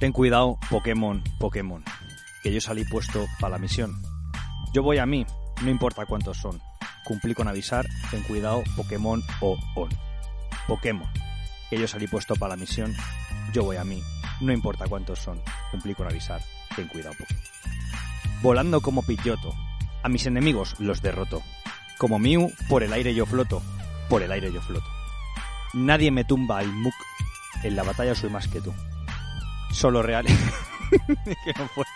Ten cuidado, Pokémon, Pokémon. Que yo salí puesto para la misión. Yo voy a mí, no importa cuántos son. Cumplí con avisar, ten cuidado, Pokémon o on. Pokémon. Que yo salí puesto para la misión. Yo voy a mí, no importa cuántos son. Cumplí con avisar, ten cuidado, Pokémon. Volando como Pidgeotto. A mis enemigos los derroto. Como Mew, por el aire yo floto. Por el aire yo floto. Nadie me tumba el muk. En la batalla soy más que tú. Solo real. que no puedo.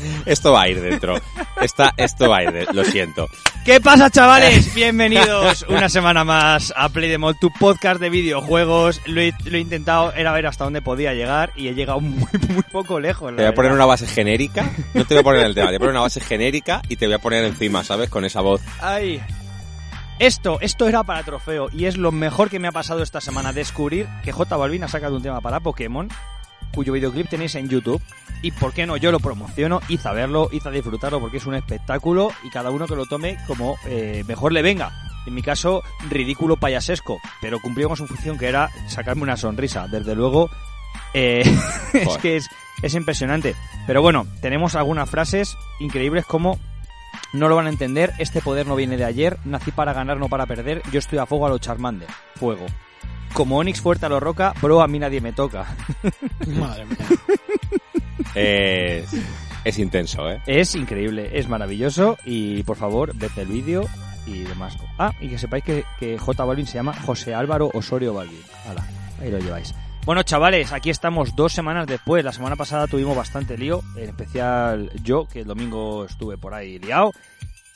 Esto va a ir dentro. Esta, esto va a ir dentro. Lo siento. ¿Qué pasa, chavales? Bienvenidos una semana más a Play Demo, tu podcast de videojuegos. Lo he, lo he intentado, era ver hasta dónde podía llegar y he llegado muy, muy poco lejos. Te voy a poner una base genérica. No te voy a poner el tema, te voy a poner una base genérica y te voy a poner encima, ¿sabes? Con esa voz. Ay. Esto, esto era para trofeo y es lo mejor que me ha pasado esta semana descubrir que J Balvin ha sacado un tema para Pokémon cuyo videoclip tenéis en YouTube y por qué no yo lo promociono, id a verlo, id a disfrutarlo porque es un espectáculo y cada uno que lo tome como eh, mejor le venga. En mi caso, ridículo payasesco, pero cumplió con su función que era sacarme una sonrisa. Desde luego, eh, es que es, es impresionante. Pero bueno, tenemos algunas frases increíbles como no lo van a entender, este poder no viene de ayer, nací para ganar, no para perder, yo estoy a fuego a lo Charmander, fuego. Como Onix fuerte a lo Roca, bro, a mí nadie me toca. Madre mía. Es, es intenso, ¿eh? Es increíble, es maravilloso y por favor, ved el vídeo y demás. Ah, y que sepáis que, que J Balvin se llama José Álvaro Osorio Balvin. Hala, ahí lo lleváis. Bueno, chavales, aquí estamos dos semanas después. La semana pasada tuvimos bastante lío, en especial yo, que el domingo estuve por ahí liado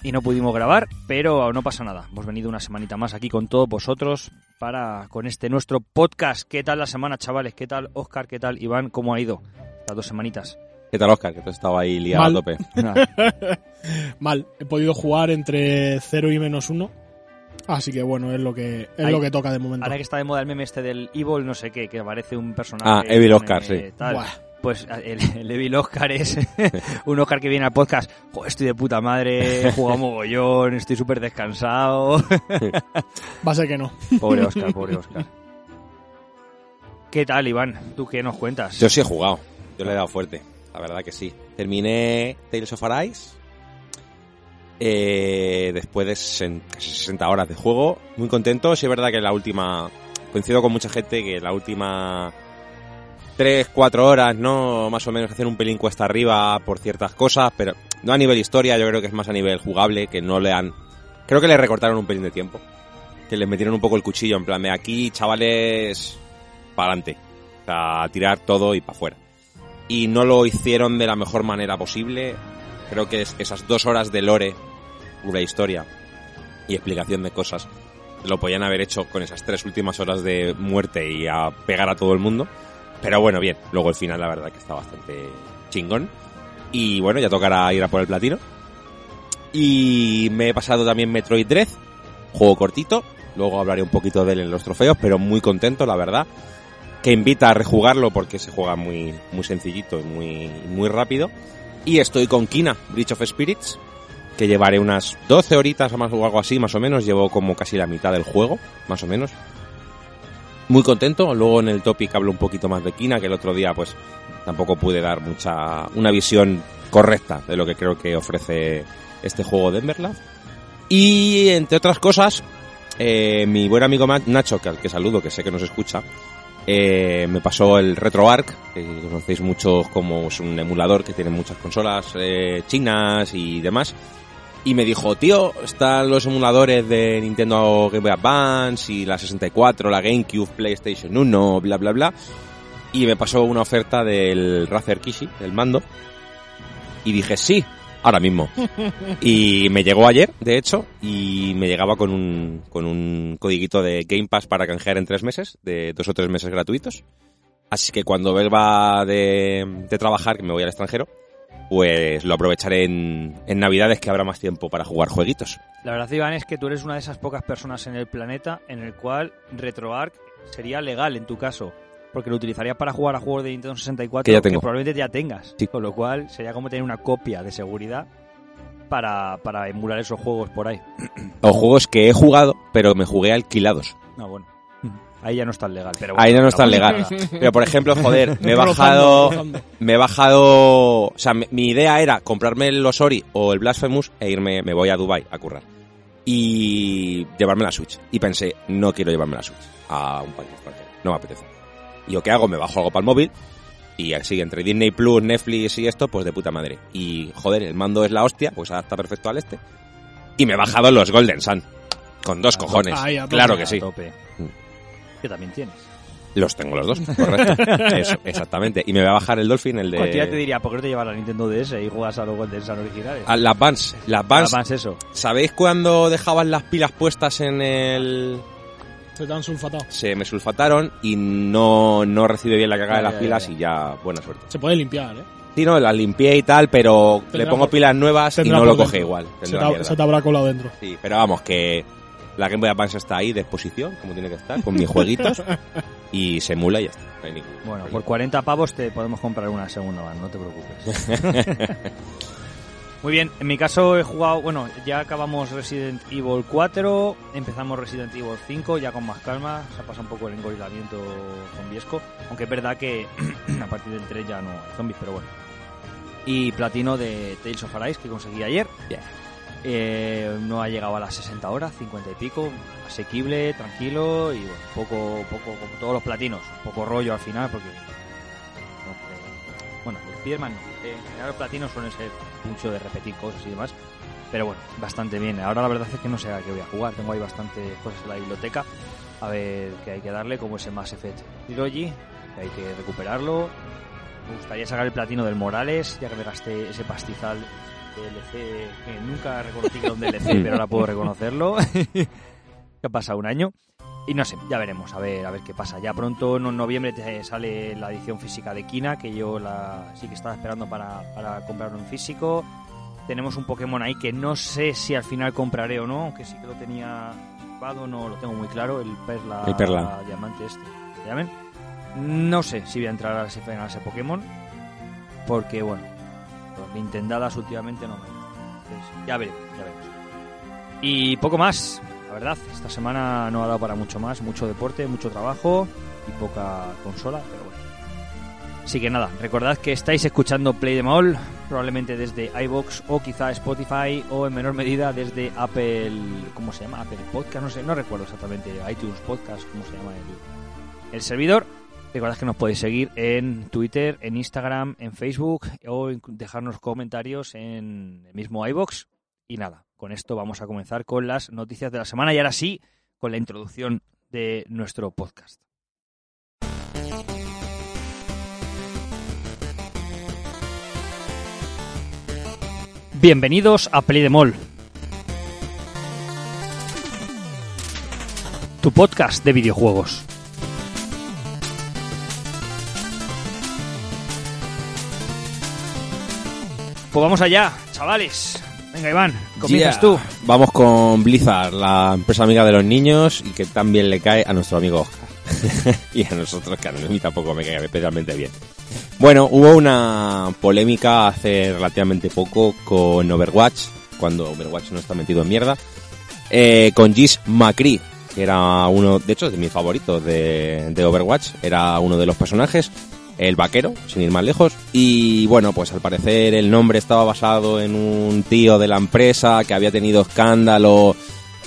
y no pudimos grabar, pero no pasa nada. Hemos venido una semanita más aquí con todos vosotros para con este nuestro podcast. ¿Qué tal la semana, chavales? ¿Qué tal Oscar? ¿Qué tal Iván? ¿Cómo ha ido las dos semanitas? ¿Qué tal, Oscar? Que tú estabas ahí liado Mal. a tope. Mal, he podido jugar entre 0 y menos 1. Así que bueno, es lo que es Ahí- lo que toca de momento. Ahora que está de moda el meme este del Evil, no sé qué, que aparece un personaje. Ah, Evil Oscar, eh, sí. tal. Buah. Pues el, el Evil Oscar es un Oscar que viene al podcast. Joder, estoy de puta madre, he jugado mogollón, estoy súper descansado. Va a ser que no. pobre Oscar, pobre Oscar. ¿Qué tal, Iván? ¿Tú qué nos cuentas? Yo sí he jugado. Yo le he dado fuerte. La verdad que sí. Terminé Tales of Arise. Eh, después de sesen- casi 60 horas de juego. Muy contento. Sí es verdad que la última... Coincido con mucha gente que la última 3, 4 horas, ¿no? Más o menos hacer un pelín cuesta arriba por ciertas cosas, pero no a nivel historia, yo creo que es más a nivel jugable, que no le han... Creo que le recortaron un pelín de tiempo. Que le metieron un poco el cuchillo, en plan de aquí, chavales, para adelante. O sea, tirar todo y para afuera. Y no lo hicieron de la mejor manera posible. Creo que es- esas dos horas de lore, pura historia y explicación de cosas, lo podían haber hecho con esas tres últimas horas de muerte y a pegar a todo el mundo. Pero bueno, bien. Luego el final, la verdad, que está bastante chingón. Y bueno, ya tocará ir a por el platino. Y me he pasado también Metroid Dread, juego cortito. Luego hablaré un poquito de él en los trofeos, pero muy contento, la verdad. Que invita a rejugarlo porque se juega muy, muy sencillito y muy, muy rápido. Y estoy con Kina, Breach of Spirits, que llevaré unas 12 horitas o más o algo así, más o menos. Llevo como casi la mitad del juego, más o menos. Muy contento. Luego en el topic hablo un poquito más de Kina, que el otro día pues tampoco pude dar mucha una visión correcta de lo que creo que ofrece este juego de Emberlab. Y entre otras cosas, eh, mi buen amigo Nacho, que al que saludo, que sé que nos escucha, eh, me pasó el RetroArch, que conocéis muchos como es un emulador que tiene muchas consolas eh, chinas y demás. Y me dijo, tío, están los emuladores de Nintendo Game Boy Advance y la 64, la GameCube, PlayStation 1, bla bla bla. Y me pasó una oferta del Razer Kishi, del mando. Y dije, sí, ahora mismo. y me llegó ayer, de hecho, y me llegaba con un, con un codiguito de Game Pass para canjear en tres meses, de dos o tres meses gratuitos. Así que cuando vuelva de, de trabajar, que me voy al extranjero, pues lo aprovecharé en, en Navidades que habrá más tiempo para jugar jueguitos. La verdad, Iván, es que tú eres una de esas pocas personas en el planeta en el cual RetroArch sería legal en tu caso. Porque lo utilizarías para jugar a juegos de Nintendo 64 Que ya tengo. probablemente ya tengas. Sí. Con lo cual sería como tener una copia de seguridad para, para emular esos juegos por ahí. O juegos que he jugado, pero me jugué alquilados. No, bueno. Ahí ya no es tan legal. Pero Ahí ya no es tan bueno, legal. Pero por ejemplo, joder, me he bajado. Me he bajado. O sea, mi, mi idea era comprarme el Osori o el Blasphemous e irme. Me voy a Dubai a currar. Y llevarme la Switch. Y pensé, no quiero llevarme la Switch a un país extranjero. No me apetece. ¿Y yo qué hago? Me bajo algo para el móvil. Y así, entre Disney Plus, Netflix y esto, pues de puta madre. Y joder, el mando es la hostia, pues adapta perfecto al este. Y me he bajado los Golden Sun. Con dos Ah, cojones. ahí, a claro que a sí. Mm. Que también tienes. Los tengo los dos, correcto. Eso, exactamente. Y me voy a bajar el Dolphin, el de. Cualquiera te diría, ¿por qué no te llevas la Nintendo DS y juegas a los Golden Sun originales? a las Vans. Las Vans. Además eso. ¿Sabéis cuando dejaban las pilas puestas en el. Se te han sulfatado. Se me sulfataron y no, no recibe bien la carga de las pilas y ya, buena suerte. Se puede limpiar, ¿eh? Sí, no, las limpié y tal, pero Tendrá le pongo por- pilas nuevas y no lo coge dentro. igual. Se te, se habrá colado dentro. Sí, pero vamos, que la Game Boy Advance está ahí de exposición, como tiene que estar, con mis jueguitos, y se emula y ya está. No hay ningún Bueno, por problema. 40 pavos te podemos comprar una segunda van, no te preocupes. Muy bien, en mi caso he jugado, bueno, ya acabamos Resident Evil 4, empezamos Resident Evil 5 ya con más calma, se ha pasado un poco el engorilamiento zombiesco, aunque es verdad que a partir del 3 ya no hay zombies, pero bueno. Y platino de Tales of Arise que conseguí ayer. Eh, no ha llegado a las 60 horas, 50 y pico, asequible, tranquilo y bueno, poco, poco, como todos los platinos, un poco rollo al final porque no, eh, bueno, el Spiderman no, en general los platinos suelen ser mucho de repetir cosas y demás, pero bueno, bastante bien. Ahora la verdad es que no sé a qué voy a jugar, tengo ahí bastantes cosas en la biblioteca, a ver qué hay que darle, como ese Mass Effect Trilogy, que hay que recuperarlo. Me gustaría sacar el platino del Morales, ya que me gasté ese pastizal DLC que nunca reconocí que era un DLC, pero ahora puedo reconocerlo. que ha pasado un año. Y no sé, ya veremos, a ver, a ver qué pasa. Ya pronto en noviembre te sale la edición física de Kina, que yo la sí que estaba esperando para, para comprarlo en físico. Tenemos un Pokémon ahí que no sé si al final compraré o no, aunque sí que lo tenía equipado, no lo tengo muy claro, el Perla, El Perla. Diamante este, ¿se llamen? No sé si voy a entrar a ese, a ese Pokémon, porque bueno, los Nintendadas últimamente no me. Entonces, ya veremos, ya veremos. Y poco más, verdad, esta semana no ha dado para mucho más, mucho deporte, mucho trabajo y poca consola, pero bueno. Así que nada, recordad que estáis escuchando Play Them All, probablemente desde iBox o quizá Spotify o en menor medida desde Apple, ¿cómo se llama? Apple Podcast, no sé, no recuerdo exactamente, iTunes Podcast, ¿cómo se llama el, el servidor? Recordad que nos podéis seguir en Twitter, en Instagram, en Facebook o dejarnos comentarios en el mismo iBox. Y nada, con esto vamos a comenzar con las noticias de la semana y ahora sí, con la introducción de nuestro podcast. Bienvenidos a Play de Mall. Tu podcast de videojuegos. Pues vamos allá, chavales. Venga, Iván, comienzas Yeah. tú. Vamos con Blizzard, la empresa amiga de los niños y que también le cae a nuestro amigo Oscar. y a nosotros, que a mí tampoco me cae especialmente bien. Bueno, hubo una polémica hace relativamente poco con Overwatch, cuando Overwatch no está metido en mierda, eh, con Gis McCree, que era uno, de hecho, de mis favoritos de, de Overwatch, era uno de los personajes, el vaquero, sin ir más lejos, y bueno, pues al parecer el nombre estaba basado en un tío de la empresa que había tenido escándalo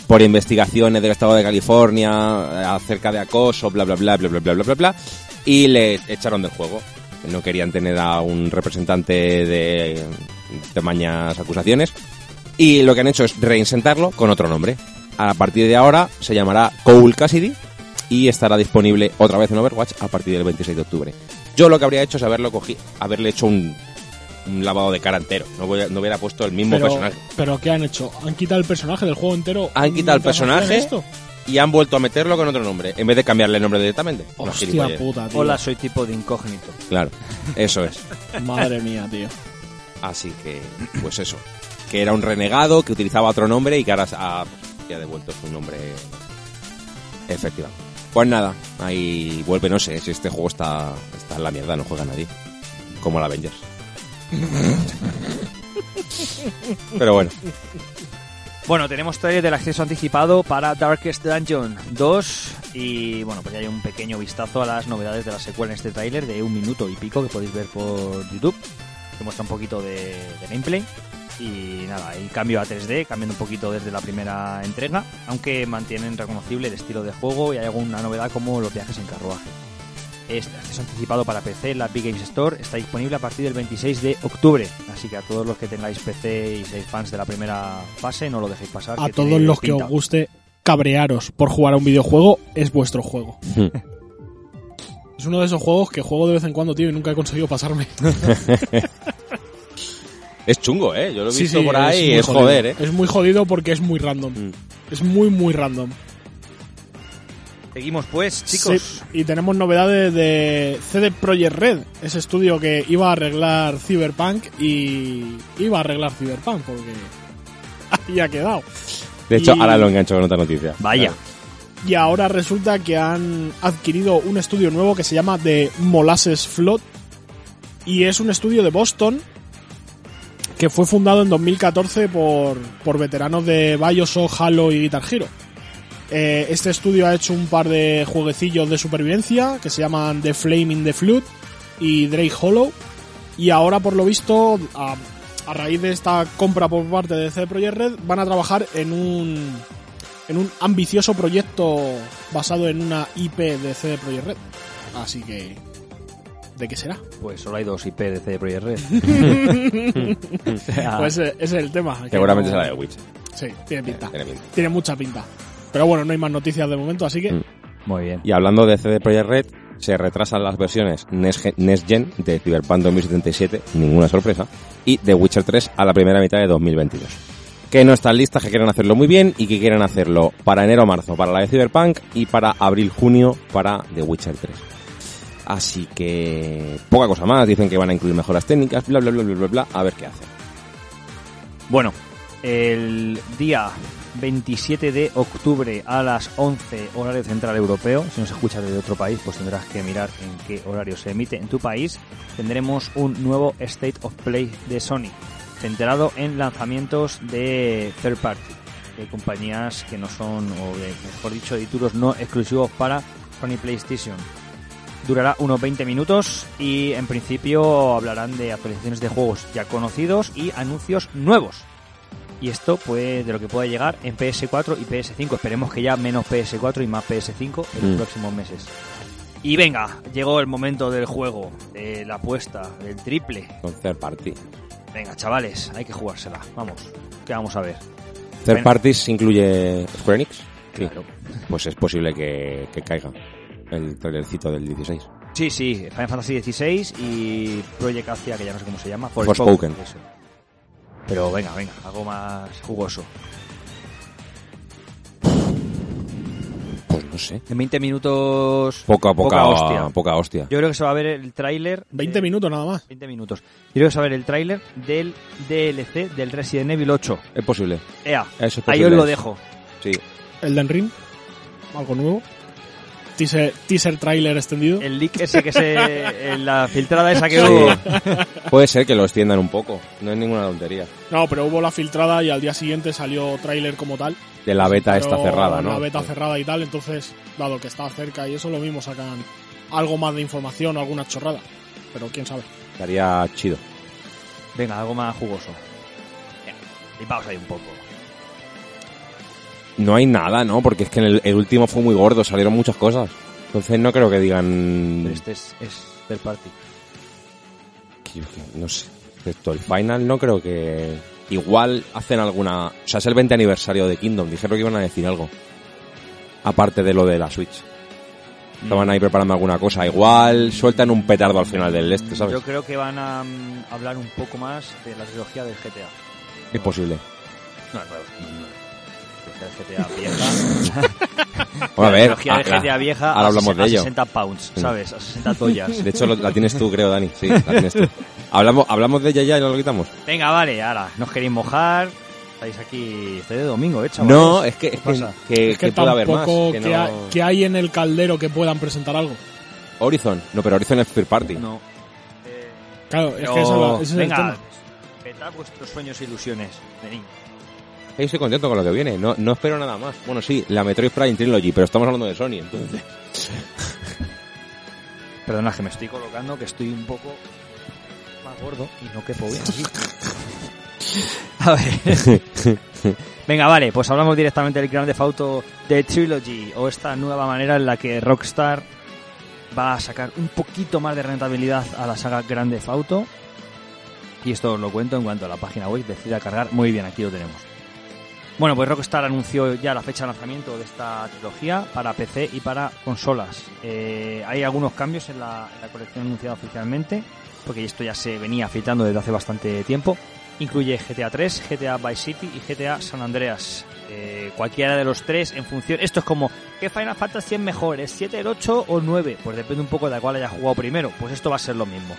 por investigaciones del estado de California eh, acerca de acoso, bla bla bla bla bla bla bla bla bla y le echaron del juego. No querían tener a un representante de tamañas acusaciones y lo que han hecho es reinsentarlo con otro nombre. A partir de ahora se llamará Cole Cassidy y estará disponible otra vez en Overwatch a partir del 26 de octubre. Yo lo que habría hecho es haberlo cogido, haberle hecho un, un lavado de cara entero. No, voy a- no hubiera puesto el mismo Pero, personaje. pero ¿qué han hecho? ¿Han quitado el personaje del juego entero? Han quitado el personaje esto? y han vuelto a meterlo con otro nombre, en vez de cambiarle el nombre directamente. Hostia puta, tío. Hola, soy tipo de incógnito. Claro, eso es. Madre mía, tío. Así que, pues eso. Que era un renegado que utilizaba otro nombre y que ahora ha, pues, ya ha devuelto su nombre efectivo. Pues nada, ahí vuelve, no sé si este juego está, está en la mierda, no juega nadie. Como la Avengers. Pero bueno, Bueno, tenemos trailer del acceso anticipado para Darkest Dungeon 2 Y bueno, pues ya hay un pequeño vistazo a las novedades de la secuela en este tráiler de un minuto y pico que podéis ver por YouTube, que muestra un poquito de, de gameplay. Y nada, hay cambio a 3D, cambiando un poquito desde la primera entrega, aunque mantienen reconocible el estilo de juego y hay alguna novedad como los viajes en carruaje. Este acceso anticipado para PC en la Big Games Store está disponible a partir del 26 de octubre, así que a todos los que tengáis PC y seáis fans de la primera fase no lo dejéis pasar. A que todos los que pinta. os guste cabrearos por jugar a un videojuego, es vuestro juego. es uno de esos juegos que juego de vez en cuando, tío, y nunca he conseguido pasarme. Es chungo, ¿eh? Yo lo he Sí, visto sí, por ahí y muy es jodido. joder, ¿eh? Es muy jodido porque es muy random. Mm. Es muy, muy random. Seguimos pues, chicos. Sí, y tenemos novedades de CD Projekt Red, ese estudio que iba a arreglar Cyberpunk y iba a arreglar Cyberpunk porque ahí ha quedado. De hecho, Y- ahora lo engancho con otra noticia. Vaya. Y ahora resulta que han adquirido un estudio nuevo que se llama The Molasses Flood y es un estudio de Boston que fue fundado en 2014 por, por veteranos de Bioshock, Halo y Guitar Hero. Eh, este estudio ha hecho un par de jueguecillos de supervivencia que se llaman The Flame in the Flood y Drake Hollow. Y ahora, por lo visto, a, a raíz de esta compra por parte de CD Projekt Red, van a trabajar en un, en un ambicioso proyecto basado en una IP de CD Projekt Red. Así que, ¿de qué será? Pues solo hay dos IP de CD Projekt Red. Pues eh, ese es el tema. Seguramente será de Witch. Sí, tiene pinta. Tiene pinta. Tiene mucha pinta. Pero bueno, no hay más noticias de momento, así que Mm. muy bien. Y hablando de CD Projekt Red, se retrasan las versiones Next Gen, de Cyberpunk 2077, ninguna sorpresa, y The Witcher 3 a la primera mitad de 2022. Que no están listas, que quieren hacerlo muy bien y que quieren hacerlo para enero o marzo para la de Cyberpunk y para abril-junio para The Witcher 3. Así que poca cosa más, dicen que van a incluir mejoras técnicas, bla bla bla bla bla, bla a ver qué hacen. Bueno, el día 27 de octubre a las 11 horario central europeo, si nos escuchas desde otro país, pues tendrás que mirar en qué horario se emite en tu país, tendremos un nuevo State of Play de Sony, centrado en lanzamientos de third party, de compañías que no son, o de, mejor dicho, de títulos no exclusivos para Sony PlayStation. Durará unos 20 minutos y en principio hablarán de actualizaciones de juegos ya conocidos y anuncios nuevos. Y esto pues de lo que pueda llegar en PS4 y PS5. Esperemos que ya menos PS4 y más PS5 en los Mm. próximos meses. Y venga, llegó el momento del juego, de la apuesta, del triple. Con third party. Venga, chavales, hay que jugársela. Vamos, ¿qué vamos a ver? Third Bueno. parties incluye Square Enix. Sí. Claro. Pues es posible que, que caiga el trailercito del 16. Sí, sí, Final Fantasy XVI y Project Asia, que ya no sé cómo se llama. Forspoken. Pero venga, venga, algo más jugoso. Pues no sé. En 20 minutos... Poca, poca, Poca hostia. poca hostia. Yo creo que se va a ver el tráiler... 20 de- minutos nada más. 20 minutos. Yo creo que se va a ver el tráiler del DLC del Resident Evil 8. Es posible. Ea, Eso es ahí os lo dejo. Sí. Elden Ring, algo nuevo. Teaser, teaser trailer extendido. El leak ese que se... en la filtrada esa que Sí. hubo. Puede ser que lo extiendan un poco. No es ninguna tontería. No, pero hubo la filtrada y al día siguiente salió trailer como tal. De la beta Pero está cerrada, ¿no? La beta cerrada y tal, entonces, dado que está cerca y eso, lo mismo sacan algo más de información o alguna chorrada. Pero quién sabe. Estaría chido. Venga, algo más jugoso. Y vamos ahí un poco. No hay nada, ¿no? Porque es que en el, el último fue muy gordo, salieron muchas cosas. Entonces no creo que digan... Pero este es, es third party. que- que- No sé. Respecto al final, no creo que... Igual hacen alguna... O sea, es el 20 aniversario de Kingdom. Dijeron que iban a decir algo. Aparte de lo de la Switch. Estaban ahí preparando alguna cosa. Igual sueltan un petardo al final del este, ¿sabes? Yo creo que van a mm, hablar un poco más de la trilogía del GTA. Es posible. No, no, no. Trilogía del GTA vieja. Bueno, a la ver. trilogía del ah, GTA vieja ahora a hablamos ses- de a ello. 60 pounds. ¿sabes? A 60 tollas. De hecho, lo- la tienes tú, creo, Dani. Sí, la tienes tú. Hablamos, hablamos de ella ya y no lo quitamos. Venga, vale, ahora, no os queréis mojar. Estáis aquí, este de domingo, ¿eh, chavales? No, es que, es que, que, es que, que puede haber más. tampoco Que que, no... ha- que hay en el caldero que puedan presentar algo. Horizon. No, pero Horizon es third party. No. Eh, Claro, es pero, que eso, ese es el venga, tema. petad vuestros sueños e ilusiones. Venid. Ahí estoy contento con lo que viene. No, no espero nada más. Bueno, sí, la Metroid Prime Trilogy, pero estamos hablando de Sony, entonces. Perdona, que me estoy colocando, que estoy un poco más gordo y no quepo bien aquí. A ver. Venga, vale, pues hablamos directamente del Grand Theft Auto de Trilogy, o esta nueva manera en la que Rockstar va a sacar un poquito más de rentabilidad a la saga Grand Theft Auto. Y esto os lo cuento en cuanto a la página web decida cargar. Muy bien, aquí lo tenemos. Bueno, pues Rockstar anunció ya la fecha de lanzamiento de esta trilogía para PC y para consolas. Eh, hay algunos cambios en la, colección anunciada oficialmente, porque esto ya se venía filtrando desde hace bastante tiempo. Incluye GTA 3, GTA Vice City y GTA San Andreas. Eh, cualquiera de los tres en función... Esto es como, ¿qué Final Fantasy es mejor? ¿Es 7, el 8 o el 9? Pues depende un poco de la cual haya jugado primero. Pues esto va a ser lo mismo.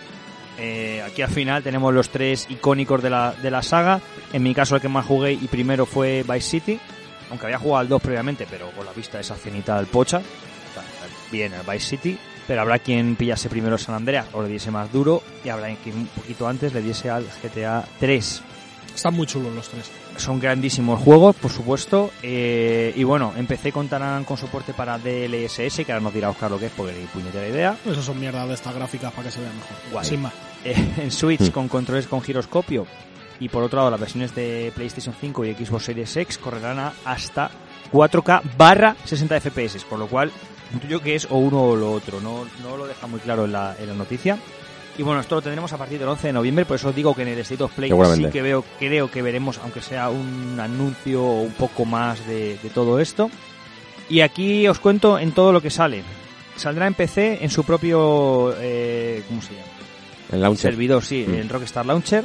Eh, aquí al final tenemos los tres icónicos de la, de la saga. En mi caso el que más jugué y primero fue Vice City. Aunque había jugado al 2 previamente, pero con la vista de esa cenita del pocha. Bien, el Vice City. Pero habrá quien pillase primero San Andreas o le diese más duro. Y habrá quien un poquito antes le diese al GTA 3 Están muy chulos los tres. son grandísimos juegos, por supuesto. eh, y bueno, empecé contarán con soporte para DLSS, que ahora nos dirá Oscar lo que es, porque ni puñetera idea. Esas son mierdas de estas gráficas para que se vean mejor. Guay. Sin más. En Switch con controles con giroscopio. Y por otro lado, las versiones de PlayStation 5 y Xbox Series X correrán a hasta 4K barra 60 FPS, por lo cual intuyo que es o uno o lo otro. No, no lo deja muy claro en la, en la noticia. Y bueno, esto lo tendremos a partir del 11 de noviembre, por eso os digo que en el State of Play sí que veo, creo que veremos, aunque sea un anuncio o un poco más de, de todo esto. Y aquí os cuento en todo lo que sale. Saldrá en PC en su propio, eh, ¿cómo se llama? El launcher. servidor, sí, Mm. en Rockstar Launcher,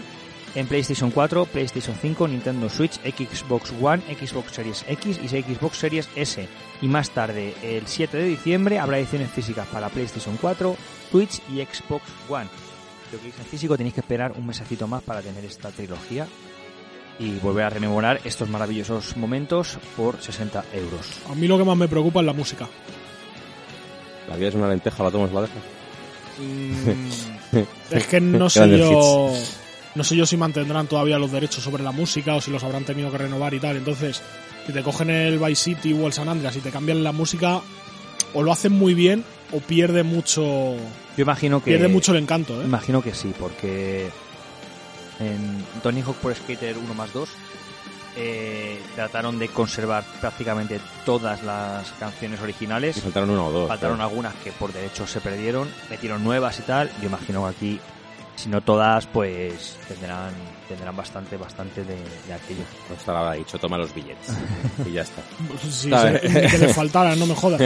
en PlayStation 4, PlayStation 5, Nintendo Switch, Xbox One, Xbox Series X y Xbox Series S. Y más tarde, el 7 de diciembre, habrá ediciones físicas para PlayStation 4, Switch y Xbox One. Lo que en físico tenéis que esperar un mesecito más para tener esta trilogía y volver a rememorar estos maravillosos momentos por 60 euros. A mí lo que más me preocupa es la música. La vida es una lenteja, la tomas, la dejas. Es que no sé yo. No sé yo si mantendrán todavía los derechos sobre la música o si los habrán tenido que renovar y tal. Entonces, si te cogen el Vice City o el San Andreas y te cambian la música, o lo hacen muy bien o pierde mucho. Yo imagino que... Pierde mucho el encanto, ¿eh? Imagino que sí, porque en Tony Hawk Pro Skater 1 más 2 eh, trataron de conservar prácticamente todas las canciones Y originales. faltaron una o dos. Faltaron claro. algunas que por derecho se perdieron, metieron nuevas y tal. Yo imagino que aquí, si no todas, pues tendrán tendrán bastante, bastante de, de aquello. No estará Pues dicho, toma los billetes. y ya está. Sí, sí, que le faltara, no me jodas.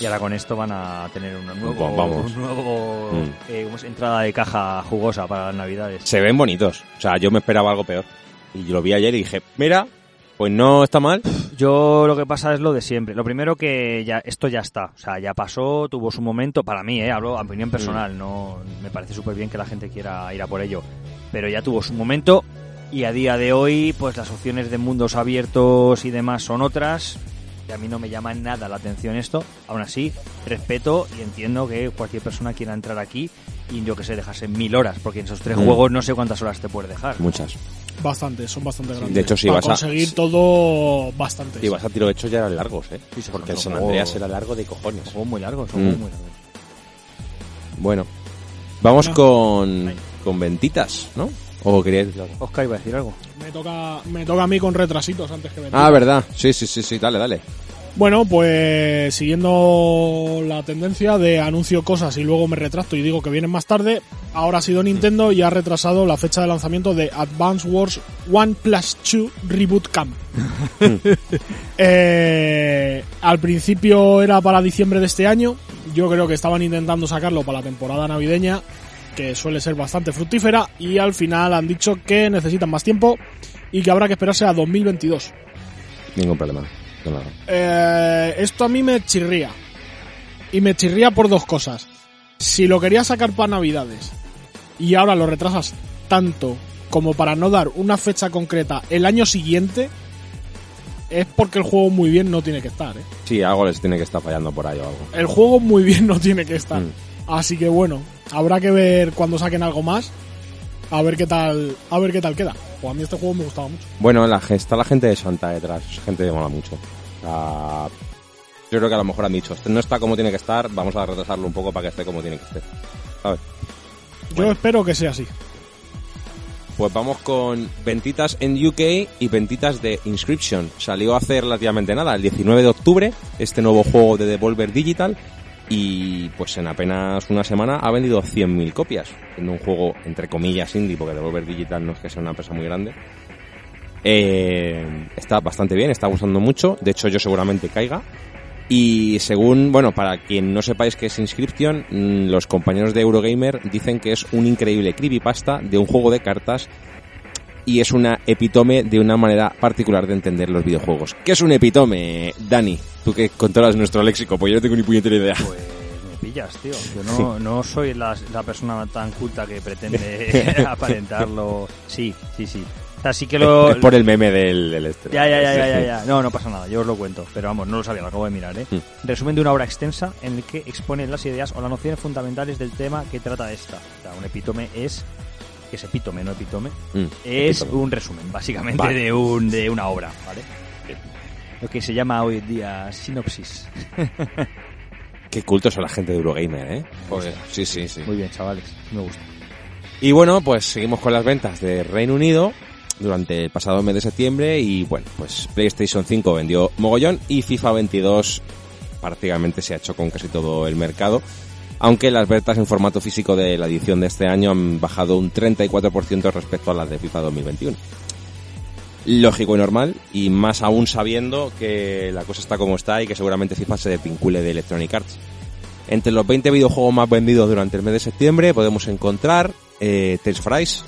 Y ahora con esto van a tener una nuevo, Pues vamos. un nuevo Mm. eh, entrada de caja jugosa para las navidades. Se ven bonitos. O sea, yo me esperaba algo peor. Y lo vi ayer y dije, mira, pues no está mal. Yo lo que pasa es lo de siempre. Lo primero que ya esto ya está, o sea, ya pasó, tuvo su momento. Para mí, eh, hablo a opinión personal, no me parece súper bien que la gente quiera ir a por ello, pero ya tuvo su momento y a día de hoy, pues las opciones de mundos abiertos y demás son otras. Y a mí no me llama nada la atención esto. Aún así, respeto y entiendo que cualquier persona quiera entrar aquí y yo que sé, dejarse mil horas, porque en esos tres Mm. juegos no sé cuántas horas te puedes dejar. Muchas. Bastante, son bastante grandes. De hecho, sí, Para vas a- conseguir todo, bastante. Y vas a tiro hecho ya eran largos, ¿eh? Sí, sí, Porque son el San Andreas era largo de cojones. Son juegos muy largos, son Mm. juegos muy largos. Bueno, vamos Bueno. con, con ventitas, ¿no? ¿O queríais decir algo? Oscar iba a decir algo. Me toca, me toca a mí con retrasitos antes que venir. Ah, verdad. Sí, sí, sí, sí, dale, dale. Bueno, pues siguiendo la tendencia de anuncio cosas y luego me retracto y digo que vienen más tarde, ahora ha sido Nintendo y ha retrasado la fecha de lanzamiento de Advance Wars One Plus 2 Reboot Camp. Eh, al principio era para diciembre de este año, yo creo que estaban intentando sacarlo para la temporada navideña, que suele ser bastante fructífera, y al final han dicho que necesitan más tiempo y que habrá que esperarse a 2022. Ningún problema. Eh, esto a mí me chirría. Y me chirría por dos cosas. Si lo querías sacar para Navidades y ahora lo retrasas tanto como para no dar una fecha concreta el año siguiente, es porque el juego muy bien no tiene que estar. ¿eh? Sí, algo les tiene que estar fallando por ahí o algo. El juego muy bien no tiene que estar. Mm. Así que bueno, habrá que ver cuando saquen algo más. A ver qué tal, a ver qué tal queda. O a mí este juego me gustaba mucho. Bueno, la, está la gente de Santa detrás, gente me mola mucho. Sea, yo creo que a lo mejor han dicho, este no está como tiene que estar, vamos a retrasarlo un poco para que esté como tiene que estar. ¿Sabes? Yo espero que sea así. Pues vamos con ventitas en UK y ventitas de Inscription. Salió hace relativamente nada, el 19 de octubre, este nuevo juego de Devolver Digital. Y pues en apenas una semana ha vendido 100.000 copias, siendo un juego entre comillas indie, porque Devolver Digital no es que sea una empresa muy grande. Eh, está bastante bien, está gustando mucho. De hecho, yo seguramente caiga. Y según, bueno, para quien no sepáis qué es Inscription, mm, los compañeros de Eurogamer dicen que es un increíble creepypasta de un juego de cartas y es una epitome de una manera particular de entender los videojuegos. ¿Qué es un epitome, Dani? Tú que controlas nuestro léxico, pues yo no tengo ni puñetera idea. Pues me pillas, tío. Yo no, no soy la, la persona tan culta que pretende aparentarlo. Sí, sí, sí. Así que lo... Es por el meme del, del este. Ya, ya, ya, ya, ya, No, no pasa nada, yo os lo cuento. Pero vamos, no lo sabía, lo acabo de mirar, ¿eh? Mm. Resumen de una obra extensa en el que expone las ideas o las nociones fundamentales del tema que trata esta. O sea, un epítome es... Que es epítome, no epítome. Mm, es epítome. un resumen, básicamente, Vale. de, un, de una obra, ¿vale? Lo que se llama hoy en día sinopsis. Qué cultos son la gente de Eurogamer, ¿eh? Joder, sí, sí, sí. Muy bien, chavales, me gusta. Y bueno, pues seguimos con las ventas de Reino Unido durante el pasado mes de septiembre y bueno, pues PlayStation 5 vendió mogollón y FIFA 22 prácticamente se ha hecho con casi todo el mercado, aunque las ventas en formato físico de la edición de este año han bajado un 34% respecto a las de FIFA 2021. Lógico y normal, y más aún sabiendo que la cosa está como está y que seguramente FIFA se desvincule de Electronic Arts. Entre los 20 videojuegos más vendidos durante el mes de septiembre podemos encontrar eh, Tales of Rise,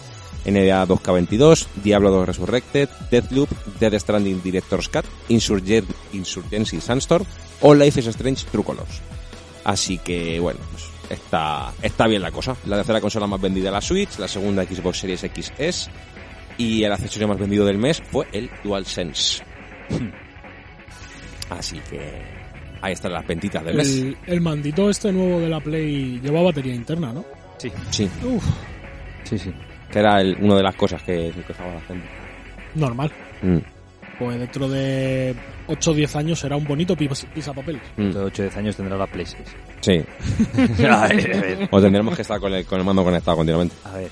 NBA 2K22, Diablo 2 Resurrected, Deathloop, Dead Stranding Director's Cut, Insurgen Insurgency Sandstorm o Life is Strange True Colors. Así que, bueno, pues está, está bien la cosa. La tercera consola más vendida la Switch, la segunda Xbox Series X S y el accesorio más vendido del mes fue el DualSense. Así que ahí están las ventitas del mes. El, el mandito este nuevo de la Play lleva batería interna, ¿no? Sí, Sí, Uf, sí, sí. Que era el- una de las cosas que se quejaba la gente. normal. Mm, Pues dentro de 8 o 10 años será un bonito pis- pisapapeles. mm, Dentro de 8 o 10 años tendrá la Play 6. Sí, a ver, a ver. o tendremos que estar con el, con el mando conectado continuamente. A ver.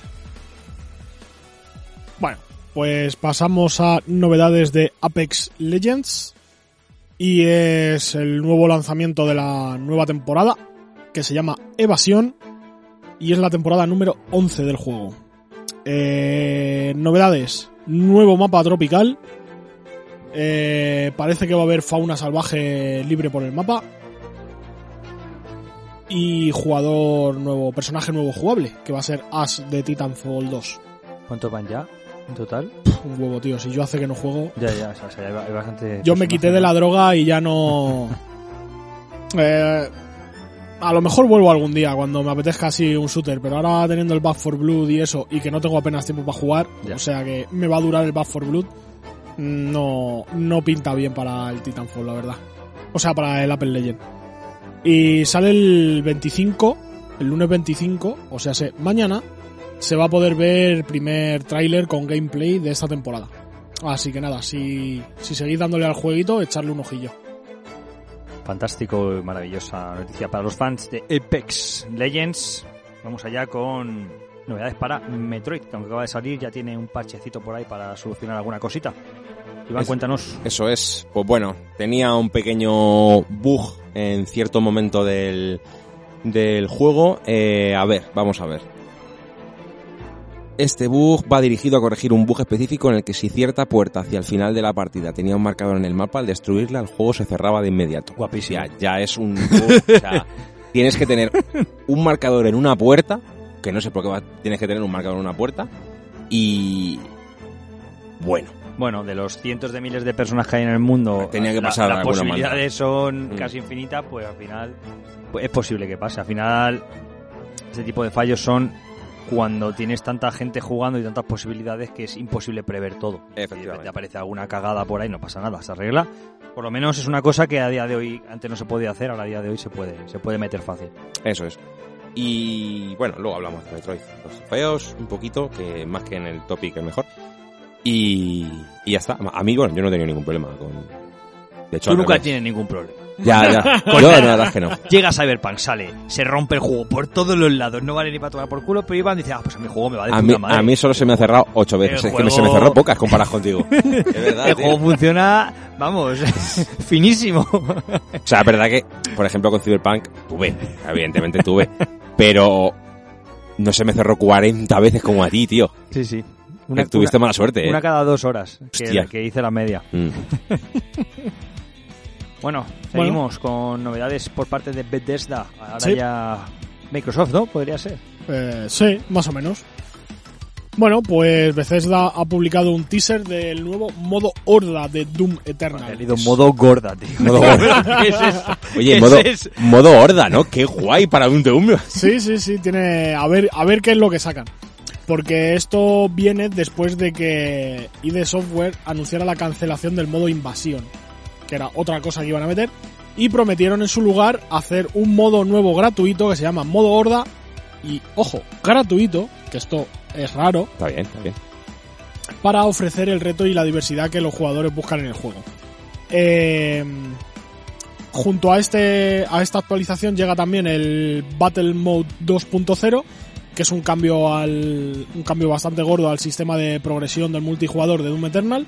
Bueno, pues pasamos a novedades de Apex Legends. Y es el nuevo lanzamiento de la nueva temporada, que se llama Evasión. Y es la temporada número 11 del juego. Eh, novedades. Nuevo mapa tropical. Eh, parece que va a haber fauna salvaje libre por el mapa. Y jugador nuevo, personaje nuevo jugable, que va a ser Ash de Titanfall 2. ¿Cuántos van ya en total? Un huevo, tío. Si yo hace que no juego. Ya, ya, o sea, hay hay bastante... Yo me quité de la droga y ya no. Eh, a lo mejor vuelvo algún día cuando me apetezca así un shooter, pero ahora teniendo el Back for Blood y eso, y que no tengo apenas tiempo para jugar, o sea que me va a durar el Back for Blood, no, no pinta bien para el Titanfall, la verdad. O sea, para el Apple Legend. Y sale el 25, el lunes 25, o sea, se, mañana, se va a poder ver el primer tráiler con gameplay de esta temporada. Así que nada, si, si seguís dándole al jueguito, echarle un ojillo. Fantástico y maravillosa noticia para los fans de Apex Legends. Vamos allá con novedades para Metroid, que aunque acaba de salir, ya tiene un parchecito por ahí para solucionar alguna cosita. Iván, Es- cuéntanos. Eso es, pues bueno, tenía un pequeño bug en cierto momento del, del juego. Eh, a ver, vamos a ver. Este bug va dirigido a corregir un bug específico en el que si cierta puerta hacia el final de la partida tenía un marcador en el mapa, al destruirla el juego se cerraba de inmediato. Guapísimo. Ya, ya es un bug, o sea, tienes que tener un marcador en una puerta, que no sé por qué va- tienes que tener un marcador en una puerta, y... Bueno, Bueno, de los cientos de miles de personas que hay en el mundo, Tenía que la- pasar de las posibilidades son Mm. casi infinitas, pues al final pues es posible que pase. Al final, este tipo de fallos son cuando tienes tanta gente jugando y tantas posibilidades que es imposible prever todo. Si Efectivamente. repente aparece alguna cagada por ahí, no pasa nada, se arregla. Por lo menos es una cosa que a día de hoy, antes no se podía hacer, ahora a día de hoy se puede, se puede meter fácil. Eso es. Y bueno, luego hablamos de Metroid. Los feos, un poquito, que más que en el topic es mejor. Y, y ya está. A mí, bueno, yo no he tenido ningún problema con... De hecho, Tú nunca tienes ningún problema. Ya, ya. Yo, la verdad es que no. Llega Cyberpunk, sale, se rompe el juego por todos los lados, no vale ni para tomar por culo, pero Iván dice, ah, pues a mi juego me va de A puta mí, madre. a mí solo se me ha cerrado ocho veces. El Es que me- se me cerró pocas comparadas contigo. Es verdad, el tío. juego funciona, vamos, finísimo. O sea, es verdad que, por ejemplo, con Cyberpunk tuve, evidentemente tuve, pero no se me cerró 40 veces como a ti, tío. Sí, sí. Una, Tuviste mala suerte, eh. una cada dos horas, que hice la media. Mm. Bueno, seguimos con novedades por parte de Bethesda. Ahora Sí. ya Microsoft, ¿no? Podría ser. Eh, sí, más o menos. Bueno, pues Bethesda ha publicado un teaser del nuevo modo Horda de Doom Eternal. leído modo gorda, tío. Modo gorda. ¿Qué es eso? Oye, ¿Qué modo, es eso? modo horda, ¿no? Qué guay para un Doom. Sí, sí, sí, tiene. A ver, a ver qué es lo que sacan. Porque esto viene después de que ID Software anunciara la cancelación del modo invasión, que era otra cosa que iban a meter, y prometieron en su lugar hacer un modo nuevo gratuito que se llama modo Horda. Y ojo, gratuito, que esto es raro, Está bien, está bien. para ofrecer el reto y la diversidad que los jugadores buscan en el juego. Eh, junto a, este, a esta actualización llega también el Battle Mode 2.0, que es un cambio, al, un cambio bastante gordo al sistema de progresión del multijugador de Doom Eternal,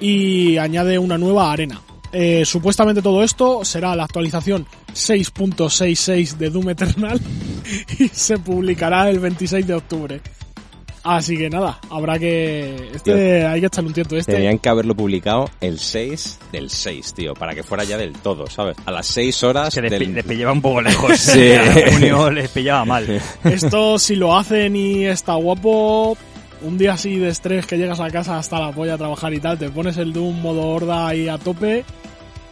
y añade una nueva arena. Eh, supuestamente todo esto será la actualización 6.66 de Doom Eternal y se publicará el 26 de octubre. Así que nada, habrá que. Este hay que echarle un tiento. Este. Tenían que haberlo publicado el 6 del 6, tío, para que fuera ya del todo, ¿sabes? A las 6 horas Se les, del... pi- les pillaba un poco lejos. Sí. Junio les pillaba mal. Esto, si lo hacen y está guapo, un día así de estrés que llegas a casa hasta la polla a trabajar y tal, te pones el Doom modo horda ahí a tope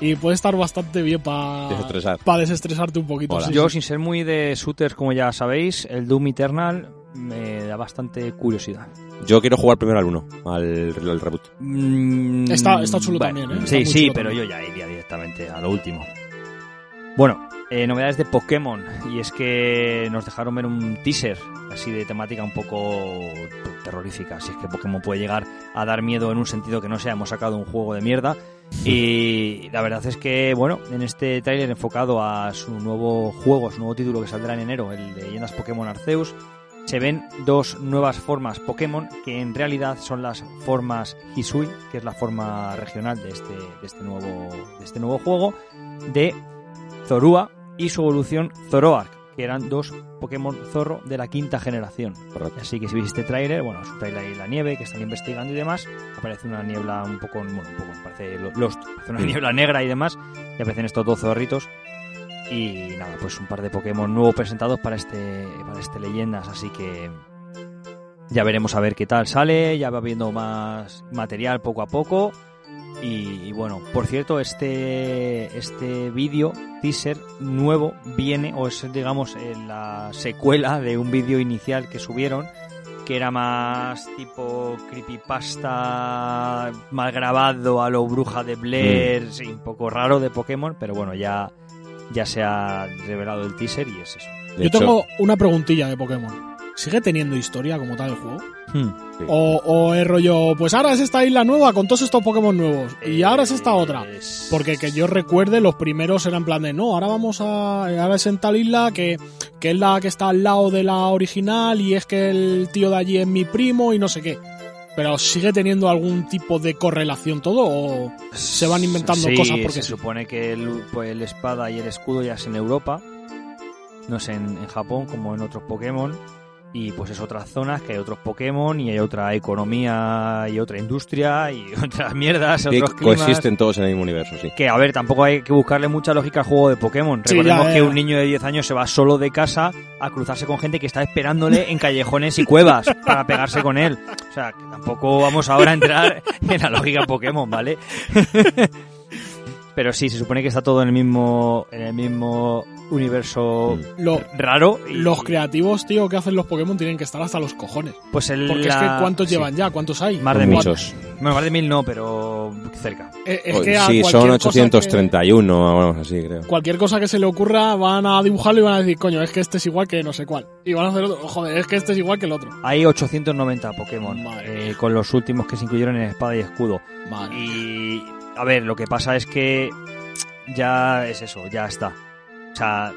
y puede estar bastante bien para Desestresar. desestresarte un poquito. Sí, Yo, sí. sin ser muy de shooters, como ya sabéis, el Doom Eternal me da bastante curiosidad. Yo quiero jugar primero al 1, al, al reboot. Mm, Está- está chulo bueno, también, ¿eh? Está Sí, sí, pero también. yo ya iría directamente a lo último. Bueno, eh, novedades de Pokémon. Y es que nos dejaron ver un teaser así de temática un poco terrorífica. Si es que Pokémon puede llegar a dar miedo en un sentido que no sea, hemos sacado un juego de mierda. Y la verdad es que, bueno, en este tráiler enfocado a su nuevo juego, su nuevo título que saldrá en enero, el de Leyendas Pokémon Arceus, se ven dos nuevas formas Pokémon que en realidad son las formas Hisui, que es la forma regional de este, de este, nuevo, de este nuevo juego, de Zorua y su evolución Zoroark, que eran dos Pokémon Zorro de la quinta generación. Correcto. Así que si veis este tráiler, bueno, es un tráiler en la nieve que están investigando y demás, aparece una niebla un poco, bueno, un poco, parece lo- Lost, parece una niebla negra y demás, y aparecen estos dos zorritos. Y nada, pues un par de Pokémon nuevos presentados para este, para este Leyendas, así que ya veremos a ver qué tal sale, ya va viendo más material poco a poco. Y, y bueno, por cierto, este, este vídeo teaser nuevo viene, o es digamos eh, la secuela de un vídeo inicial que subieron, que era más tipo creepypasta, mal grabado a lo bruja de Blair, sí, un poco raro de Pokémon, pero bueno, ya, ya se ha revelado el teaser y es eso. De Yo hecho, tengo una preguntilla de Pokémon. ¿Sigue teniendo historia como tal el juego? Hmm. sí. O, o es rollo, pues ahora es esta isla nueva con todos estos Pokémon nuevos. Y ahora es esta otra. Es- Porque que yo recuerde, los primeros eran en plan de, no, ahora vamos a... Ahora es en tal isla que, que es la que está al lado de la original y es que el tío de allí es mi primo y no sé qué. Pero ¿sigue teniendo algún tipo de correlación todo o se van inventando Sí, cosas porque se sí? supone que el, pues, el espada y el escudo ya es en Europa, no es en, en Japón como en otros Pokémon. Y pues es otras zonas que hay otros Pokémon y hay otra economía y otra industria y otras mierdas, Sí, otros climas. coexisten todos en el mismo universo, sí. Que a ver, tampoco hay que buscarle mucha lógica al juego de Pokémon. Sí, Recordemos que un niño de 10 años se va solo de casa a cruzarse con gente que está esperándole en callejones y cuevas para pegarse con él. O sea, que tampoco vamos ahora a entrar en la lógica Pokémon, ¿vale? Pero sí, se supone que está todo en el mismo, en el mismo universo Lo- raro. y- los creativos, tío, que hacen los Pokémon tienen que estar hasta los cojones. Pues el, Porque es que ¿cuántos sí, llevan ya? ¿Cuántos hay? Más de mil. muchos. Bueno, más de mil no, pero cerca. Eh, es que a sí, son cosa 831 o algo así, creo. que- cualquier cosa que se le ocurra van a dibujarlo y van a decir, coño, es que este es igual que no sé cuál. Y van a hacer otro, joder, es que este es igual que el otro. Hay 890 Pokémon, Madre eh, con los últimos que se incluyeron en Espada y Escudo. Vale. Y, a ver, lo que pasa es que ya es eso, ya está. O sea,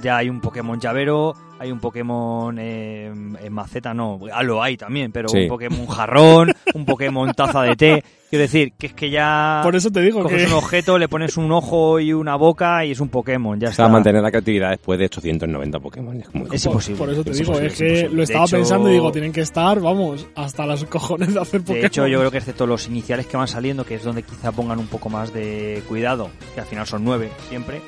ya hay un Pokémon llavero, hay un Pokémon eh, en maceta, no, ah, lo hay también, pero Sí. un Pokémon jarrón, un Pokémon taza de té. Quiero decir, que es que ya Por eso te digo coges que un objeto, le pones un ojo y una boca y es un Pokémon, ya O está. sea, mantener la creatividad después de 890 Pokémon. Es muy Es imposible. por eso te Es digo, es que lo estaba hecho- pensando y digo, tienen que estar, vamos, hasta las cojones de hacer Pokémon. De hecho, yo creo que excepto los iniciales que van saliendo, que es donde quizá pongan un poco más de cuidado, que al final son nueve siempre,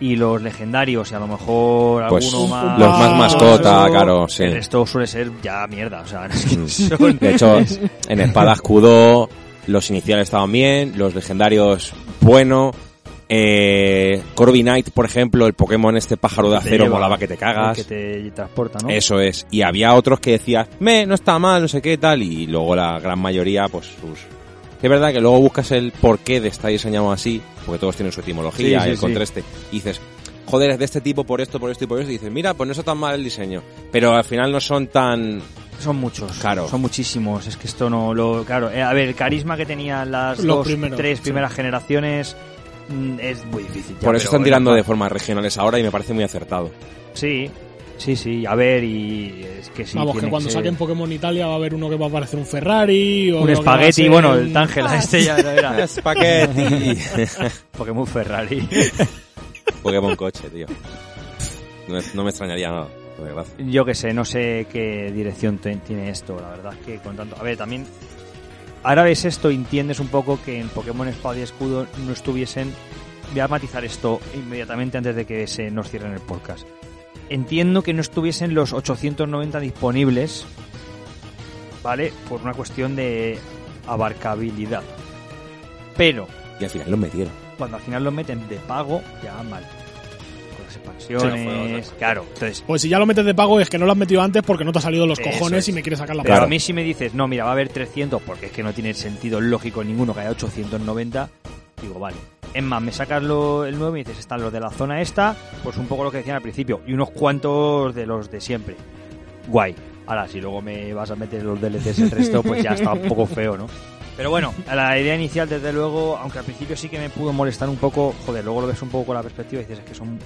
y los legendarios, y a lo mejor Pues alguno más... los más mascota, claro, sí. El resto suele ser ya mierda, o sea, Mm. son... De hecho, en Espada Escudo los iniciales estaban bien, los legendarios bueno. Eh, Corby Knight, por ejemplo, el Pokémon este pájaro de acero lleva, molaba que te cagas. Que te transporta, ¿no? Eso es. Y había otros que decías, me, no está mal, no sé qué tal. Y luego la gran mayoría, pues sus... Es verdad que luego buscas el porqué de estar diseñado así, porque todos tienen su etimología, Sí, sí, el sí. contraste. Y dices, joder, es de este tipo por esto, por esto y por esto. Y dices, mira, pues no está tan mal el diseño. Pero al final no son tan... Son muchos, Claro. son muchísimos. Es que esto no lo... Claro, eh, a ver, el carisma que tenían las Los dos, primeros, tres sí. primeras generaciones mm, es muy difícil. ya, por eso están es tirando de formas regionales ahora y me parece muy acertado. Sí, sí, sí. A ver, y es que sí. Vamos, que cuando ser- saquen Pokémon Italia va a haber uno que va a parecer un Ferrari o un que espagueti, ser bueno, un- el Tángela este ya era Spaghetti. Pokémon Ferrari. Pokémon coche, tío. No, no me extrañaría nada. Yo que sé, no sé qué dirección te- tiene esto, la verdad es que con tanto... A ver, también... Ahora ves esto y entiendes un poco que en Pokémon Espada y Escudo no estuviesen... Voy a matizar esto inmediatamente antes de que se nos cierren el podcast. Entiendo que no estuviesen los 890 disponibles, ¿vale? Por una cuestión de abarcabilidad. Pero Y al final los metieron. cuando al final lo meten de pago, ya mal. Con las Sí, expansiones, no otra cosa. claro. Entonces, Pues si ya lo metes de pago es que no lo has metido antes porque no te ha salido los cojones es. y me quieres sacar la pero pasta. a mí si me dices, no, mira, va a haber 300, porque es que no tiene sentido lógico ninguno que haya 890, digo, vale. Es más, me sacas lo- el nuevo y dices, están los de la zona esta, pues un poco lo que decían al principio, y unos cuantos de los de siempre. Guay. Ahora, si luego me vas a meter los DLCs el resto, pues ya está un poco feo, ¿no? Pero bueno, la idea inicial, desde luego, aunque al principio sí que me pudo molestar un poco, joder, luego lo ves un poco con la perspectiva y dices, es que son.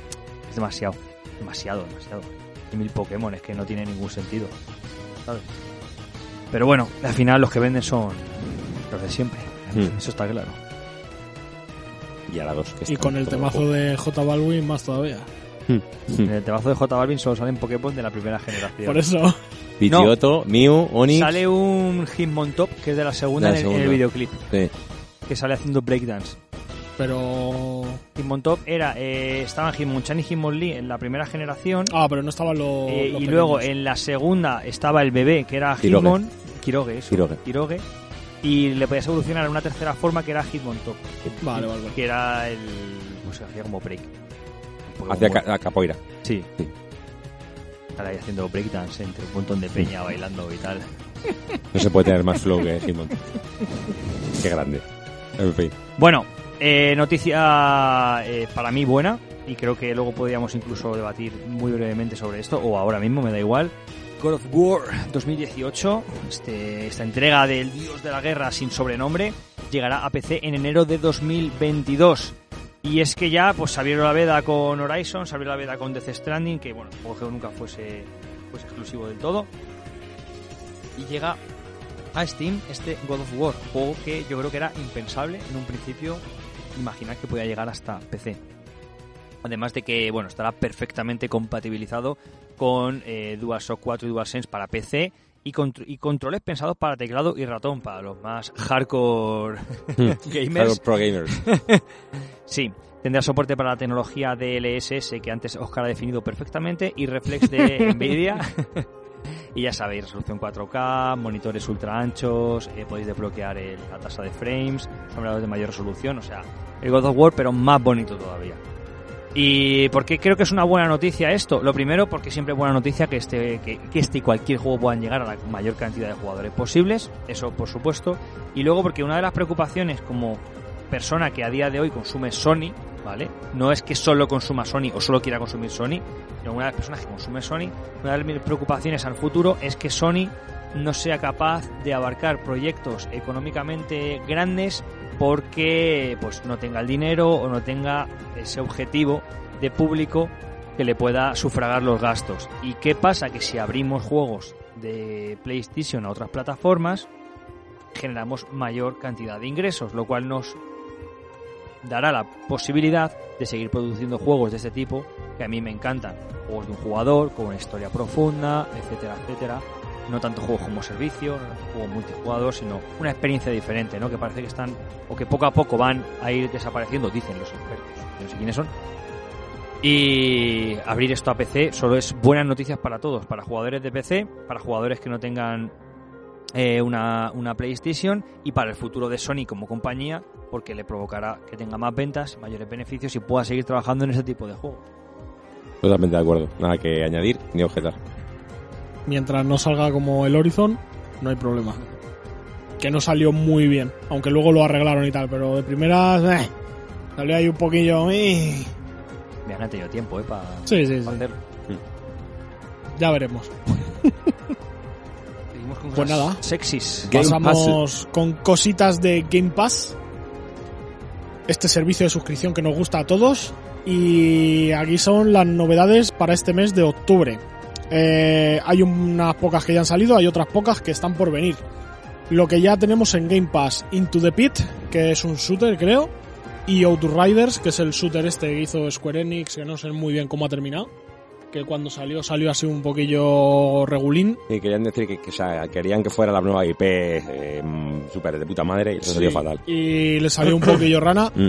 Es demasiado. Demasiado, demasiado. Y mil Pokémon, es que no tiene ningún sentido. ¿Sabes? Pero bueno, al final los que venden son los de siempre. Hmm. Eso está claro. Y a la con el temazo de J Balwin más todavía. En el temazo de J Balvin solo salen Pokémon de la primera generación. Por eso. Pidgeotto, Mew, Onix. Sale un Hitmontop, que es de la segunda, De la en, el- en el segunda. videoclip, Sí. que sale haciendo breakdance. Pero. Hitmontop era, eh, estaban Hitmonchan y Hitmonlee en la primera generación. Ah, pero no estaban los. eh, los y luego en la segunda estaba el bebé, que era Kiroge. Hitmon. Kiroge, eso. Kiroge. Kiroge. Y le podías evolucionar a una tercera forma que era Hitmontop. Vale, vale, vale. Que era el. Pues hacía como break. Un poco Hacia como- ca- a capoeira. Sí. Sí. Estar ahí haciendo breakdance entre un montón de peña bailando y tal. No se puede tener más flow que Hitmon. Qué grande. En fin. Bueno, eh, noticia eh, para mí buena y creo que luego podríamos incluso debatir muy brevemente sobre esto o ahora mismo, me da igual. God of War 2018, este, esta entrega del dios de la guerra sin sobrenombre, llegará a PC en enero de 2022. Y es que ya pues se abrió la veda con Horizon, se abrió la veda con Death Stranding, que bueno, que nunca fuese, fuese exclusivo del todo. Y llega a Steam este God of War, juego que yo creo que era impensable en un principio imaginar que podía llegar hasta PC. Además de que, bueno, estará perfectamente compatibilizado con eh, DualShock 4 y DualSense para PC y, contr- y controles pensados para teclado y ratón, para los más hardcore gamers. Claro, Pro Gamers. Sí, tendrá soporte para la tecnología DLSS que antes Oscar ha definido perfectamente y reflex de Nvidia. y ya sabéis, resolución 4K, monitores ultra anchos, eh, podéis desbloquear el- la tasa de frames, sombreados de mayor resolución, o sea, el God of War, pero más bonito todavía. ¿Y por qué creo que es una buena noticia esto? Lo primero, porque siempre es buena noticia que este, que, este y cualquier juego puedan llegar a la mayor cantidad de jugadores posibles, eso por supuesto. Y luego porque una de las preocupaciones como persona que a día de hoy consume Sony, ¿vale? No es que solo consuma Sony o solo quiera consumir Sony, sino una de las personas que consume Sony, una de mis preocupaciones al futuro es que Sony no sea capaz de abarcar proyectos económicamente grandes porque pues no tenga el dinero o no tenga ese objetivo de público que le pueda sufragar los gastos. ¿Y qué pasa? Que si abrimos juegos de PlayStation a otras plataformas, generamos mayor cantidad de ingresos, lo cual nos dará la posibilidad de seguir produciendo juegos de este tipo que a mí me encantan. Juegos de un jugador, con una historia profunda, etcétera, etcétera. No tanto juegos como servicio, juegos multijugador, sino una experiencia diferente, ¿no? Que parece que están, o que poco a poco van a ir desapareciendo, dicen los expertos. No sé quiénes son. Y abrir esto a PC solo es buenas noticias para todos, para jugadores de PC, para jugadores que no tengan eh, una, una PlayStation y para el futuro de Sony como compañía, porque le provocará que tenga más ventas, mayores beneficios y pueda seguir trabajando en ese tipo de juegos. Totalmente de acuerdo. Nada que añadir ni objetar. Mientras no salga como el Horizon, no hay problema. Que no salió muy bien, aunque luego lo arreglaron y tal, pero de primeras, eh, salió ahí un poquillo. eh. Me han tenido tiempo, ¿eh? Para Sí, sí, sí. hacerlo. Ya veremos. Seguimos con Pues cosas nada. Sexys. Game Pasamos con cositas de Game Pass. Este servicio de suscripción que nos gusta a todos. Y aquí son las novedades para este mes de octubre. Eh, hay unas pocas que ya han salido, hay otras pocas que están por venir. Lo que ya tenemos en Game Pass, Into the Pit, que es un shooter creo, y Outriders, que es el shooter este que hizo Square Enix, que no sé muy bien cómo ha terminado, que cuando salió salió así un poquillo regulín. Y querían decir que, que, o sea, querían que fuera la nueva IP eh, súper de puta madre y eso salió Sí, fatal. Y le salió un poquillo rana.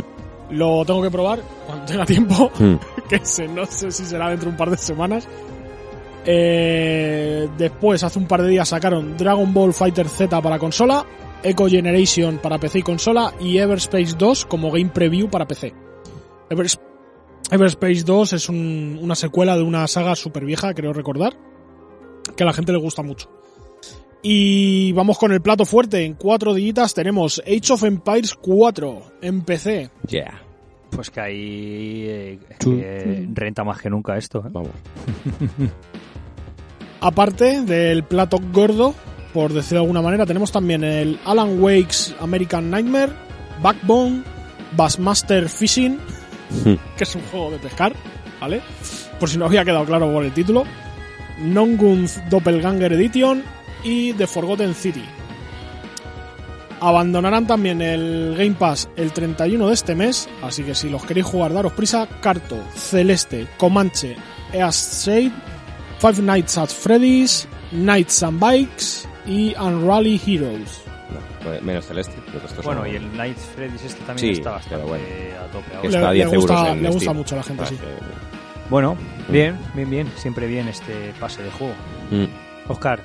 Mm. Lo tengo que probar cuando tenga tiempo, Mm. que se- no sé si será dentro de un par de semanas. Eh, después, hace un par de días sacaron Dragon Ball Fighter Z para consola, Echo Generation para PC y consola y Everspace 2 como game preview para PC. Evers- Everspace 2 es un- una secuela de una saga súper vieja, creo recordar, que a la gente le gusta mucho. Y vamos con el plato fuerte. En cuatro días tenemos Age of Empires 4 en PC. Yeah. Pues que ahí eh, que renta más que nunca esto. ¿eh? Vamos. Aparte del plato gordo, por decirlo de alguna manera, tenemos también el Alan Wake's American Nightmare, Backbone, Bassmaster Fishing, que es un juego de pescar, ¿vale? Por si no había quedado claro por el título. Nongunth Doppelganger Edition y The Forgotten City. Abandonarán también el Game Pass el 31 de este mes, así que si los queréis jugar, daros prisa. Carto, Celeste, Comanche, East Shade, Five Nights at Freddy's, Nights and Bikes y Unrally Heroes. No, pues, menos celeste. Bueno, son- y el Night Freddy's este también Sí, está bastante pero bueno. a tope ahora. está a Le- 10 le gusta- euros en le gusta mucho a la gente, Ah, sí. que- Bueno, bien, bien, bien. Siempre bien este pase de juego. Mm. Oscar,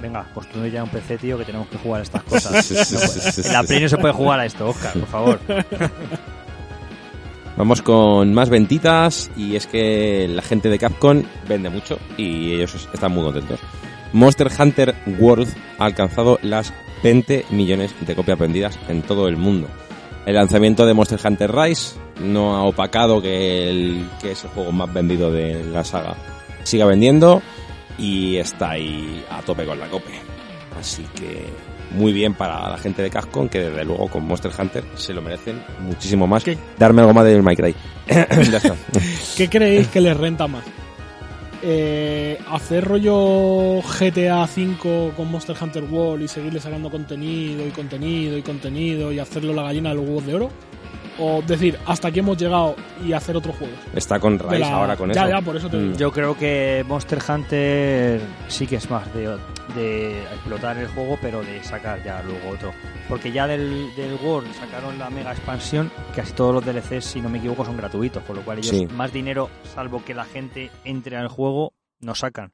venga, construye ya un PC, tío, que tenemos que jugar a estas cosas. No en la Play no se puede jugar a esto, Oscar, por favor. Vamos con más ventitas y es que la gente de Capcom vende mucho y ellos están muy contentos. Monster Hunter World ha alcanzado las 20 millones de copias vendidas en todo el mundo. El lanzamiento de Monster Hunter Rise no ha opacado que, el, que es el juego más vendido de la saga siga vendiendo y está ahí a tope con la cope. Así que muy bien para la gente de Capcom que desde luego con Monster Hunter se lo merecen muchísimo más. ¿Qué? Darme algo más del My Cry. ya está. ¿Qué creéis que les renta más? Eh, ¿Hacer rollo GTA V con Monster Hunter World y seguirle sacando contenido y contenido y contenido y hacerlo la gallina de los huevos de oro? ¿O decir, hasta aquí hemos llegado y hacer otro juego? Está con Rise la- ahora con ya, eso. ya, por eso te Mm. digo. Yo creo que Monster Hunter sí que es más de, de explotar el juego, pero de sacar ya luego otro. Porque ya del, del World sacaron la mega expansión, casi todos los DLCs, si no me equivoco, son gratuitos, por lo cual ellos Sí. más dinero, salvo que la gente entre al juego, no sacan.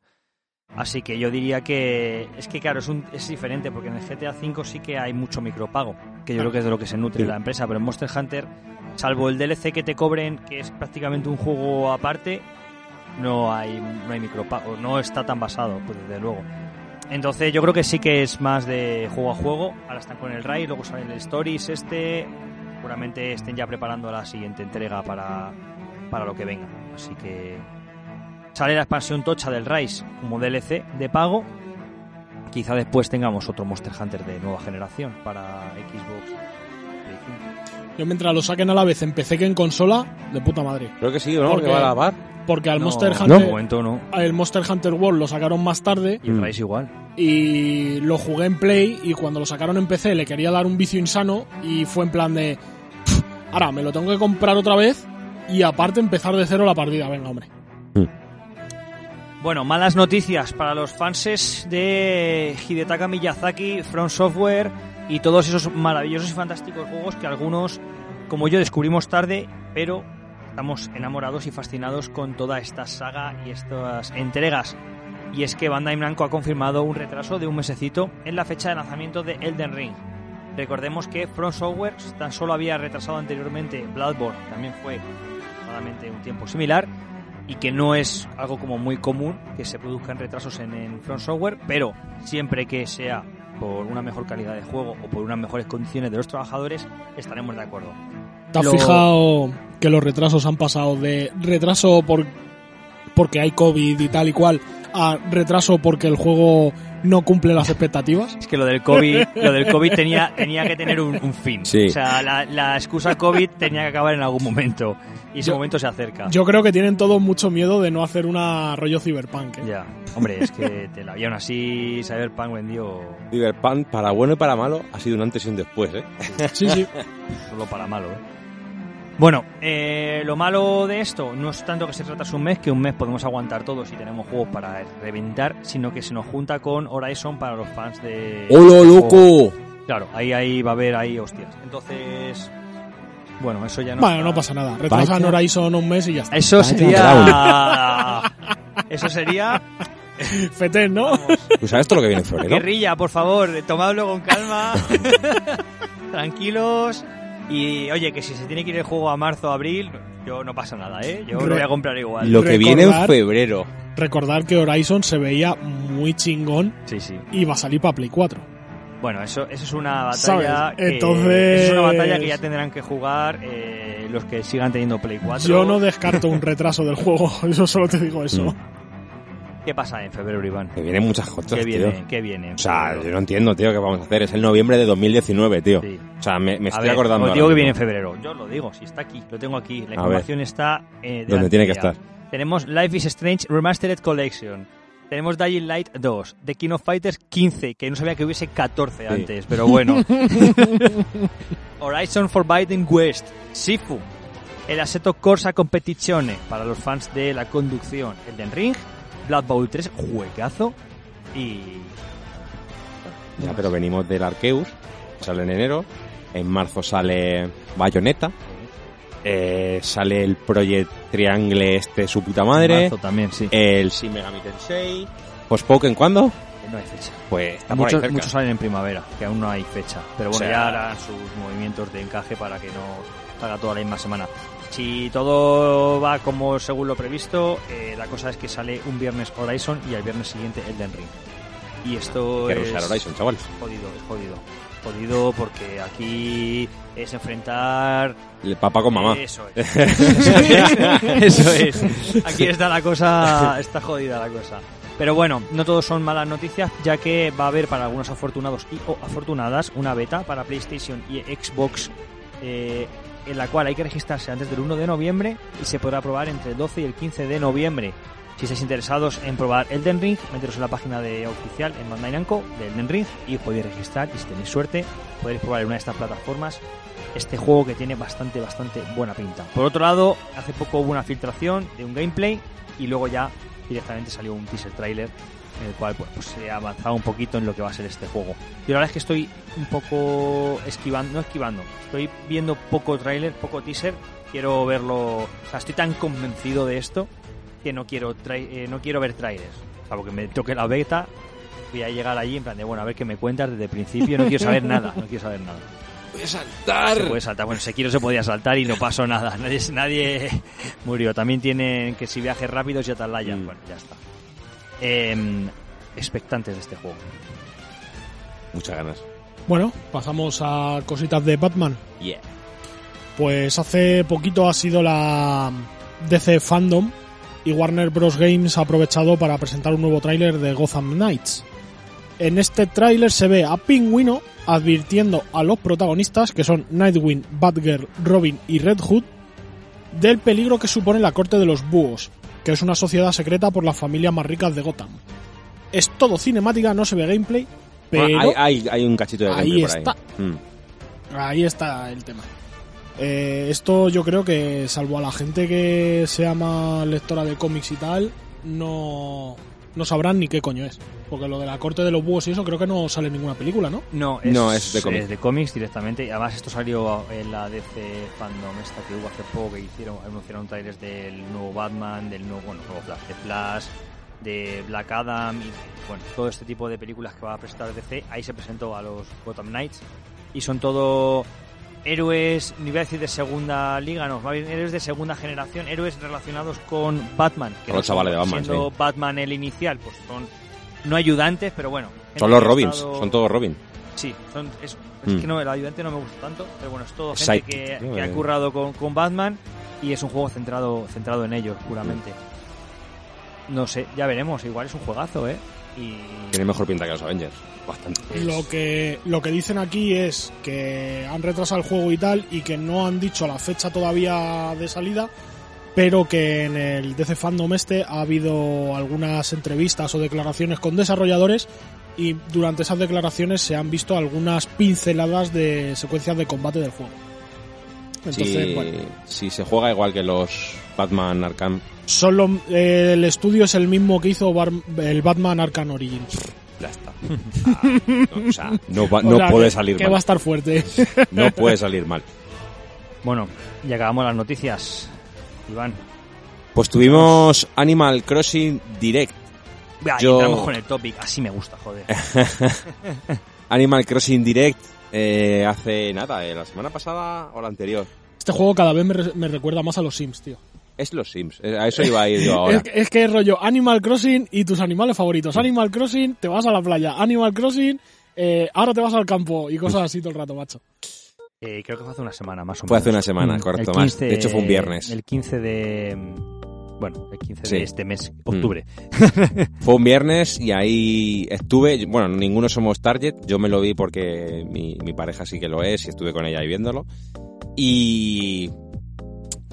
Así que yo diría que es que claro, es, un, es diferente porque en el GTA V sí que hay mucho micropago, que yo creo que es de lo que se nutre Sí. la empresa, pero en Monster Hunter, salvo el DLC que te cobren, que es prácticamente un juego aparte, no hay no hay micropago, no está tan basado, pues desde luego. Entonces yo creo que sí que es más de juego a juego. Ahora están con el Rise, luego sale el Stories este. Seguramente estén ya preparando la siguiente entrega para, para lo que venga. Así que sale la expansión tocha del Rise como DLC de pago. Quizá después tengamos otro Monster Hunter de nueva generación para Xbox. Play 5. Yo mientras lo saquen a la vez en PC que en consola, de puta madre. Creo que sí, ¿no? Porque- Que va a lavar. Porque al No, Monster Hunter, momento no. el Monster Hunter World lo sacaron más tarde Y el. Rise igual. y lo jugué en Play y cuando lo sacaron en PC le quería dar un vicio insano y fue en plan de "Pff, ahora me lo tengo que comprar otra vez y aparte empezar de cero la partida, venga hombre. Bueno, malas noticias para los fanses de Hidetaka Miyazaki, From Software y todos esos maravillosos y fantásticos juegos que algunos, como yo, descubrimos tarde, pero estamos enamorados y fascinados con toda esta saga y estas entregas. Y es que Bandai Namco ha confirmado un retraso de un mesecito en la fecha de lanzamiento de Elden Ring. Recordemos que From Software tan solo había retrasado anteriormente Bloodborne, también fue aproximadamente un tiempo similar, y que no es algo como muy común que se produzcan retrasos en, en From Software, pero siempre que sea por una mejor calidad de juego o por unas mejores condiciones de los trabajadores, estaremos de acuerdo. ¿Te has Lo- fijado que los retrasos han pasado de retraso por porque hay COVID y tal y cual a retraso porque el juego no cumple las expectativas? Es que lo del COVID, lo del COVID tenía, tenía que tener un, un fin. Sí. O sea, la, la excusa COVID tenía que acabar en algún momento. Y ese Yo- momento se acerca. Yo creo que tienen todos mucho miedo de no hacer una rollo cyberpunk. ¿eh? Ya, hombre, es que te la y aún así Cyberpunk vendió Cyberpunk, para bueno y para malo, ha sido un antes y un después, ¿eh? Sí, sí. solo para malo, ¿eh? Bueno, eh, lo malo de esto no es tanto que se trata de un mes, que un mes podemos aguantar todos y tenemos juegos para reventar, sino que se nos junta con Horizon para los fans de... ¡Hola, loco! Claro, ahí, ahí va a haber ahí hostias. Entonces, bueno, eso ya no... Bueno, está- no pasa nada. Retrasan Vaya. Horizon un mes y ya está. Eso sería... Eso sería... Feten, ¿no? vamos, ¿Tú sabes todo lo que viene en febrero? Guerrilla, por favor, tomadlo con calma. Tranquilos. Y oye, que si se tiene que ir el juego a marzo o abril, yo no pasa nada, ¿eh? Yo lo voy a comprar igual. Lo que viene en febrero. Recordar que Horizon se veía muy chingón Sí, sí. y va a salir para Play 4. Bueno, eso, eso es una batalla. Entonces- eso es una batalla que ya tendrán que jugar eh, los que sigan teniendo Play 4. Yo no descarto un retraso del juego, yo solo te digo eso. Mm. ¿Qué pasa en febrero, Iván? Que vienen muchas cosas, ¿Qué viene? tío. ¿Qué viene? en O sea, yo no entiendo, tío, qué vamos a hacer. Es el noviembre de 2019, tío. Sí. O sea, me, me estoy ver, acordando. ahora digo que viene en febrero. Yo lo digo, si está aquí, lo tengo aquí. La información está eh, Donde tiene que estar. Tenemos Life is Strange Remastered Collection. Tenemos Dying Light 2, The King of Fighters 15, que no sabía que hubiese 14 Sí. antes, pero bueno. Horizon Forbidden West, Sifu, el Assetto Corsa Competizione para los fans de la conducción, Elden Ring, Blood Bowl 3, juegazo y Ya, pero venimos del Arceus, sale en enero. En marzo sale Bayonetta. Eh, sale el Project Triangle este, su puta madre. Marzo también, sí. El Shin Megami Tensei. Postpoken, ¿cuándo? no hay fecha. Pues está por ahí Muchos, cerca. muchos salen en primavera, que aún no hay fecha. Pero bueno, O sea- ya harán sus movimientos de encaje para que no haga toda la misma semana. Si todo va como según lo previsto, eh, la cosa es que sale un viernes Horizon y al viernes siguiente Elden Ring. Y esto Que es Horizon, chaval. jodido, es jodido. Jodido porque aquí es enfrentar El papá con mamá. eso es. Eso es. Aquí está la cosa, está jodida la cosa. Pero bueno, no todos son malas noticias, ya que va a haber para algunos afortunados y o afortunadas una beta para PlayStation y Xbox eh, en la cual hay que registrarse antes del 1 de noviembre y se podrá probar entre el 12 y el 15 de noviembre. Si estáis interesados en probar Elden Ring, meteros en la página de oficial en Bandai Namco de Elden Ring y podéis registrar y si tenéis suerte podéis probar en una de estas plataformas este juego que tiene bastante, bastante buena pinta. Por otro lado, hace poco hubo una filtración de un gameplay y luego ya directamente salió un teaser trailer en el cual pues, pues, se ha avanzado un poquito en lo que va a ser este juego. Yo la verdad es que estoy un poco esquivando, no esquivando, estoy viendo poco trailer, poco teaser, quiero verlo, o sea, estoy tan convencido de esto que no quiero eh, no quiero ver trailers. salvo que me toque la beta, voy a llegar allí en plan de, bueno, a ver qué me cuentas desde el principio, no quiero saber nada, no quiero saber nada. ¡Voy a saltar! Se puede saltar, bueno, Sekiro se podía saltar y no pasó nada, nadie, nadie murió. También tienen que si viajes rápidos y atalayan, Mm. bueno, ya está. Em, expectantes de este juego. Muchas ganas. Bueno, pasamos a cositas de Batman. Yeah. Pues hace poquito ha sido la DC Fandom y Warner Bros. Games ha aprovechado para presentar un nuevo tráiler de Gotham Knights. En este tráiler se ve a Pingüino advirtiendo a los protagonistas, que son Nightwing, Batgirl, Robin y Red Hood, del peligro que supone la corte de los búhos, que es una sociedad secreta por las familias más ricas de Gotham. Es todo cinemática, no se ve gameplay, pero Bueno, hay, hay, hay un cachito de Ahí gameplay por está. ahí. Mm. Ahí está el tema. Eh, esto yo creo que, salvo a la gente que sea más lectora de cómics y tal, no, no sabrán ni qué coño es. Porque lo de la corte de los búhos y eso creo que no sale en ninguna película, ¿no? No, es, No, es de cómics. de cómics directamente. Y además esto salió en la DC Fandom esta que hubo hace poco que hicieron, anunciaron trailers del nuevo Batman, del nuevo, bueno, nuevo Flash, de Flash, de Black Adam y bueno, todo este tipo de películas que va a presentar DC. Ahí se presentó a los Gotham Knights y son todo héroes, ni voy a decir de segunda liga, no, más bien héroes de segunda generación, héroes relacionados con Batman. Con los chavales de Batman, siendo sí. Batman el inicial, pues son no ayudantes, pero bueno. Son los que Robins, estado- son todos Robin. Sí, son, es, es Mm. que no, el ayudante no me gusta tanto, pero bueno, es todo gente que, que ha Eh. currado con, con Batman y es un juego centrado, centrado en ellos, puramente. No sé, ya veremos, igual es un juegazo, ¿eh? Y Tiene mejor pinta que los Avengers. Bastante. Lo que, lo que dicen aquí es que han retrasado el juego y tal y que no han dicho la fecha todavía de salida, pero que en el DC Fandom este ha habido algunas entrevistas o declaraciones con desarrolladores y durante esas declaraciones se han visto algunas pinceladas de secuencias de combate del juego. Entonces, si, bueno, si se juega igual que los Batman Arkham, solo eh, el estudio es el mismo que hizo Bar- el Batman Arkham Origins. Ya está. Ah, no, o sea, no, va- O no sea, puede que- salir que mal. va a estar fuerte. No puede salir mal. bueno, ya acabamos las noticias. Iván, Pues tuvimos Animal Crossing Direct. ya, Yo- entramos con el topic, así me gusta, joder. Animal Crossing Direct eh, hace nada, eh, la semana pasada o la anterior. Este juego cada vez me, re- me recuerda más a los Sims, tío. Es los Sims, eh, a eso iba a ir yo ahora. Es, que- es que es rollo Animal Crossing y tus animales favoritos. Animal Crossing, te vas a la playa. Animal Crossing, eh, ahora te vas al campo y cosas así todo el rato, macho. Eh, creo que fue hace una semana, más o menos. Fue hace una semana, Mm, correcto, más. De hecho, fue un viernes. El 15 de... Bueno, el 15 Sí. Mm. de este mes, octubre. Fue un viernes y ahí estuve, bueno, ninguno somos target, yo me lo vi porque mi, mi pareja sí que lo es y estuve con ella ahí viéndolo. Y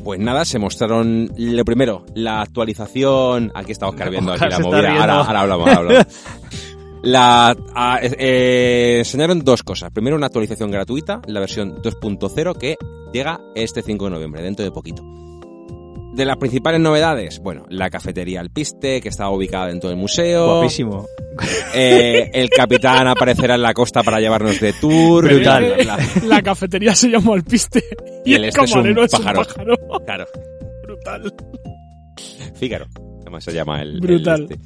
pues nada, se mostraron lo primero, la actualización, aquí está Oscar viendo aquí la movida, ahora, ahora hablamos, ahora hablamos. La, a- eh, enseñaron dos cosas. Primero, una actualización gratuita, la versión 2.0 que llega este 5 de noviembre, dentro de poquito. De las principales novedades, bueno, la cafetería Alpiste, que estaba ubicada dentro del museo. Guapísimo. Eh, el capitán aparecerá en la costa para llevarnos de tour. Brutal. La cafetería se llama Alpiste y, Y el el este es un camarero es un pájaro. pájaro. Claro, Brutal. Fígaro. Además se llama el. el Brutal. este.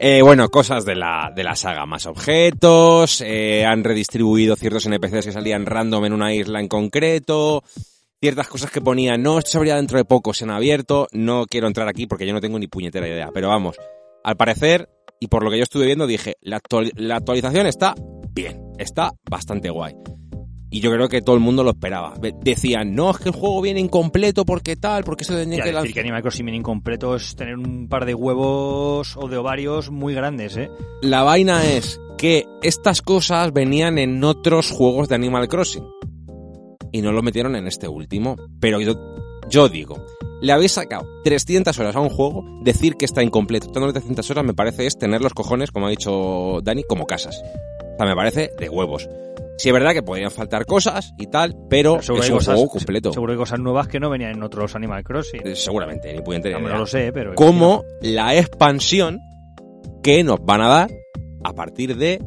Eh, bueno, cosas de la, de la saga. Más objetos. eh, han redistribuido ciertos NPCs que salían random en una isla en concreto. Ciertas cosas que ponían, no, esto se abrirá dentro de poco, se han abierto. No quiero entrar aquí porque yo no tengo ni puñetera idea. Pero vamos, al parecer, y por lo que yo estuve viendo, dije, la, actual- la actualización está bien, está bastante guay. Y yo creo que todo el mundo lo esperaba. Decían, no, es que el juego viene incompleto porque tal, porque eso tenía que decir que Animal Crossing viene incompleto es tener un par de huevos o de ovarios muy grandes, ¿eh? La vaina es que estas cosas venían en otros juegos de Animal Crossing. Y no lo metieron en este último. Pero yo, yo digo, le habéis sacado 300 horas a un juego, decir que está incompleto. Dándole 300 horas me parece es tener los cojones, como ha dicho Dani, como casas. O sea, me parece de huevos. Sí es verdad que podrían faltar cosas y tal, pero Seguro es un cosas- juego completo. Seguro hay cosas nuevas que no venían en otros Animal Crossing. Eh, Seguramente, ni pudiente No, no lo sé, pero... como la expansión que nos van a dar a partir de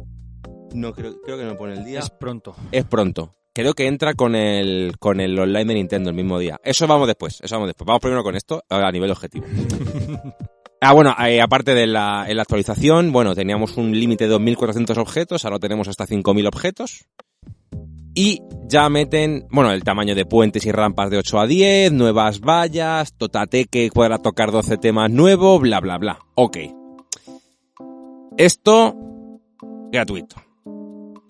no creo, creo que no pone el día Es pronto. es pronto creo que entra con el con el online de Nintendo el mismo día eso vamos después eso vamos después vamos primero con esto a nivel objetivo Ah, bueno, eh, aparte de la, en la actualización, bueno, teníamos un límite de 2.400 objetos, ahora tenemos hasta 5.000 objetos. Y ya meten, bueno, el tamaño de puentes y rampas de 8 a 10, nuevas vallas, Totate que podrá tocar 12 temas nuevos, bla, bla, bla. Ok. Esto, gratuito.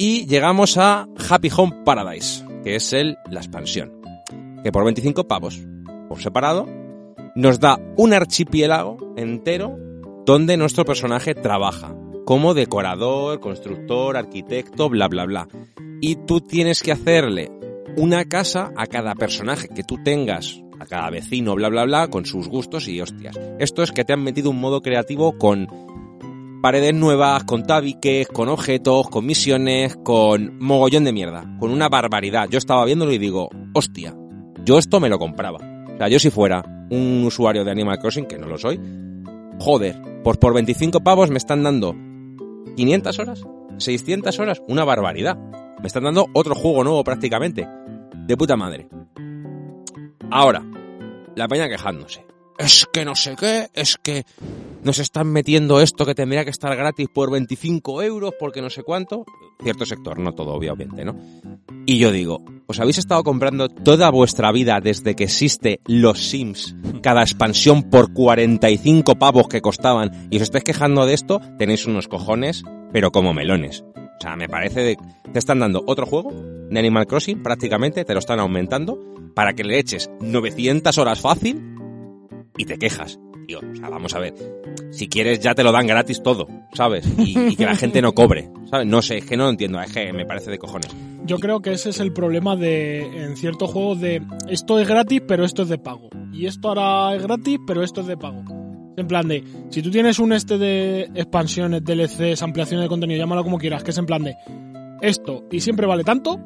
Y llegamos a Happy Home Paradise, que es el, la expansión. Que por 25 pavos, por separado, nos da un archipiélago entero donde nuestro personaje trabaja. Como decorador, constructor, arquitecto, bla, bla, bla. Y tú tienes que hacerle una casa a cada personaje que tú tengas, a cada vecino, bla, bla, bla, con sus gustos y hostias. Esto es que te han metido un modo creativo con paredes nuevas, con tabiques, con objetos, con misiones, con mogollón de mierda, con una barbaridad. Yo estaba viéndolo y digo, hostia, yo esto me lo compraba. O sea, yo si fuera un usuario de Animal Crossing, que no lo soy, joder, pues por 25 pavos me están dando 500 horas, 600 horas, una barbaridad. Me están dando otro juego nuevo prácticamente. De puta madre. Ahora, la peña quejándose. Es que no sé qué, es que nos están metiendo esto que tendría que estar gratis por 25 euros porque no sé cuánto. Cierto sector, no todo, obviamente, ¿no? Y yo digo, ¿os habéis estado comprando toda vuestra vida desde que existe los Sims, cada expansión por 45 pavos que costaban, y os estáis quejando de esto? Tenéis unos cojones, pero como melones. O sea, me parece de... Te están dando otro juego de Animal Crossing, prácticamente, te lo están aumentando, para que le eches 900 horas fácil y te quejas. Tío, o sea, vamos a ver. Si quieres ya te lo dan gratis todo, ¿sabes? Y, y que la gente no cobre, ¿sabes? No sé, es que no lo entiendo, es que me parece de cojones. Yo creo que ese es el problema de en ciertos juegos de esto es gratis, pero esto es de pago. Y esto ahora es gratis, pero esto es de pago. En plan de, si tú tienes un este de expansiones, DLCs, ampliaciones de contenido, llámalo como quieras, que es en plan de esto y siempre vale tanto,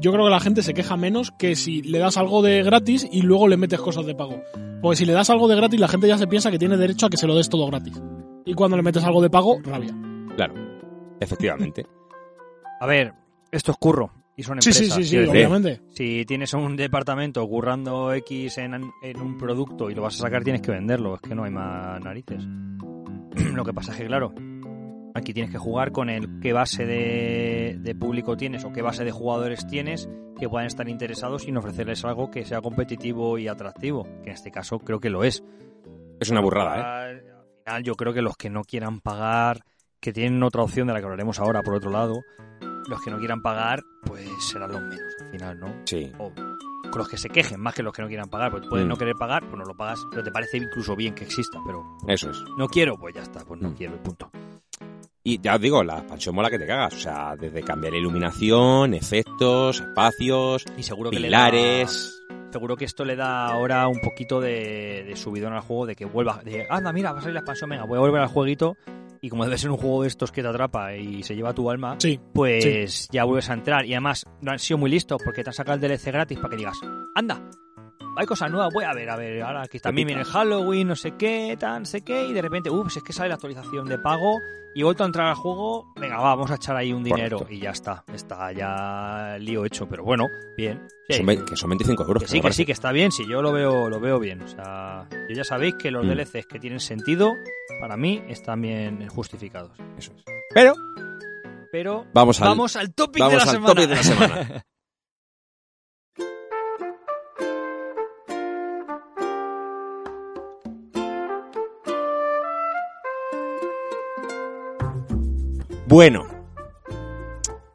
yo creo que la gente se queja menos que si le das algo de gratis y luego le metes cosas de pago. Porque si le das algo de gratis, la gente ya se piensa que tiene derecho a que se lo des todo gratis. Y cuando le metes algo de pago, rabia. Claro, efectivamente. A ver, esto es curro y son Sí, empresas. sí, sí, sí, decir, obviamente. Si tienes un departamento currando X en, en un producto y lo vas a sacar, tienes que venderlo. Es que no hay más narices. lo que pasa es que, claro, aquí tienes que jugar con el qué base de, de público tienes o qué base de jugadores tienes que puedan estar interesados y en ofrecerles algo que sea competitivo y atractivo. Que en este caso creo que lo es. Es una burrada, ¿eh? Al final, yo creo que los que no quieran pagar, que tienen otra opción de la que hablaremos ahora, por otro lado, los que no quieran pagar, pues serán los menos al final, ¿no? Sí. O con los que se quejen, más que los que no quieran pagar, porque pueden Mm. no querer pagar, pues no lo pagas, pero te parece incluso bien que exista, pero Eso es. no quiero, pues ya está, pues no Mm. quiero, punto. Y ya os digo, la expansión mola que te cagas. O sea, desde cambiar iluminación, efectos, espacios, Y seguro que pilares. le da, seguro que esto le da ahora un poquito de, de subidón al juego, de que vuelva, de, anda, mira, va a salir la expansión, venga, voy a volver al jueguito, y como debe ser un juego de estos que te atrapa y se lleva tu alma, Sí. pues ya vuelves a entrar. Y además, no han sido muy listos porque te han sacado el DLC gratis para que digas, anda, hay cosas nuevas, voy a ver, a ver, ahora que también viene Halloween, no sé qué, tan, no sé qué, y de repente, ups, es que sale la actualización de pago y he vuelto a entrar al juego, venga, va, vamos a echar ahí un dinero Correcto. y ya está, está ya el lío hecho, pero bueno, bien. Sí, Son que son 25 euros. que sí, que sí, que está bien, sí, yo lo veo, lo veo bien. O sea, yo ya sabéis que los Mm. DLCs que tienen sentido, para mí, están bien justificados. Eso es. Pero Pero vamos al, vamos al topic vamos de la al topic de la semana. Bueno,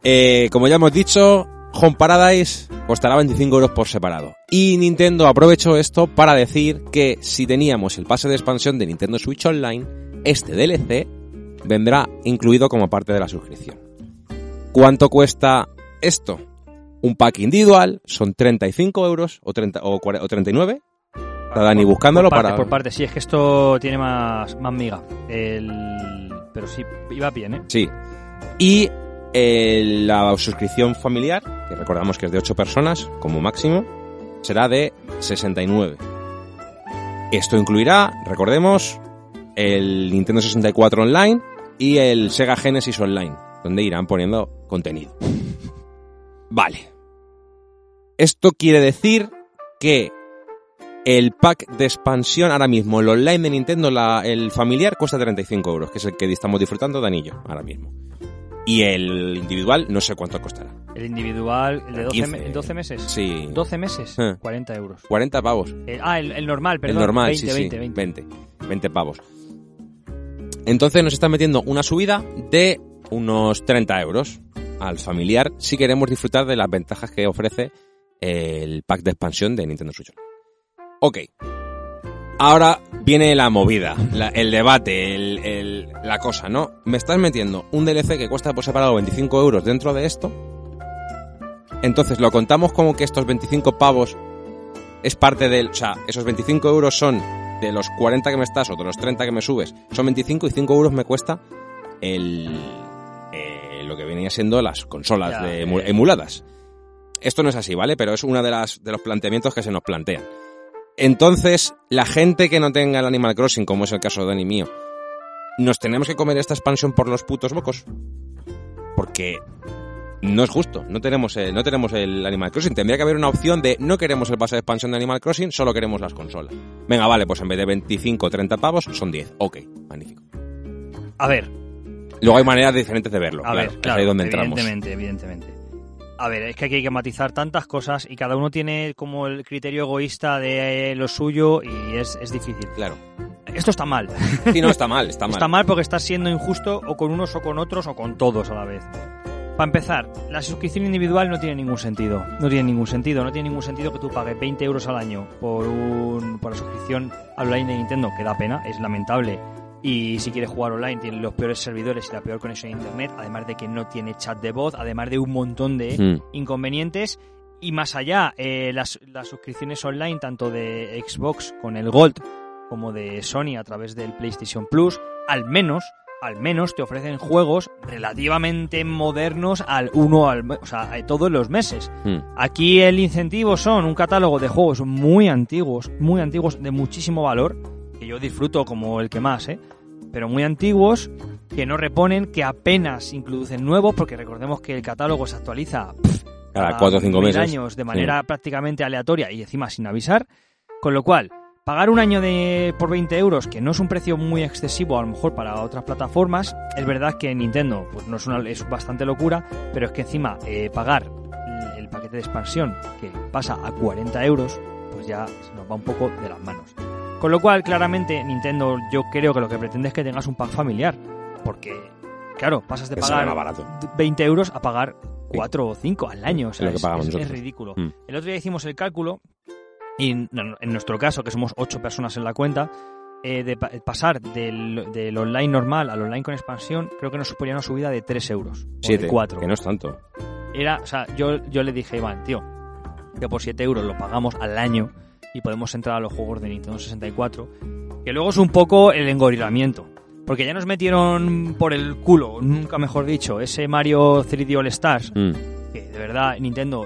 eh, como ya hemos dicho, Home Paradise costará 25 euros por separado. Y Nintendo aprovechó esto para decir que si teníamos el pase de expansión de Nintendo Switch Online, este DLC vendrá incluido como parte de la suscripción. ¿Cuánto cuesta esto? Un pack individual son 35 euros o, 30, o, 40 o 39. Está Dani buscándolo por parte, para... Por parte, sí, es que esto tiene más, más miga. El... Pero sí, iba bien, ¿eh? Sí. Y eh, la suscripción familiar, que recordamos que es de 8 personas como máximo, será de 69. Esto incluirá, recordemos, el Nintendo 64 Online y el Sega Genesis Online, donde irán poniendo contenido. Vale. Esto quiere decir que El pack de expansión ahora mismo, el online de Nintendo, la- el familiar, cuesta 35 euros, que es el que estamos disfrutando de anillo ahora mismo. Y el individual, no sé cuánto costará. El individual, el de 12, 15. me- 12 meses. Sí. 12 meses, Eh. 40 euros. 40 pavos. Eh, ah, el, el normal, perdón. el normal, 20, sí, sí. 20, 20. 20. 20 pavos. Entonces nos están metiendo una subida de unos 30 euros al familiar si queremos disfrutar de las ventajas que ofrece el pack de expansión de Nintendo Switch. Ok. Ahora viene la movida, la- el debate, el- el- la cosa, ¿no? Me estás metiendo un DLC que cuesta por separado 25 euros dentro de esto. Entonces lo contamos como que estos 25 pavos es parte del... O sea, esos 25 euros son de los 40 que me estás o de los 30 que me subes. Son 25 y 5 euros me cuesta el... eh, lo que venía siendo las consolas Ya, de eh. emuladas. Esto no es así, ¿vale? Pero es uno de, las, de los planteamientos que se nos plantean. Entonces, la gente que no tenga el Animal Crossing, como es el caso de Dani mío, ¿nos tenemos que comer esta expansión por los putos bocos? Porque no es justo, no tenemos, el, no tenemos el Animal Crossing. Tendría que haber una opción de no queremos el pase de expansión de Animal Crossing, solo queremos las consolas. Venga, vale, pues en vez de 25 o 30 pavos, son 10. Ok, magnífico. A ver, Luego hay maneras diferentes de verlo. a claro, ver, es claro, ahí donde entramos. evidentemente, evidentemente. A ver, es que aquí hay que matizar tantas cosas y cada uno tiene como el criterio egoísta de eh, lo suyo y es, es difícil. Claro. Esto está mal. Sí, no, está mal, está mal. Está mal porque estás siendo injusto o con unos o con otros o con todos a la vez. Para empezar, la suscripción individual no tiene ningún sentido. No tiene ningún sentido. No tiene ningún sentido que tú pagues 20 euros al año por, un, por la suscripción al online de Nintendo, que da pena, es lamentable. Y si quieres jugar online, tiene los peores servidores y la peor conexión a internet, además de que no tiene chat de voz, además de un montón de Mm. inconvenientes. Y más allá, eh, las, las suscripciones online, tanto de Xbox con el Gold como de Sony a través del PlayStation Plus, al menos, al menos te ofrecen juegos relativamente modernos al uno al, o sea, a todos los meses. Mm. Aquí el incentivo son un catálogo de juegos muy antiguos, muy antiguos, de muchísimo valor, que yo disfruto como el que más, ¿eh? Pero muy antiguos, que no reponen, que apenas introducen nuevos, porque recordemos que el catálogo se actualiza pff, Cada 4 o 5 mil meses. años de manera prácticamente aleatoria y encima sin avisar. Con lo cual, pagar un año de por 20 euros, que no es un precio muy excesivo a lo mejor para otras plataformas, es verdad que Nintendo pues no es, una, es bastante locura, pero es que encima eh, pagar el, el paquete de expansión que pasa a 40 euros, pues ya se nos va un poco de las manos. Con lo cual, claramente, Nintendo yo creo que lo que pretende es que tengas un pack familiar, porque, claro, pasas de pagar barato. 20 euros a pagar 4 o 5 al año. O sea, Es lo que es, pagamos es- es ridículo. Mm. El otro día hicimos el cálculo y en, en nuestro caso, que somos 8 personas en la cuenta, eh, de pa- pasar del, del online normal al online con expansión, creo que nos suponía una subida de 3 euros. o 7. de 4. Que no es tanto. Era, o sea, yo, yo le dije a Iván, tío, que por 7 euros lo pagamos al año y podemos entrar a los juegos de Nintendo 64, que luego es un poco el engorilamiento. Porque ya nos metieron por el culo, nunca mejor dicho, ese Mario 3D All Stars, Mm. que de verdad, Nintendo,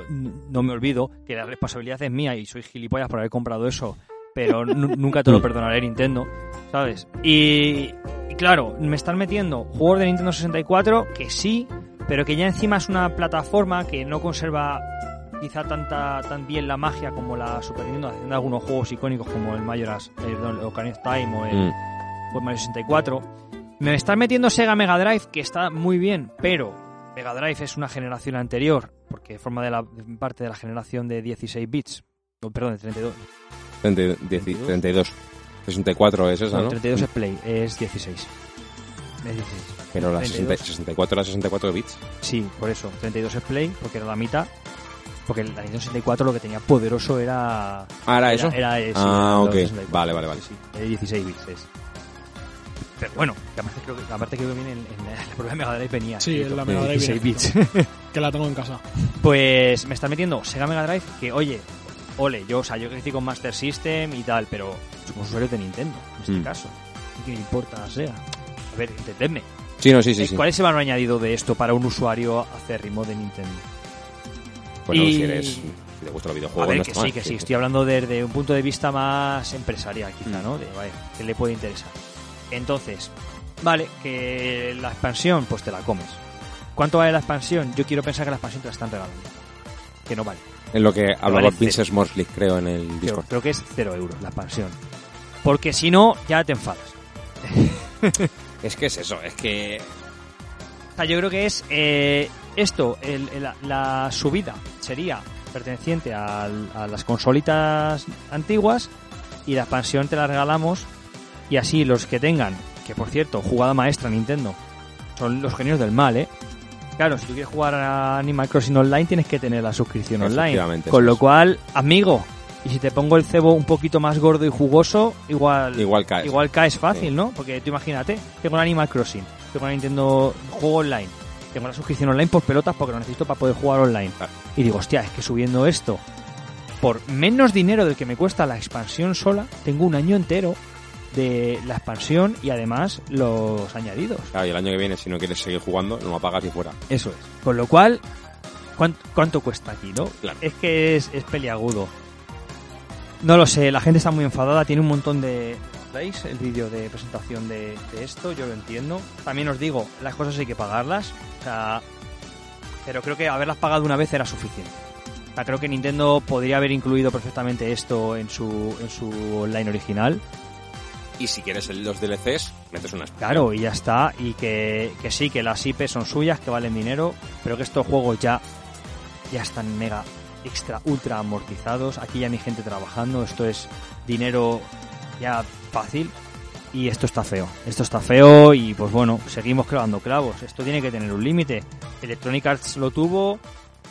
no me olvido que la responsabilidad es mía y soy gilipollas por haber comprado eso, pero nu- nunca te lo perdonaré, Nintendo, ¿sabes? Y, y claro, me están metiendo juegos de Nintendo 64 que sí, pero que ya encima es una plataforma que no conserva quizá tanta tan bien la magia como la Super Nintendo, haciendo algunos juegos icónicos como el Majora's, eh, el Ocarina of Time o el, Mm. Mario 64. Me están metiendo Sega Mega Drive, que está muy bien, pero Mega Drive es una generación anterior, porque forma de la parte de la generación de 16 bits. Oh, perdón, de 32. 30, 10, 32. 64 es esa, No, ¿no? 32 es Play, es 16. Es 16. Pero la 60 32. 64 era 64 bits. Sí, por eso. 32 es Play, porque era la mitad. Porque la Nintendo 64 lo que tenía poderoso era... Ah, ¿era eso? Era, sí, Ah, era ok. los 64. Vale, vale, vale. Sí, sí, de 16 bits es. Pero bueno, que aparte creo que, aparte creo que viene en, en la de Mega Drive venía. Sí, en la Mega Drive 16 viene bits. que la tengo en casa. Pues me está metiendo Sega Mega Drive que, oye, ole, yo, o sea, yo crecí con Master System y tal, pero somos usuarios de Nintendo, en este Mm. caso. ¿Qué me importa Sega? A ver, entendedme. Sí, no, sí, sí. Eh, sí. ¿Cuál es el valor añadido de esto para un usuario acérrimo de Nintendo? Bueno, Y- si eres. Si te gustan los videojuegos, A ver, no que sí, mal, que sí. Estoy hablando desde un punto de vista más empresarial, quizá, Mm. ¿no? De, vale, que le puede interesar. Entonces, vale, que la expansión, pues te la comes. ¿Cuánto vale la expansión? Yo quiero pensar que la expansión te la están regalando. Que no vale. En lo que hablaba vale Vince Smorsley, creo, en el Creo, Discord. creo que es cero euros la expansión. Porque si no, ya te enfadas. Es que es eso, es que... Sea, yo creo que es eh, esto, el- el- la subida sería perteneciente a las consolitas antiguas y la expansión te la regalamos y así los que tengan, que por cierto, jugada maestra Nintendo, son los genios del mal, ¿eh? Claro, si tú quieres jugar a Animal Crossing Online tienes que tener la suscripción online. Con lo cual, amigo, y si te pongo el cebo un poquito más gordo y jugoso, igual Igual caes. Igual caes fácil, Sí. ¿no? Porque tú imagínate, tengo el Animal Crossing, tengo la Nintendo Juego Online, tengo la suscripción online por pelotas porque lo necesito para poder jugar online. Claro. Y digo, hostia, es que subiendo esto por menos dinero del que me cuesta la expansión sola, tengo un año entero de la expansión y además los añadidos. Claro, y el año que viene, si no quieres seguir jugando, no lo apagas y fuera. Eso es. Con lo cual, ¿cuán- ¿cuánto, cuesta aquí, no? Claro. Es que es, es peliagudo. No lo sé, la gente está muy enfadada, tiene un montón de... ¿Veis el vídeo de presentación de, de esto? Yo lo entiendo. También os digo, las cosas hay que pagarlas. O sea, pero creo que haberlas pagado una vez era suficiente. O sea, creo que Nintendo podría haber incluido perfectamente esto en su, en su online original. Y si quieres los DLCs, metes unas... Claro, y ya está. Y que, que sí, que las IP son suyas, que valen dinero, pero que estos juegos ya, ya están mega, extra, ultra amortizados. Aquí ya ni gente trabajando. Esto es dinero ya fácil. Y esto está feo. Esto está feo y pues bueno, seguimos clavando clavos. Esto tiene que tener un límite. Electronic Arts lo tuvo,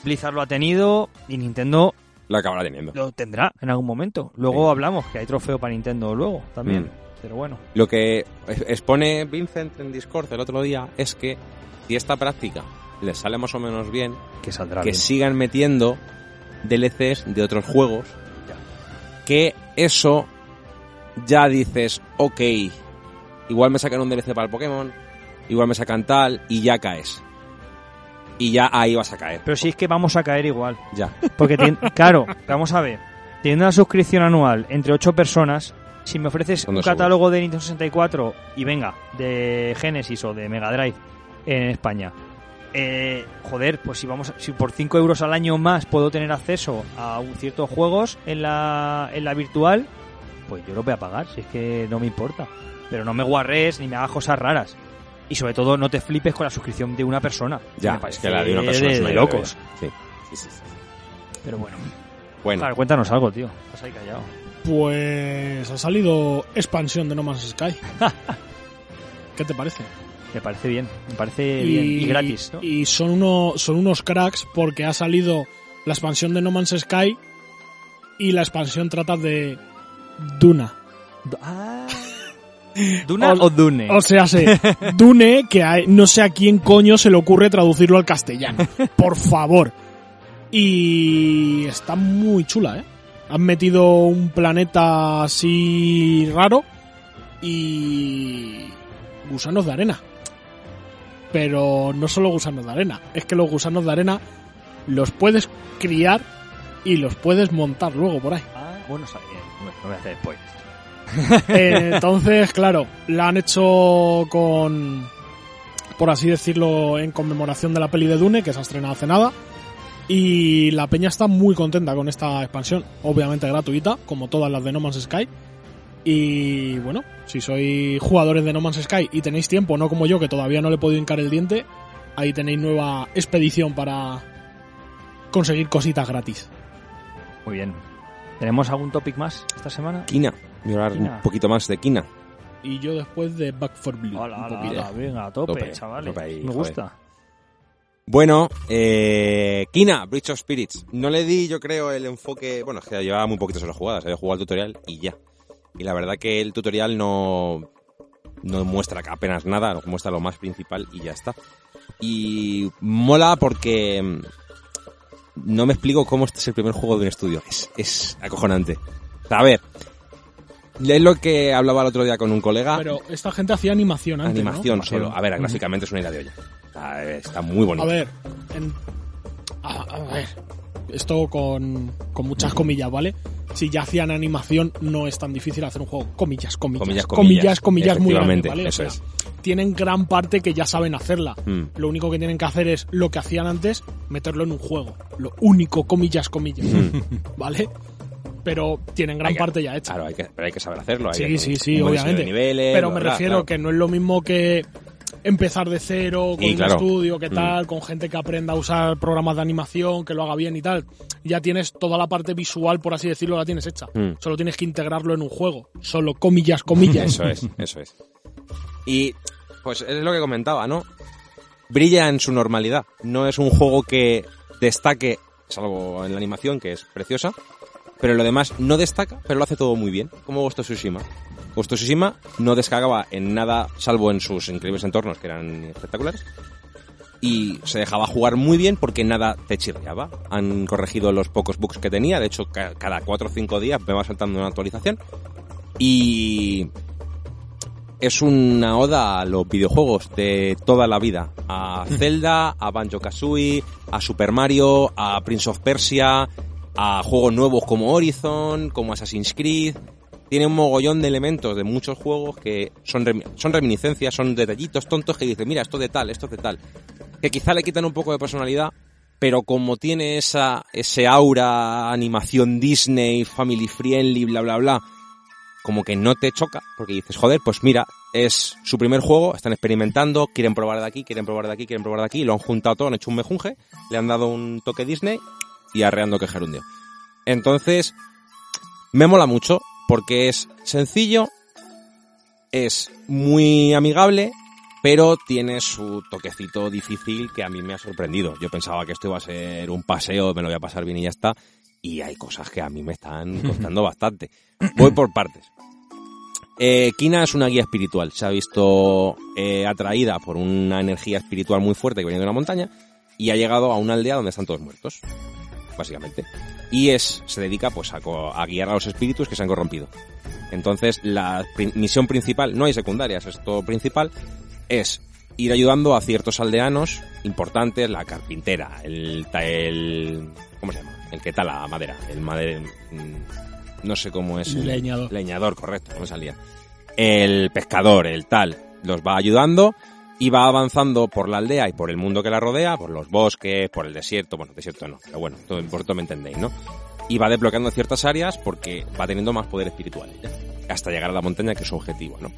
Blizzard lo ha tenido y Nintendo Lo acabará teniendo. lo tendrá en algún momento. Luego Sí. hablamos que hay trofeo para Nintendo luego también. Mm. Pero bueno. Lo que expone Vincent en Discord el otro día es que si esta práctica les sale más o menos bien, Que saldrá que bien. sigan metiendo DLCs de otros juegos, que eso ya dices, ok, igual me sacan un DLC para el Pokémon, igual me sacan tal, y ya caes. Y ya ahí vas a caer. Pero si es que vamos a caer igual. Ya. Porque, tien- claro, vamos a ver. Teniendo una suscripción anual entre ocho personas, si me ofreces un catálogo de Nintendo 64 y venga, de Genesis o de Mega Drive en España, eh, joder, pues si vamos, a- si por 5 euros al año más puedo tener acceso a un- ciertos juegos en la, en la virtual, pues yo lo voy a pagar, si es que no me importa. Pero no me guarres ni me hagas cosas raras. Y sobre todo no te flipes con la suscripción de una persona. Ya, es que la de una persona de- es una de locos. Sí. Sí, sí, sí. Pero bueno. Bueno, Claro, cuéntanos algo, tío. Estás ahí callado. Pues ha salido expansión de No Man's Sky. ¿Qué te parece? Me parece bien. Me parece bien. Y gratis, ¿no? y son, uno, son unos cracks porque ha salido la expansión de No Man's Sky y la expansión trata de Duna. Ah. ¿Duna O- o, Dune? O sea, sé, Dune, que a- no sé a quién coño se le ocurre traducirlo al castellano. Por favor. Y está muy chula, ¿eh? Han metido un planeta así raro y gusanos de arena. Pero no solo gusanos de arena, es que los gusanos de arena los puedes criar y los puedes montar luego por ahí. Bueno, no voy a hacer spoilers. Eh, entonces, claro, la han hecho con, por así decirlo, en conmemoración de la peli de Dune, que se ha estrenado hace nada. Y la peña está muy contenta con esta expansión, obviamente gratuita, como todas las de No Man's Sky. Y bueno, si sois jugadores de No Man's Sky y tenéis tiempo, no como yo, que todavía no le he podido hincar el diente, ahí tenéis nueva expedición para conseguir cositas gratis. Muy bien. ¿Tenemos algún topic más esta semana? Kina. Voy a hablar Kina. un poquito más de Kina. Y yo después de Back for Blue. Hola, un hola, poquito. hola, venga, a tope, Tope, chavales. tope ahí, Me joder. gusta. Bueno, eh, Kina, Breach of Spirits. No le di, yo creo, el enfoque. Bueno, es que llevaba muy poquitas horas jugadas. Había jugado el tutorial y ya. Y la verdad que el tutorial no, no muestra apenas nada, nos muestra lo más principal y ya está. Y mola porque no me explico cómo este es el primer juego de un estudio. Es, es acojonante. A ver, es lo que hablaba el otro día con un colega. Pero esta gente hacía animación antes, ¿no? Animación solo. A ver, gráficamente es una idea de olla. Eh, está muy bonito. A ver, en- a, a ver, esto con, con muchas comillas, ¿vale? si ya hacían animación, no es tan difícil hacer un juego. Comillas, comillas, Comillas, comillas, comillas, comillas, muy efectivamente, ¿vale? O eso sea, es. tienen gran parte que ya saben hacerla. Mm. Lo único que tienen que hacer es lo que hacían antes, meterlo en un juego. Lo único, comillas, comillas. ¿Vale? Pero tienen gran Mm. Que- parte ya hecha. Claro, hay que, pero hay que saber hacerlo. hay Sí, que- sí, sí, obviamente. niveles, Pero me bla, refiero que no es lo mismo que empezar de cero con Y un claro. estudio, que Mm. tal, con gente que aprenda a usar programas de animación, que lo haga bien y tal. Ya tienes toda la parte visual, por así decirlo, la tienes hecha. Mm. Solo tienes que integrarlo en un juego. Solo comillas, comillas. Eso es, eso es. Y pues es lo que comentaba, ¿no? Brilla en su normalidad. No es un juego que destaque, salvo en la animación, que es preciosa, pero lo demás no destaca, pero lo hace todo muy bien, como Ghost of Tsushima. Ghost of Tsushima no descargaba en nada, salvo en sus increíbles entornos, que eran espectaculares, y se dejaba jugar muy bien porque nada te chirriaba. Han corregido los pocos bugs que tenía, de hecho ca- cada 4 o 5 días me va saltando una actualización, y es una oda a los videojuegos de toda la vida. A Zelda, a Banjo Kazooie, a Super Mario, a Prince of Persia, a juegos nuevos como Horizon, como Assassin's Creed. Tiene un mogollón de elementos de muchos juegos que son, son reminiscencias, son detallitos tontos que dices, mira, esto de tal, esto de tal. Que quizá le quitan un poco de personalidad, pero como tiene esa, ese aura, animación Disney, family friendly, bla, bla, bla, como que no te choca, porque dices, joder, pues mira, es su primer juego, están experimentando, quieren probar de aquí, quieren probar de aquí, quieren probar de aquí, lo han juntado todo, han hecho un mejunje, le han dado un toque Disney y arreando que gerundio. Entonces, me mola mucho, porque es sencillo, es muy amigable, pero tiene su toquecito difícil que a mí me ha sorprendido. Yo pensaba que esto iba a ser un paseo, me lo voy a pasar bien y ya está, y hay cosas que a mí me están costando bastante. Voy por partes. Eh, Kina es una guía espiritual. Se ha visto eh, atraída por una energía espiritual muy fuerte que viene de una montaña y ha llegado a una aldea donde están todos muertos, básicamente. Y es se dedica pues a, a guiar a los espíritus que se han corrompido. Entonces la pri- misión principal, no hay secundarias, es todo principal, es ir ayudando a ciertos aldeanos importantes, la carpintera, el, el ¿cómo se llama? El que tala madera, el madera, no sé cómo es. el- Leñador. Leñador, correcto, no me salía. El pescador, el tal, los va ayudando y va avanzando por la aldea y por el mundo que la rodea, por los bosques, por el desierto, bueno, desierto no, pero bueno, todo, por todo me entendéis, ¿no? Y va desbloqueando ciertas áreas porque va teniendo más poder espiritual hasta llegar a la montaña que es su objetivo, ¿no?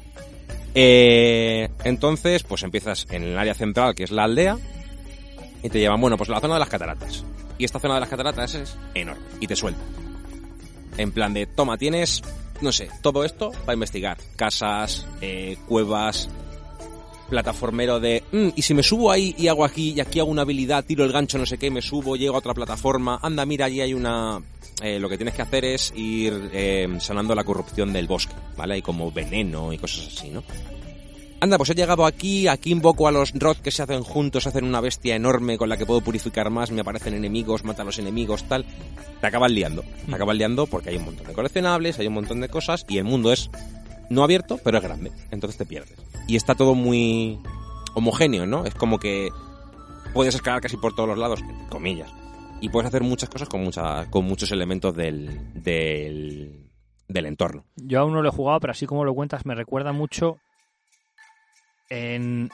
Eh, entonces, pues empiezas en el área central, que es la aldea, y te llevan, bueno, pues a la zona de las cataratas. Y esta zona de las cataratas es enorme, y te suelta. En plan de, toma, tienes, no sé, todo esto para investigar. Casas, eh, cuevas, plataformero de, "Mm, y si me subo ahí y hago aquí, y aquí hago una habilidad, tiro el gancho, no sé qué, me subo, llego a otra plataforma, anda, mira, allí hay una... eh, lo que tienes que hacer es ir eh, sanando la corrupción del bosque, ¿vale? Hay como veneno y cosas así, ¿no? Anda, pues he llegado aquí, aquí invoco a los Rod que se hacen juntos, hacen una bestia enorme con la que puedo purificar más, me aparecen enemigos, mata a los enemigos, tal. Te acabas liando. Te acabas liando porque hay un montón de coleccionables, hay un montón de cosas y el mundo es no abierto, pero es grande. Entonces te pierdes. Y está todo muy homogéneo, ¿no? Es como que puedes escalar casi por todos los lados, comillas. Y puedes hacer muchas cosas con, muchas con muchos elementos del, del, del entorno. Yo aún no lo he jugado, pero así como lo cuentas, me recuerda mucho en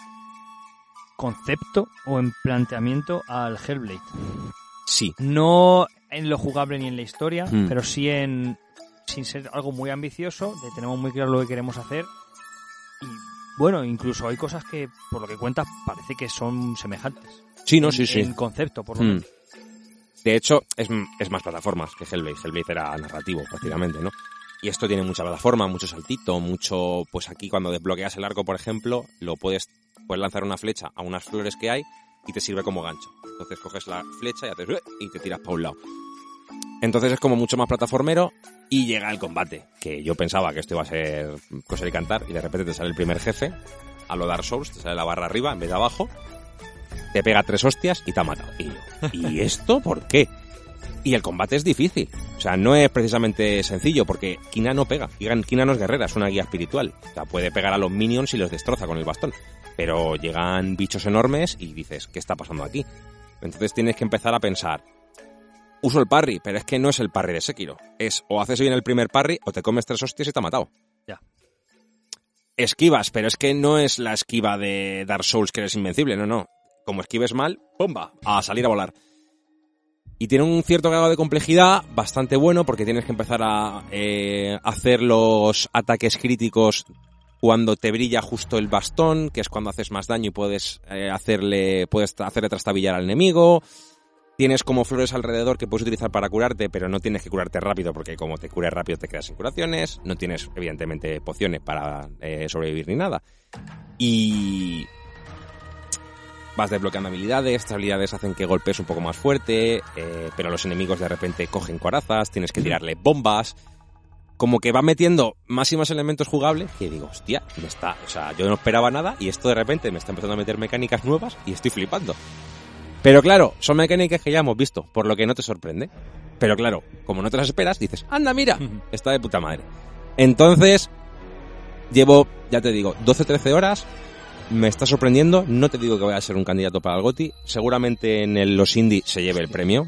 concepto o en planteamiento al Hellblade. Sí. No en lo jugable ni en la historia, Mm. pero sí en sin ser algo muy ambicioso, de tenemos muy claro lo que queremos hacer. Y bueno, incluso hay cosas que, por lo que cuentas, parece que son semejantes. Sí, no, En- sí, sí. En concepto, por lo Mm. menos. De hecho, es, es más plataformas que Hellblade. Hellblade era narrativo, prácticamente, ¿no? Y esto tiene mucha plataforma, mucho saltito, mucho... Pues aquí cuando desbloqueas el arco, por ejemplo, lo puedes, puedes lanzar una flecha a unas flores que hay y te sirve como gancho. Entonces coges la flecha y haces... y te tiras para un lado. Entonces es como mucho más plataformero y llega el combate. Que yo pensaba que esto iba a ser cosa de cantar y de repente te sale el primer jefe, a lo Dark Souls, te sale la barra arriba en vez de abajo, te pega tres hostias y te ha matado. Y yo, ¿y esto por qué? Y el combate es difícil. O sea, no es precisamente sencillo, porque Kina no pega. Kina no es guerrera, es una guía espiritual. O sea, puede pegar a los minions y los destroza con el bastón. Pero llegan bichos enormes y dices, ¿qué está pasando aquí? Entonces tienes que empezar a pensar, uso el parry, pero es que no es el parry de Sekiro. Es o haces bien el primer parry o te comes tres hostias y te ha matado. Ya. Esquivas, pero es que no es la esquiva de Dark Souls que eres invencible, no, no. Como esquives mal, ¡pumba! A salir a volar. Y tiene un cierto grado de complejidad bastante bueno porque tienes que empezar a eh, hacer los ataques críticos cuando te brilla justo el bastón, que es cuando haces más daño y puedes eh, hacerle puedes hacerle trastabillar al enemigo. Tienes como flores alrededor que puedes utilizar para curarte, pero no tienes que curarte rápido porque como te cures rápido te quedas sin curaciones. No tienes, evidentemente, pociones para eh, sobrevivir ni nada. Y vas desbloqueando habilidades, estas habilidades hacen que golpees un poco más fuerte, eh, pero los enemigos de repente cogen corazas, tienes que tirarle bombas. Como que va metiendo más y más elementos jugables que digo, hostia, me está, o sea, yo no esperaba nada y esto de repente me está empezando a meter mecánicas nuevas y estoy flipando. Pero claro, son mecánicas que ya hemos visto, por lo que no te sorprende. Pero claro, como no te las esperas, dices, anda, mira, está de puta madre. Entonces, llevo, ya te digo, 12-13 horas, me está sorprendiendo, no te digo que vaya a ser un candidato para el GOTI, seguramente en el- los indie se lleve el premio,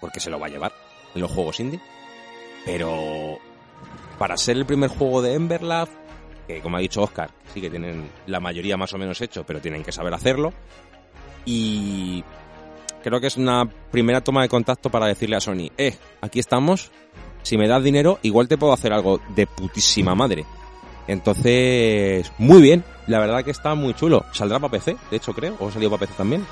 porque se lo va a llevar en los juegos indie, pero para ser el primer juego de Emberlab, que como ha dicho Oscar, sí que tienen la mayoría más o menos hecho, pero tienen que saber hacerlo, y creo que es una primera toma de contacto para decirle a Sony, eh, aquí estamos, si me das dinero, igual te puedo hacer algo de putísima madre. Entonces, muy bien, la verdad que está muy chulo. Saldrá para PC, de hecho creo, o salió para PC también.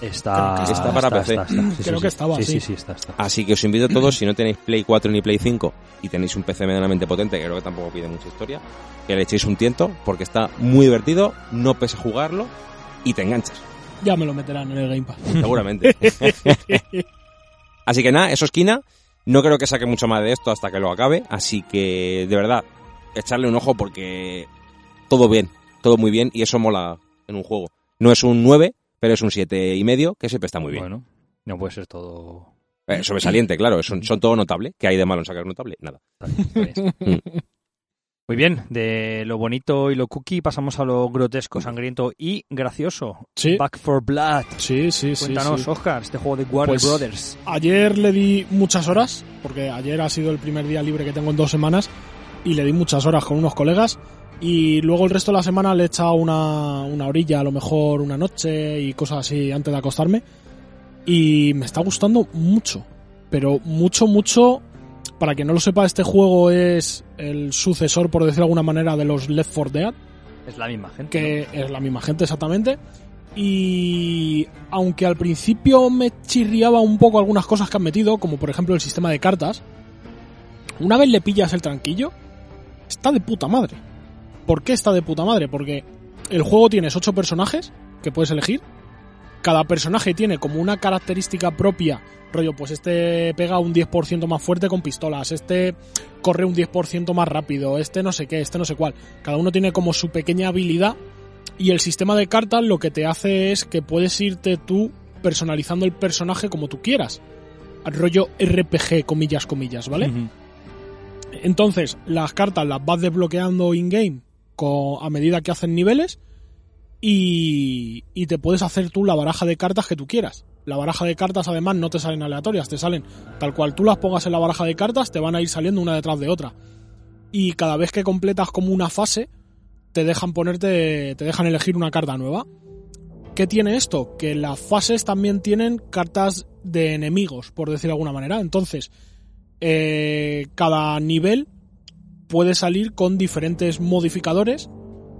Está, está para PC. está, está. Sí, Creo sí, que sí. estaba, sí. sí. Sí, sí, está, está. Así que os invito a todos, si no tenéis Play 4 ni Play 5 y tenéis un PC medianamente potente, que creo que tampoco pide mucha historia, que le echéis un tiento, porque está muy divertido, no pese jugarlo y te enganchas, Ya me lo meterán en el Game Pass. seguramente. Así que nada, eso es Kina. No creo que saque mucho más de esto hasta que lo acabe. Así que, de verdad, echarle un ojo porque todo bien, todo muy bien y eso mola en un juego. No es un 9, pero es un siete y medio, que siempre está muy bien. Bueno, no puede ser todo. Eh, sobresaliente, claro, son, son todo notable. ¿Qué hay de malo en sacar notable? Nada. está bien, está bien. Muy bien, de lo bonito y lo cookie pasamos a lo grotesco, sangriento y gracioso. Sí. Back for Blood. Sí, sí, sí. Cuéntanos, sí. Oscar, este juego de Warner Pues- Brothers. Ayer le di muchas horas, porque ayer ha sido el primer día libre que tengo en dos semanas, y le di muchas horas con unos colegas, y luego el resto de la semana le he echado una, una orilla, a lo mejor una noche y cosas así antes de acostarme, y me está gustando mucho, pero mucho, mucho. Para quien no lo sepa, este juego es el sucesor, por decirlo de alguna manera, de los Left 4 Dead, Es la misma gente. que es la misma gente exactamente. Y aunque al principio me chirriaba un poco algunas cosas que han metido, como por ejemplo el sistema de cartas, una vez le pillas el tranquillo, está de puta madre. ¿Por qué está de puta madre? Porque el juego tienes ocho personajes que puedes elegir. Cada personaje tiene como una característica propia, rollo, pues este pega un 10% más fuerte con pistolas, este corre un 10% más rápido, este no sé qué, este no sé cuál. Cada uno tiene como su pequeña habilidad y el sistema de cartas lo que te hace es que puedes irte tú personalizando el personaje como tú quieras. Rollo RPG, comillas, comillas, ¿vale? Entonces, las cartas las vas desbloqueando in-game a medida que hacen niveles y, y te puedes hacer tú la baraja de cartas que tú quieras. La baraja de cartas además no te salen aleatorias, te salen tal cual tú las pongas en la baraja de cartas, te van a ir saliendo una detrás de otra. Y cada vez que completas como una fase, te dejan ponerte, te dejan elegir una carta nueva. ¿Qué tiene esto? Que las fases también tienen cartas de enemigos, por decir de alguna manera. Entonces, eh, cada nivel puede salir con diferentes modificadores,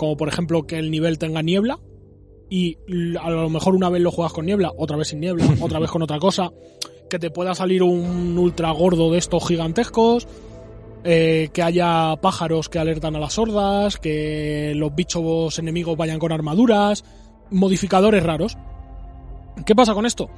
como por ejemplo que el nivel tenga niebla, y a lo mejor una vez lo juegas con niebla, otra vez sin niebla, otra vez con otra cosa, que te pueda salir un ultra gordo de estos gigantescos, eh, que haya pájaros que alertan a las hordas, que los bichos enemigos vayan con armaduras, modificadores raros. ¿Qué pasa con esto?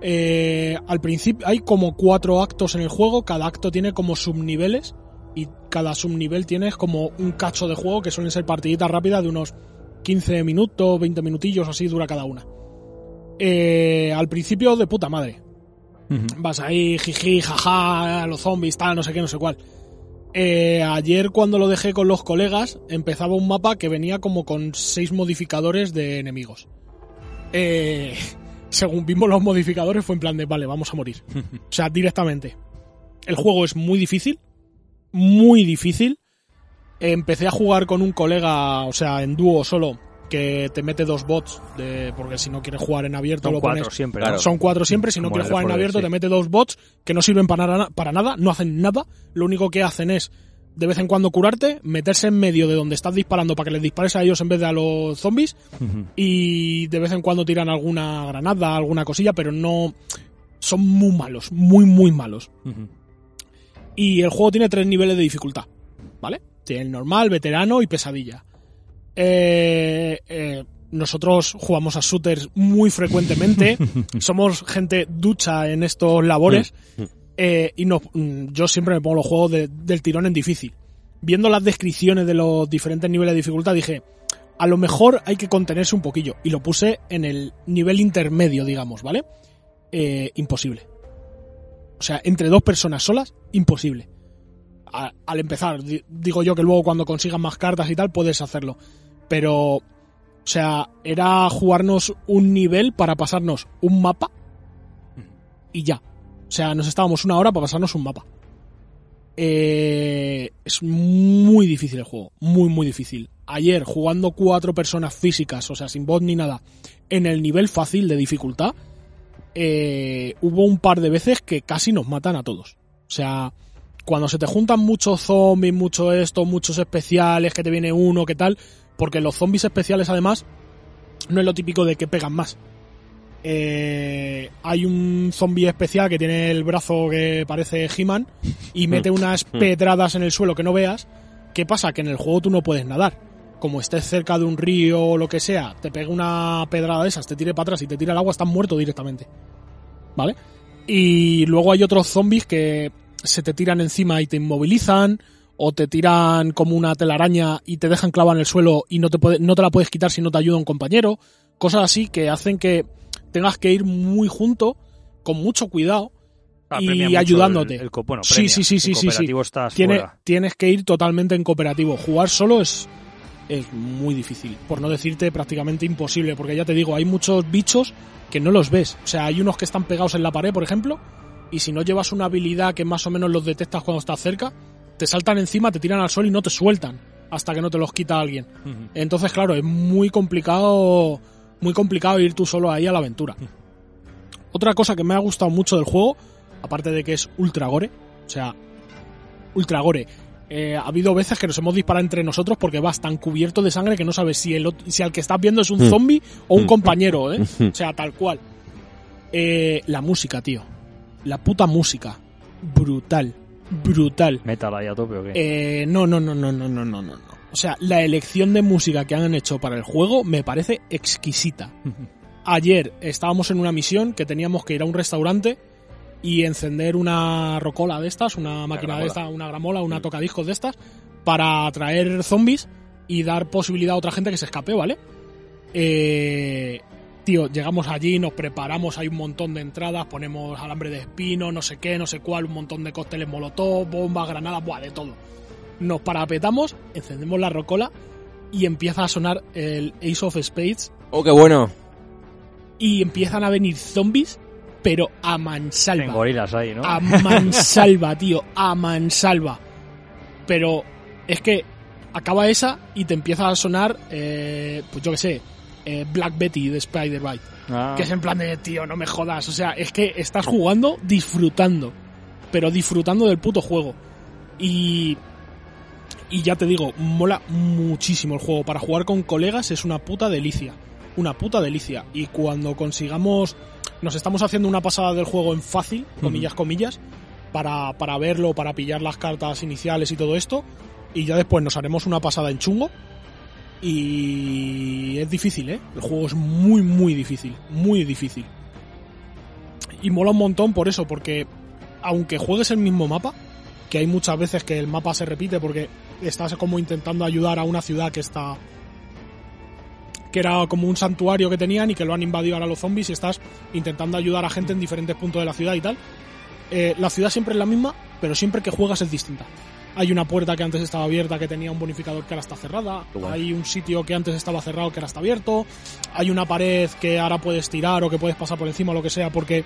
Eh, al principio hay como cuatro actos en el juego, cada acto tiene como subniveles y cada subnivel tienes como un cacho de juego que suelen ser partiditas rápidas de unos 15 minutos, 20 minutillos, así dura cada una. Eh, al principio de puta madre. Vas ahí, jiji, jaja, los zombies, tal, no sé qué, no sé cuál. Eh, ayer cuando lo dejé con los colegas, empezaba un mapa que venía como con seis modificadores de enemigos. Eh, según vimos los modificadores, fue en plan de, vale, vamos a morir. O sea, directamente. El juego es muy difícil, muy difícil. Empecé a jugar con un colega, o sea, en dúo solo, que te mete dos bots, de, porque si no quieres jugar en abierto Son lo cuatro pones... siempre. Claro. ¿no? Son cuatro siempre, si no quieres jugar en abierto sí. te mete dos bots que no sirven para, na- para nada, no hacen nada, lo único que hacen es de vez en cuando curarte, meterse en medio de donde estás disparando para que les dispares a ellos en vez de a los zombies y de vez en cuando tiran alguna granada, alguna cosilla, pero no... Son muy malos, muy, muy malos. Y el juego tiene tres niveles de dificultad, ¿vale? Tiene el normal, veterano y pesadilla. Eh, eh, nosotros jugamos a shooters muy frecuentemente. Somos gente ducha en estos labores. eh, y no, yo siempre me pongo los juegos de- del tirón en difícil. Viendo las descripciones de los diferentes niveles de dificultad dije, a lo mejor hay que contenerse un poquillo. Y lo puse en el nivel intermedio, digamos, ¿vale? Eh, imposible. O sea, entre dos personas solas, imposible. A- al empezar, di- digo yo que luego cuando consigas más cartas y tal, puedes hacerlo. Pero, o sea, era jugarnos un nivel para pasarnos un mapa y ya. O sea, nos estábamos una hora para pasarnos un mapa. Eh, es muy difícil el juego, muy, muy difícil. Ayer, jugando cuatro personas físicas, o sea, sin bot ni nada, en el nivel fácil de dificultad, eh, hubo un par de veces que casi nos matan a todos. O sea, cuando se te juntan muchos zombies, mucho esto, muchos especiales, que te viene uno, que tal, porque los zombies especiales además no es lo típico de que pegan más. Eh, hay un zombie especial que tiene el brazo que parece He-Man y mete unas pedradas en el suelo que no veas. ¿Qué pasa? Que en el juego tú no puedes nadar. Como estés cerca de un río o lo que sea, te pega una pedrada de esas, te tire para atrás y te tira al agua, estás muerto directamente. ¿Vale? Y luego hay otros zombies que se te tiran encima y te inmovilizan, o te tiran como una telaraña y te dejan clavado en el suelo y no te, puede- no te la puedes quitar si no te ayuda un compañero. Cosas así que hacen que tengas que ir muy junto, con mucho cuidado, Ah, y ayudándote. El, el bueno, Sí, premia. sí, sí, sí, sí, sí. tienes que ir totalmente en cooperativo. Jugar solo es, es muy difícil, por no decirte prácticamente imposible, porque ya te digo, hay muchos bichos que no los ves. O sea, hay unos que están pegados en la pared, por ejemplo, y si no llevas una habilidad que más o menos los detectas cuando estás cerca, te saltan encima, te tiran al suelo y no te sueltan hasta que no te los quita alguien. Entonces, claro, es muy complicado, muy complicado ir tú solo ahí a la aventura. Otra cosa que me ha gustado mucho del juego, aparte de que es ultra gore, o sea, ultra gore. Eh, ha habido veces que nos hemos disparado entre nosotros porque vas tan cubierto de sangre que no sabes si el si al que estás viendo es un Mm. zombie o un Mm. compañero, ¿eh? Mm. O sea, tal cual. Eh, la música, tío. La puta música. Brutal. Brutal. Metal ahí a tope o qué. Eh, no, no, no, no, no, no, no, no. no. O sea, la elección de música que han hecho para el juego me parece exquisita. Ayer estábamos en una misión que teníamos que ir a un restaurante y encender una rocola de estas, una máquina de estas, una gramola, una Mm. tocadiscos de estas, para atraer zombies y dar posibilidad a otra gente que se escape, ¿vale? Eh, tío, llegamos allí, nos preparamos, hay un montón de entradas, ponemos alambre de espino, no sé qué, no sé cuál, un montón de cócteles molotov, bombas, granadas, buah, de todo. Nos parapetamos, encendemos la rocola y empieza a sonar el Ace of Spades Oh, qué bueno. y empiezan a venir zombies, pero a En mansalva. gorilas ahí, ¿no? A mansalva, tío, a mansalva. Pero es que acaba esa y te empieza a sonar, eh, pues yo qué sé, eh, Black Betty de Spider-Bite. Ah. Que es en plan de, tío, no me jodas. O sea, es que estás jugando disfrutando. Pero disfrutando del puto juego. Y. Y ya te digo, mola muchísimo el juego. Para jugar con colegas es una puta delicia. Una puta delicia. Y cuando consigamos. Nos estamos haciendo una pasada del juego en fácil, comillas, comillas. Para, para verlo, para pillar las cartas iniciales y todo esto. Y ya después nos haremos una pasada en chungo. Y es difícil, ¿eh? El juego es muy, muy difícil. Muy difícil. Y mola un montón por eso, porque aunque juegues el mismo mapa, que hay muchas veces que el mapa se repite porque estás como intentando ayudar a una ciudad que está que era como un santuario que tenían y que lo han invadido ahora los zombies y estás intentando ayudar a gente en diferentes puntos de la ciudad y tal. Eh, la ciudad siempre es la misma, pero siempre que juegas es distinta. Hay una puerta que antes estaba abierta que tenía un bonificador que ahora está cerrada. Hay un sitio que antes estaba cerrado que ahora está abierto. Hay una pared que ahora puedes tirar o que puedes pasar por encima o lo que sea porque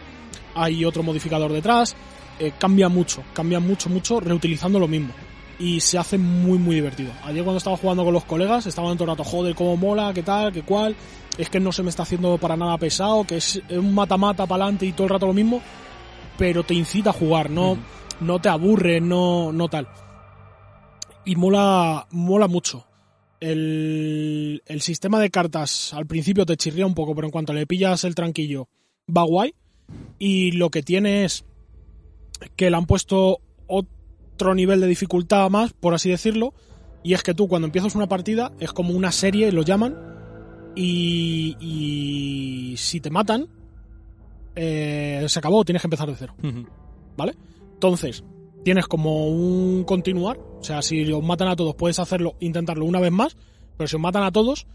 hay otro modificador detrás. Eh, cambia mucho, cambia mucho, mucho reutilizando lo mismo. Y se hace muy, muy divertido. Ayer cuando estaba jugando con los colegas, estaban todo el rato, joder, cómo mola, qué tal, qué cual. Es que no se me está haciendo para nada pesado, que es un mata-mata para adelante y todo el rato lo mismo. Pero te incita a jugar, no, no te aburre, no, no tal. Y mola, mola mucho. El, el sistema de cartas al principio te chirría un poco, pero en cuanto le pillas el tranquillo, va guay. Y lo que tiene es que le han puesto otro nivel de dificultad más, por así decirlo. Y es que tú cuando empiezas una partida es como una serie, lo llaman. Y, y si te matan, eh, se acabó, tienes que empezar de cero. ¿Vale? Entonces, tienes como un continuar. O sea, si os matan a todos, puedes hacerlo, intentarlo una vez más. Pero si os matan a todos,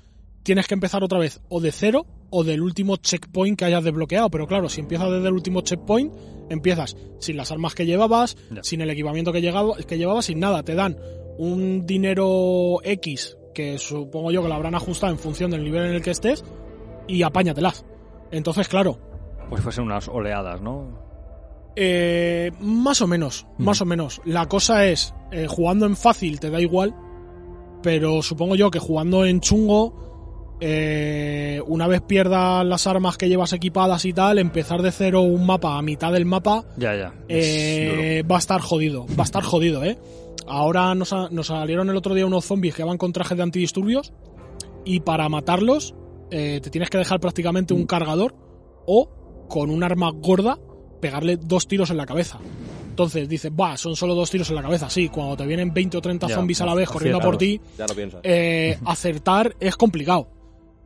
tienes que empezar otra vez o de cero o del último checkpoint que hayas desbloqueado. Pero claro, si empiezas desde el último checkpoint, empiezas sin las armas que llevabas, sin el equipamiento que, llegaba, que llevabas, sin nada. Te dan un dinero X, que supongo yo que lo habrán ajustado en función del nivel en el que estés, y apáñatelas. Entonces, claro, Pues fuesen unas oleadas, ¿no? eh, más o menos, Mm. más o menos. La cosa es, eh, jugando en fácil te da igual, pero supongo yo que jugando en chungo, eh, una vez pierdas las armas que llevas equipadas y tal, empezar de cero un mapa a mitad del mapa Ya, ya. Es eh, va a estar jodido, va a estar jodido, ¿eh? Ahora nos, salieron el otro día unos zombies que van con trajes de antidisturbios y para matarlos eh, te tienes que dejar prácticamente un cargador o con un arma gorda pegarle dos tiros en la cabeza. Entonces dices, va, son solo dos tiros en la cabeza. Sí, cuando te vienen 20 o 30 Ya, zombies a la vez corriendo por ti, Ya lo piensas. eh, acertar es complicado.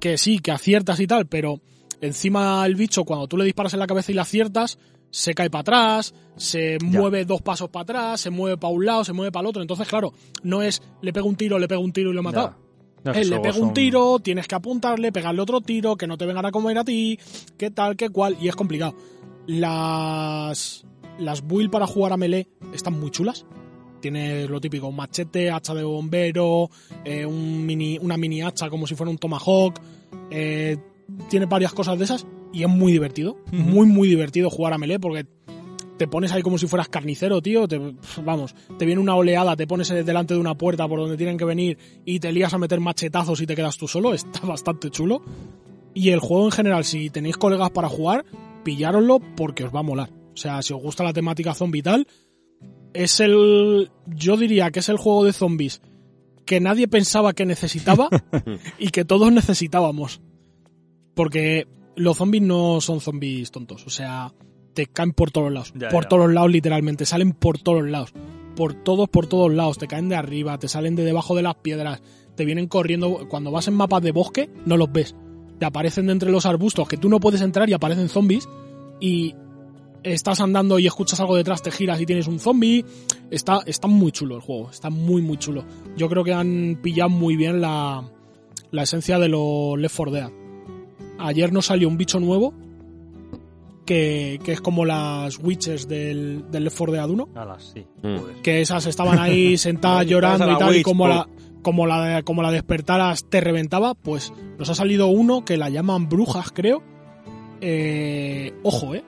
Que sí, que aciertas y tal, pero encima el bicho, cuando tú le disparas en la cabeza y le aciertas, se cae para atrás, se mueve dos pasos para atrás, se mueve para un lado, se mueve para el otro. Entonces, claro, no es le pego un tiro, le pego un tiro y lo he matado. No, Eh, le pego un tiro, tienes que apuntarle, pegarle otro tiro, que no te vengan a comer a ti, qué tal, qué cual, y es complicado. Las las build para jugar a melee están muy chulas. Tienes lo típico, un machete, hacha de bombero, eh, un mini, una mini hacha como si fuera un tomahawk. eh, tiene varias cosas de esas y es muy divertido. Muy, muy divertido jugar a melee porque te pones ahí como si fueras carnicero, tío. Te, vamos, te viene una oleada, te pones delante de una puerta por donde tienen que venir y te lías a meter machetazos y te quedas tú solo. Está bastante chulo. Y el juego en general, si tenéis colegas para jugar, pillároslo porque os va a molar. O sea, si os gusta la temática zombie y tal, es el. Yo diría que es el juego de zombies que nadie pensaba que necesitaba y que todos necesitábamos. Porque los zombies no son zombies tontos. O sea, te caen por todos lados. Ya, por ya. todos lados, literalmente. Salen por todos lados. Por todos, por todos lados. Te caen de arriba, te salen de debajo de las piedras. Te vienen corriendo. Cuando vas en mapas de bosque, no los ves. Te aparecen de entre los arbustos que tú no puedes entrar y aparecen zombies. Y estás andando y escuchas algo detrás, te giras y tienes un zombie. Está, está muy chulo el juego, está muy, muy chulo. Yo creo que han pillado muy bien la, la esencia de los Left 4 Dead. Ayer nos salió un bicho nuevo que, que es como las witches del, del Left 4 Dead 1 Alas, sí. Mm. Que esas estaban ahí sentadas llorando y tal, y como po. la, como la, como la despertaras te reventaba, pues nos ha salido uno que la llaman brujas, creo. Eh, ojo, eh.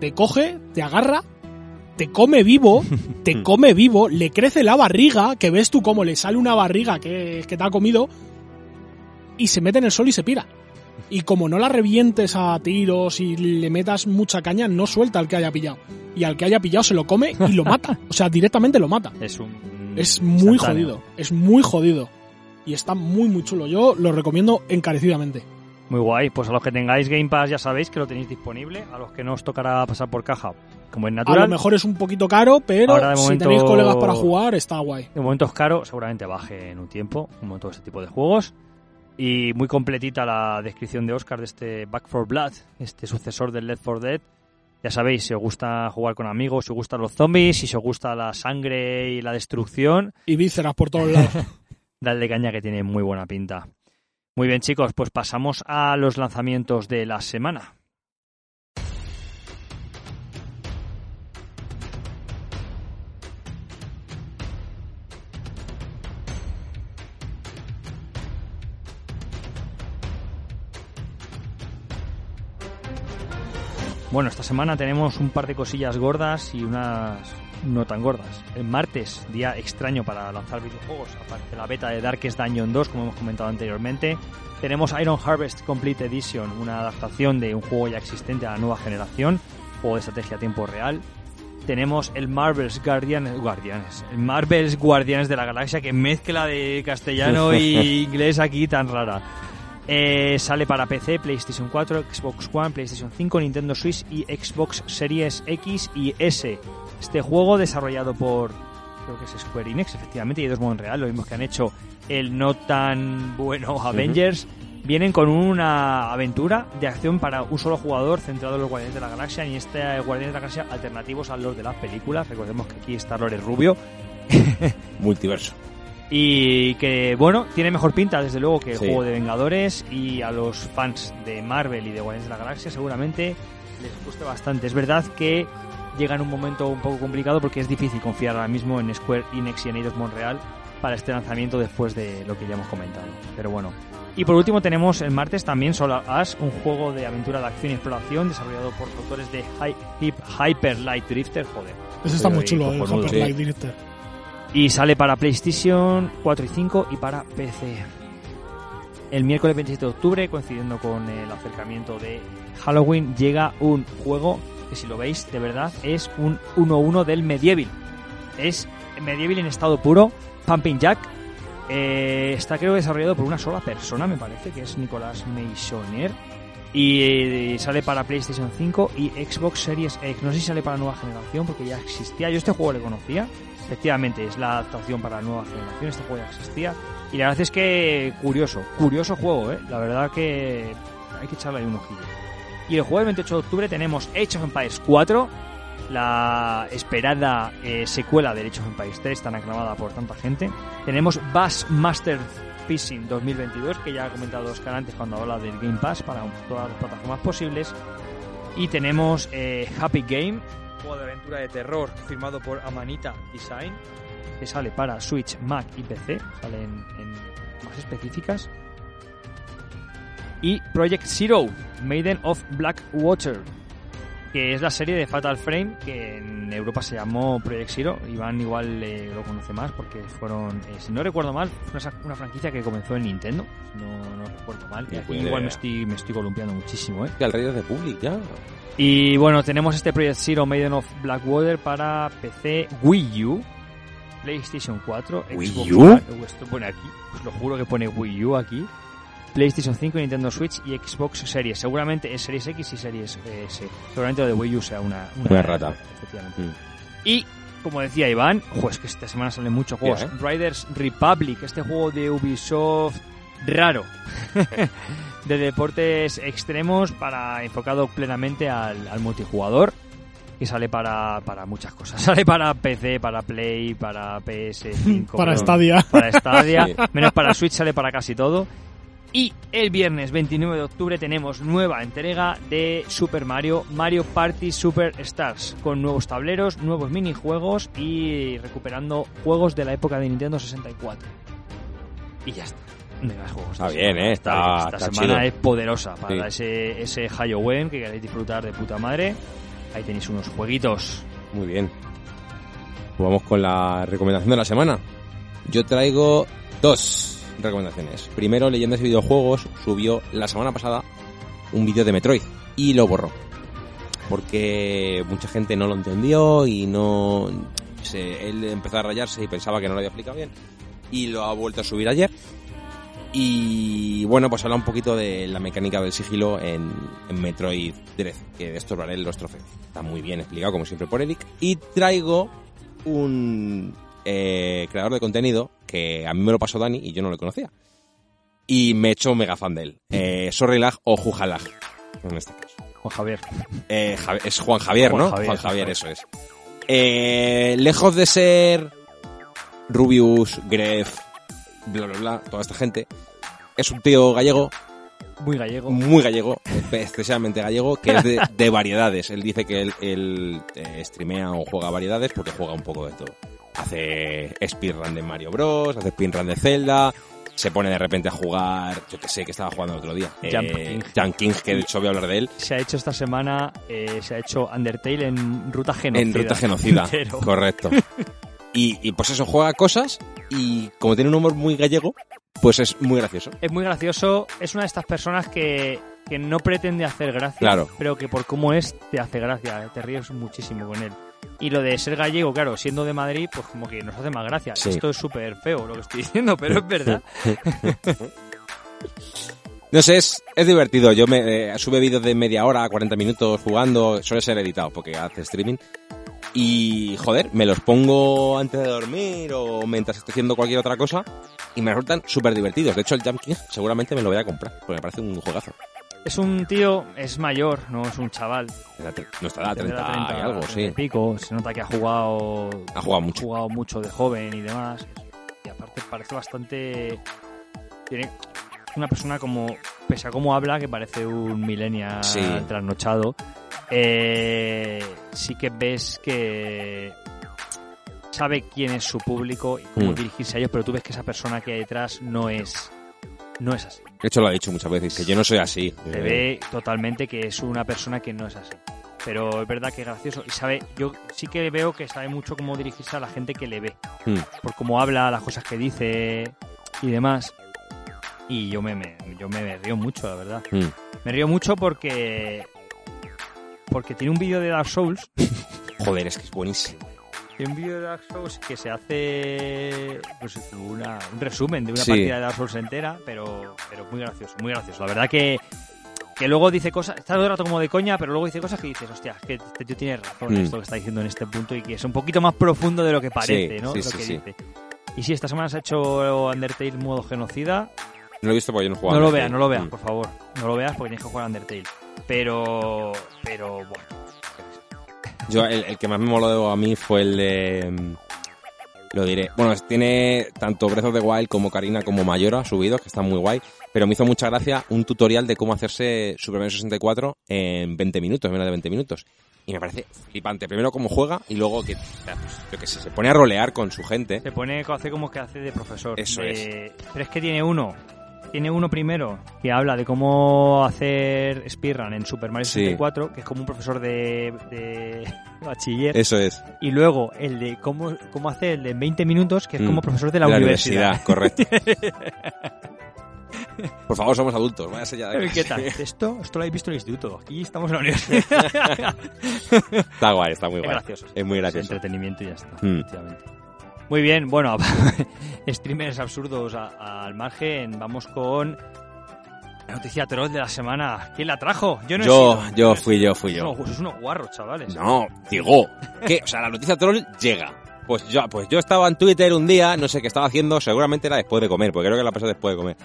Te coge, te agarra, te come vivo, te come vivo, le crece la barriga, que ves tú cómo le sale una barriga que, que te ha comido, y se mete en el sol y se pira. Y como no la revientes a tiros y le metas mucha caña, no suelta al que haya pillado. Y al que haya pillado se lo come y lo mata. O sea, directamente lo mata. Es un. Es muy instantáneo. jodido. Es muy jodido. Y está muy, muy chulo. Yo lo recomiendo encarecidamente. Muy guay. Pues a los que tengáis Game Pass ya sabéis que lo tenéis disponible. A los que no os tocará pasar por caja, como es A natural. lo mejor es un poquito caro, pero Ahora, de si momento- tenéis colegas para jugar, está guay. De momento es caro, seguramente baje en un tiempo, como todo este tipo de juegos. Y muy completita la descripción de Oscar de este Back for Blood, este sucesor del Left 4 Dead. Ya sabéis, si os gusta jugar con amigos, si os gustan los zombies, si os gusta la sangre y la destrucción, Y vísceras por todos lados. dadle caña que tiene muy buena pinta. Muy bien chicos, pues pasamos a los lanzamientos de la semana. Bueno, esta semana tenemos un par de cosillas gordas y unas no tan gordas. El martes, día extraño para lanzar videojuegos, aparece la beta de Darkest Dungeon 2, como hemos comentado anteriormente. Tenemos Iron Harvest Complete Edition, una adaptación de un juego ya existente a la nueva generación, juego de estrategia a tiempo real. Tenemos el Marvel's Guardianes, Guardianes, el Marvel's Guardianes de la Galaxia, que mezcla de castellano y inglés aquí tan rara. Eh, sale para PC, PlayStation 4, Xbox One, PlayStation 5, Nintendo Switch y Xbox Series X y S. Este juego desarrollado por, creo que es Square Enix, efectivamente, y dos modos en real, lo mismo que han hecho el no tan bueno Avengers, vienen con una aventura de acción para un solo jugador centrado en los Guardianes de la Galaxia y este Guardianes de la Galaxia alternativos a los de las películas. Recordemos que aquí está Lore Rubio. Multiverso. Y que, bueno, tiene mejor pinta, desde luego, que el juego de Vengadores. Y a los fans de Marvel y de Guardianes de la Galaxia, seguramente les guste bastante. Es verdad que llega en un momento un poco complicado porque es difícil confiar ahora mismo en Square Enix y en Eidos Montreal para este lanzamiento después de lo que ya hemos comentado. Pero bueno. Y por último tenemos el martes también Solar Ash, un juego de aventura de acción y exploración desarrollado por los autores de Hyper Light Drifter. Joder. Ese está muy chulo, el Hyper Light Drifter. Y sale para PlayStation 4 y 5 y para PC. El miércoles 27 de octubre, coincidiendo con el acercamiento de Halloween, llega un juego que si lo veis, de verdad, es un 1-1 del Medieval. Es Medieval en estado puro, Pumping Jack. Eh, está creo desarrollado por una sola persona, me parece, que es Nicolás Meisoner. Y sale para PlayStation 5 y Xbox Series X. No sé si sale para nueva generación porque ya existía. Yo este juego le conocía Efectivamente, es la adaptación para la nueva generación. Este juego ya existía. Y la verdad es que curioso, curioso juego, ¿eh? La verdad que hay que echarle ahí un ojillo. Y el juego del 28 de octubre tenemos Age of Empires 4, la esperada eh, secuela de Age of Empires 3, tan aclamada por tanta gente. Tenemos Bass Master Fishing 2022, que ya ha comentado Oscar antes cuando habla del Game Pass para todas las plataformas posibles. Y tenemos eh, Happy Game, juego de aventura de terror firmado por Amanita Design, que sale para Switch, Mac y PC, sale en, más específicas. Y Project Zero, Maiden of Blackwater, que es la serie de Fatal Frame que en Europa se llamó Project Zero. Iván igual lo conoce más porque fueron, eh, si no recuerdo mal, fue una, franquicia que comenzó en Nintendo, no, no recuerdo mal. igual me estoy, me estoy columpiando muchísimo. ¿eh? Que al Rey de Public ya. Y bueno, tenemos este Project Zero Maiden of Blackwater para PC, Wii U, PlayStation 4, Xbox One. Esto pone aquí, os lo juro que pone Wii U aquí. PlayStation 5, Nintendo Switch y Xbox Series. Seguramente es Series X y Series S. Seguramente lo de Wii U sea una, una, rata. Efectivamente. Mm. Y como decía Iván, pues que esta semana salen muchos juegos. ¿eh? Riders Republic, este juego de Ubisoft raro. de deportes extremos para enfocado plenamente al, multijugador y sale para, para, muchas cosas. Sale para PC, para Play, para PS5. para Stadia. Para Stadia. Menos para Switch, sale para casi todo. Y el viernes 29 de octubre tenemos nueva entrega de Super Mario, Mario Party Super Stars, con nuevos tableros, nuevos minijuegos y recuperando juegos de la época de Nintendo 64. Y ya está. Está bien, ¿eh? Está, Esta semana es poderosa para ese, ese Halloween que queréis disfrutar de puta madre. Ahí tenéis unos jueguitos. Muy bien. Pues vamos con la recomendación de la semana. Yo traigo dos recomendaciones. Primero, Leyendas y Videojuegos subió la semana pasada un vídeo de Metroid y lo borró. Porque mucha gente no lo entendió y no... él empezó a rayarse y pensaba que no lo había explicado bien. Y lo ha vuelto a subir ayer y bueno, pues habla un poquito de la mecánica del sigilo en, Metroid Dread, que de esto hablaré los trofeos. Está muy bien explicado, como siempre, por Eric. Y traigo un eh, creador de contenido que a mí me lo pasó Dani y yo no lo conocía. Y me he hecho mega fan de él. Eh, Sorrylag o Jujalag, en este caso. Juan Javier. Eh, es Juan Javier, ¿no? Juan Javier, eso es. Eh, lejos de ser Rubius, Gref, bla, bla, bla, toda esta gente. Es un tío gallego. Muy gallego. Muy gallego, excesivamente gallego, que es de, variedades. Él dice que él, eh, streamea o juega variedades porque juega un poco de todo. Hace speedrun de Mario Bros, hace speedrun de Zelda, se pone de repente a jugar, yo que sé, que estaba jugando el otro día. Jump eh, King. Jump King, que de hecho voy a hablar de él. Se ha hecho esta semana, eh, se ha hecho Undertale en ruta genocida. En ruta genocida, correcto. Y, y pues eso, juega cosas y como tiene un humor muy gallego, pues es muy gracioso. Es muy gracioso, es una de estas personas que, que no pretende hacer gracia, Claro. pero que por cómo es te hace gracia, te ríes muchísimo con él. Y lo de ser gallego, claro, siendo de Madrid, pues como que nos hace más gracia. Sí. Esto es súper feo lo que estoy diciendo, pero es verdad. No sé, es, es divertido. Yo me eh, sube vídeos de media hora, 40 minutos jugando, suele ser editado porque hace streaming. Y joder, me los pongo antes de dormir o mientras estoy haciendo cualquier otra cosa y me resultan súper divertidos. De hecho, el Jump King seguramente me lo voy a comprar porque me parece un juegazo. Es un tío, es mayor, no es un chaval. No estará a 30, Tendrá 30, y algo, 30 sí. pico. Se nota que ha jugado, Ha jugado mucho. jugado mucho de joven y demás. Y aparte parece bastante... Tiene una persona como... Pese a cómo habla, que parece un millennial Sí. trasnochado. eh, sí que ves que sabe quién es su público y cómo Mm. dirigirse a ellos, pero tú ves que esa persona que hay detrás no es... No es así. De hecho, lo ha dicho muchas veces, que yo no soy así. Se Eh, ve totalmente que es una persona que no es así. Pero es verdad que es gracioso. Y sabe, yo sí que veo que sabe mucho cómo dirigirse a la gente que le ve. mm, Por cómo habla, las cosas que dice y demás. Y yo me, me- yo me río mucho, la verdad. mm. Me río mucho porque. Porque tiene un vídeo de Dark Souls. Joder, es que es buenísimo. Un vídeo de Dark Souls que se hace. Pues una- un resumen de una Sí. partida de Dark Souls entera. Pero, pero muy gracioso, muy gracioso. La verdad que. Que luego dice cosas, está todo el rato como de coña, pero luego dice cosas que dices, hostia, es que este tío tiene razón en Mm. esto que está diciendo en este punto y que es un poquito más profundo de lo que parece, Sí, ¿no? sí, lo sí, que dice. Y sí, esta semana se ha hecho Undertale modo genocida. No lo he visto porque yo no he jugado. No lo veas, no lo veas, Mm. por favor. No lo veas porque tienes que jugar Undertale. Pero, pero bueno. Yo, el, el que más me moló a mí fue el de. Lo diré. Bueno, es- tiene tanto Breath of the Wild como Karina como Mayora subidos, que están muy guay. Pero me hizo mucha gracia un tutorial de cómo hacerse Super Mario 64 en 20 minutos, menos de 20 minutos. Y me parece flipante. Primero cómo juega y luego que, pues, yo que sé, se pone a rolear con su gente. Se pone, hace como que hace de profesor. Eso de- Pero es que tiene uno. Tiene uno primero que habla de cómo hacer speedrun en Super Mario Sí. 64, que es como un profesor de, de bachiller. Eso es. Y luego el de cómo, cómo hacer el de 20 minutos, que es Mm. como profesor de la, universidad. correcto. Por favor, somos adultos. De ¿Qué tal? Esto, esto lo habéis visto en el instituto. Aquí estamos en la universidad. Está guay, está muy es guay. gracioso. Es muy Es gracioso. entretenimiento y ya está. Mm. efectivamente. Muy bien, bueno, streamers absurdos a- al margen. Vamos con la noticia troll de la semana. ¿Quién la trajo? Yo no he Yo, sido. yo fui yo, fui yo. Sois unos, guarros, chavales. No, digo, que, o sea, la noticia troll llega. Pues yo, pues yo estaba en Twitter un día, no sé qué estaba haciendo, seguramente era después de comer, porque creo que la pasó después de comer.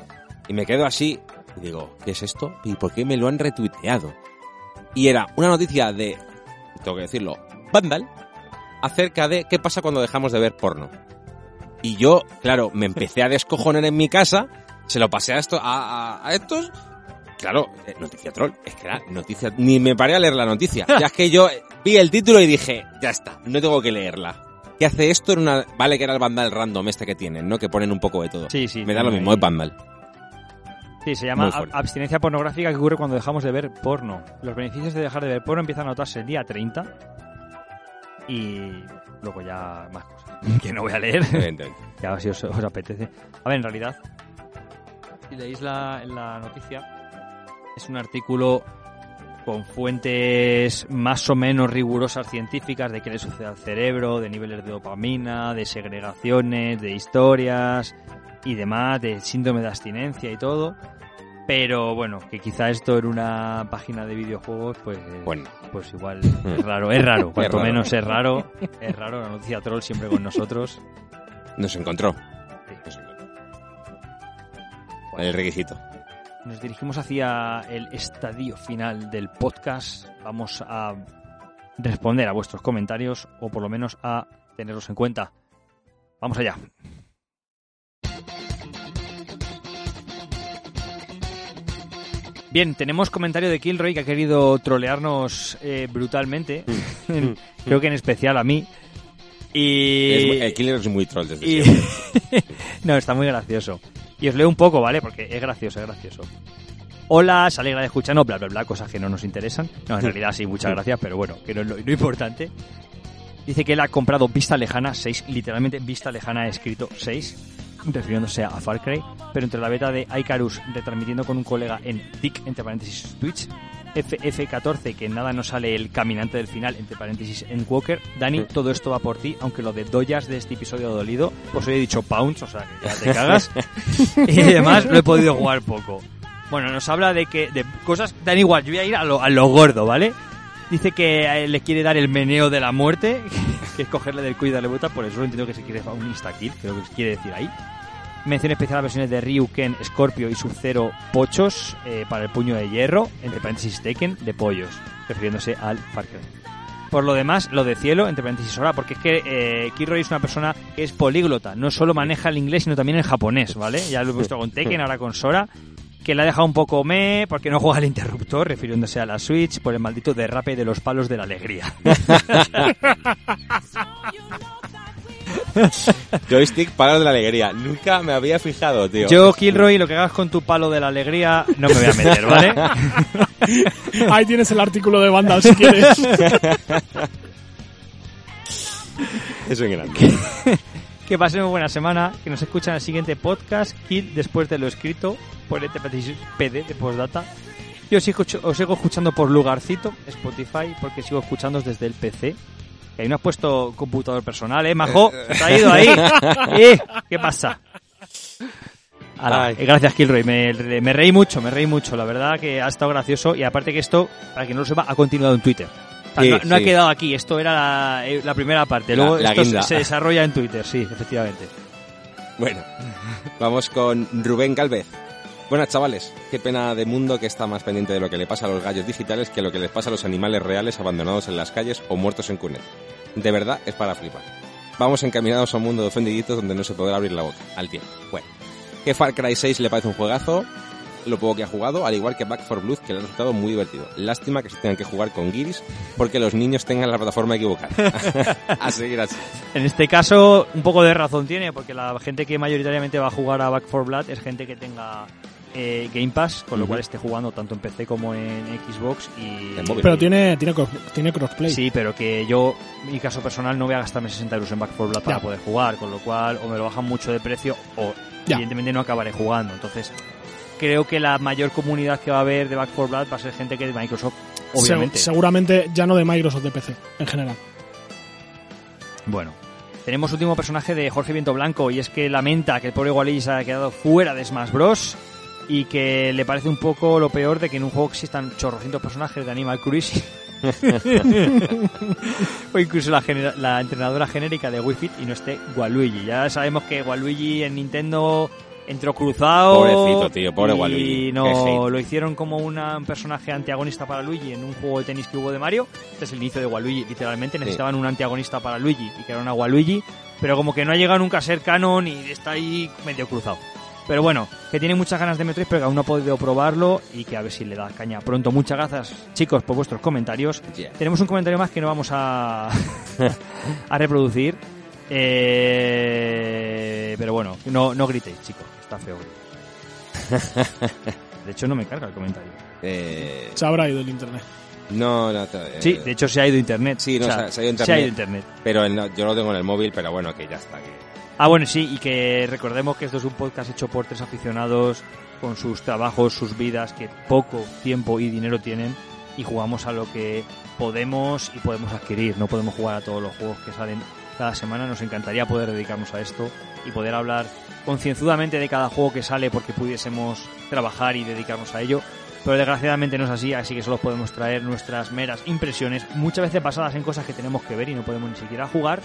Y me quedo así y digo, ¿qué es esto? ¿Y por qué me lo han retuiteado? Y era una noticia de, tengo que decirlo, Vandal, acerca de qué pasa cuando dejamos de ver porno. Y yo, claro, me empecé a descojonar en mi casa, se lo pasé a, esto, a, a- a estos Claro, eh, noticia troll. Es que era noticia. Ni me paré a leer la noticia. ya es que yo eh, vi el título y dije, ya está, no tengo que leerla. ¿Qué hace esto en una. Vale, que era el bandal random este que tienen, ¿no? Que ponen un poco de todo. Sí, sí. me da lo mismo, es bandal. Sí, se llama abstinencia pornográfica que ocurre cuando dejamos de ver porno. Los beneficios de dejar de ver porno empiezan a notarse el día 30 y luego ya más cosas que no voy a leer. Ya si os, os apetece. A ver, en realidad, si leéis la, la noticia, es un artículo con fuentes más o menos rigurosas científicas de qué le sucede al cerebro, de niveles de dopamina, de segregaciones, de historias y demás, de síndrome de abstinencia y todo. Pero bueno, que quizá esto en una página de videojuegos, pues, Bueno, pues igual es raro, es raro, cuanto raro. menos es raro, es raro, la noticia troll siempre con nosotros. nos encontró. Nos encontró. El requisito. Nos dirigimos hacia el estadio final del podcast. Vamos a responder a vuestros comentarios o por lo menos a tenerlos en cuenta. Vamos allá. Bien, tenemos comentario de Kilroy que ha querido trolearnos eh, brutalmente. Creo que en especial a mí. Y... Es killer es muy troll desde Y- siempre. no, está muy gracioso. Y os leo un poco, ¿vale? Porque es gracioso, es gracioso. Hola, se alegra de escucharnos, bla, bla, bla, cosas que no nos interesan. No, en realidad sí, muchas gracias, pero bueno, que no es lo, lo importante. Dice que él ha comprado Vista Lejana 6, literalmente Vista Lejana ha escrito 6, refiriéndose a Far Cry, pero entre la beta de Icarus retransmitiendo con un colega en TIC, entre paréntesis Twitch, FF14, que en nada no sale el caminante del final, entre paréntesis en Walker. Dani, todo esto va por ti, aunque lo de doyas de este episodio dolido, pues hoy he dicho pounds, o sea, que ya te cagas. y además lo he podido jugar poco. Bueno, nos habla de que de cosas dan igual, yo voy a ir a lo, a lo gordo, ¿vale? Dice que él le quiere dar el meneo de la muerte, que es cogerle del cuello y darle vuelta, por eso entiendo que se quiere un insta-kill, creo que quiere decir ahí. Mención especial a versiones de Ryu, Ken, Scorpio y Sub-Zero Pochos eh, para el puño de hierro, entre paréntesis Tekken, de pollos, refiriéndose al Far Cry. Por lo demás, lo de cielo, entre paréntesis Sora, porque es que eh, es una persona que es políglota, no solo maneja el inglés, sino también el japonés, ¿vale? Ya lo he visto con Tekken, ahora con Sora, que le ha dejado un poco me, porque no juega al interruptor, refiriéndose a la Switch, por el maldito derrape de los palos de la alegría. Joystick, palo de la alegría. Nunca me había fijado, tío. Yo, Kilroy, lo que hagas con tu palo de la alegría, no me voy a meter, ¿vale? Ahí tienes el artículo de Vandal si quieres. Es un grande. Que pasen una buena semana, que nos escuchan el siguiente podcast, Kill, después de lo escrito, por este PD de postdata. Yo sigo, os sigo escuchando por Lugarcito, Spotify, porque sigo escuchando desde el PC. Que ahí no has puesto computador personal, ¿eh, Majo? ¿Te ha ido ahí? ¿Eh? ¿Qué pasa? Ala, eh, gracias, Kilroy. Me, me reí mucho, me reí mucho. La verdad que ha estado gracioso. Y aparte que esto, para que no lo sepa, ha continuado en Twitter. O sea, Sí, no, no ha quedado aquí. Esto era la, eh, la primera parte. Luego la esto se- desarrolla en Twitter, sí, efectivamente. Bueno, vamos con Rubén Galvez. Buenas chavales, qué pena de mundo que está más pendiente de lo que le pasa a los gallos digitales que lo que les pasa a los animales reales abandonados en las calles o muertos en cúnet. De verdad es para flipar. Vamos encaminados a un mundo de ofendiditos donde no se podrá abrir la boca, al tiempo. Bueno, que Far Cry 6 le parece un juegazo, lo poco que ha jugado, al igual que Back 4 Blood, que le ha resultado muy divertido. Lástima que se tengan que jugar con guiris porque los niños tengan la plataforma equivocada. a seguir así. En este caso, un poco de razón tiene, porque la gente que mayoritariamente va a jugar a Back 4 Blood es gente que tenga eh, Game Pass, con lo Ujú. cual esté jugando tanto en PC como en Xbox y... Pero tiene, tiene, tiene crossplay. Sí, pero que yo, en mi caso personal, no voy a gastarme 60 euros en Back 4 Blood para Ya. poder jugar, con lo cual o me lo bajan mucho de precio o Ya. evidentemente no acabaré jugando. Entonces, creo que la mayor comunidad que va a haber de Back 4 Blood va a ser gente que es de Microsoft, Se- obviamente. seguramente ya no de Microsoft, de PC, en general. Bueno, tenemos último personaje de Jorge Viento Blanco y es que lamenta que el pobre Waluigi se haya quedado fuera de Smash Bros. Y que le parece un poco lo peor de que en un juego existan chorrocientos personajes de Animal Cruising. o incluso la, genera- la entrenadora genérica de Wii Fit y no esté Waluigi. Ya sabemos que Waluigi en Nintendo entró cruzado. Pobrecito, tío, pobre y Waluigi. Qué no, lo hicieron como una- un personaje antagonista para Luigi en un juego de tenis que hubo de Mario. Este es el inicio de Waluigi, literalmente. Necesitaban un antagonista para Luigi y que era una Waluigi. Pero como que no ha llegado nunca a ser canon y está ahí medio cruzado. Pero bueno, que tiene muchas ganas de Metroid, pero que aún no ha podido probarlo y que a ver si le da caña pronto. Muchas gracias, chicos, por vuestros comentarios. Yeah. Tenemos un comentario más que no vamos a, a reproducir. Eh, pero bueno, no, no gritéis, chicos, está feo. De hecho, no me carga el comentario. Eh, Se habrá ido el internet. no, no. te- Sí, eh, de hecho se ha ido internet. Sí, no, O se sea, ha- se ha ido internet. se ha ido internet. Pero el yo lo tengo en el móvil, pero bueno, que ya está. Que... Ah, bueno, sí, y que recordemos que esto es un podcast hecho por tres aficionados con sus trabajos, sus vidas, que poco tiempo y dinero tienen y jugamos a lo que podemos y podemos adquirir. No podemos jugar a todos los juegos que salen cada semana. Nos encantaría poder dedicarnos a esto y poder hablar concienzudamente de cada juego que sale porque pudiésemos trabajar y dedicarnos a ello. Pero desgraciadamente no es así, así que solo podemos traer nuestras meras impresiones, muchas veces basadas en cosas que tenemos que ver y no podemos ni siquiera jugar.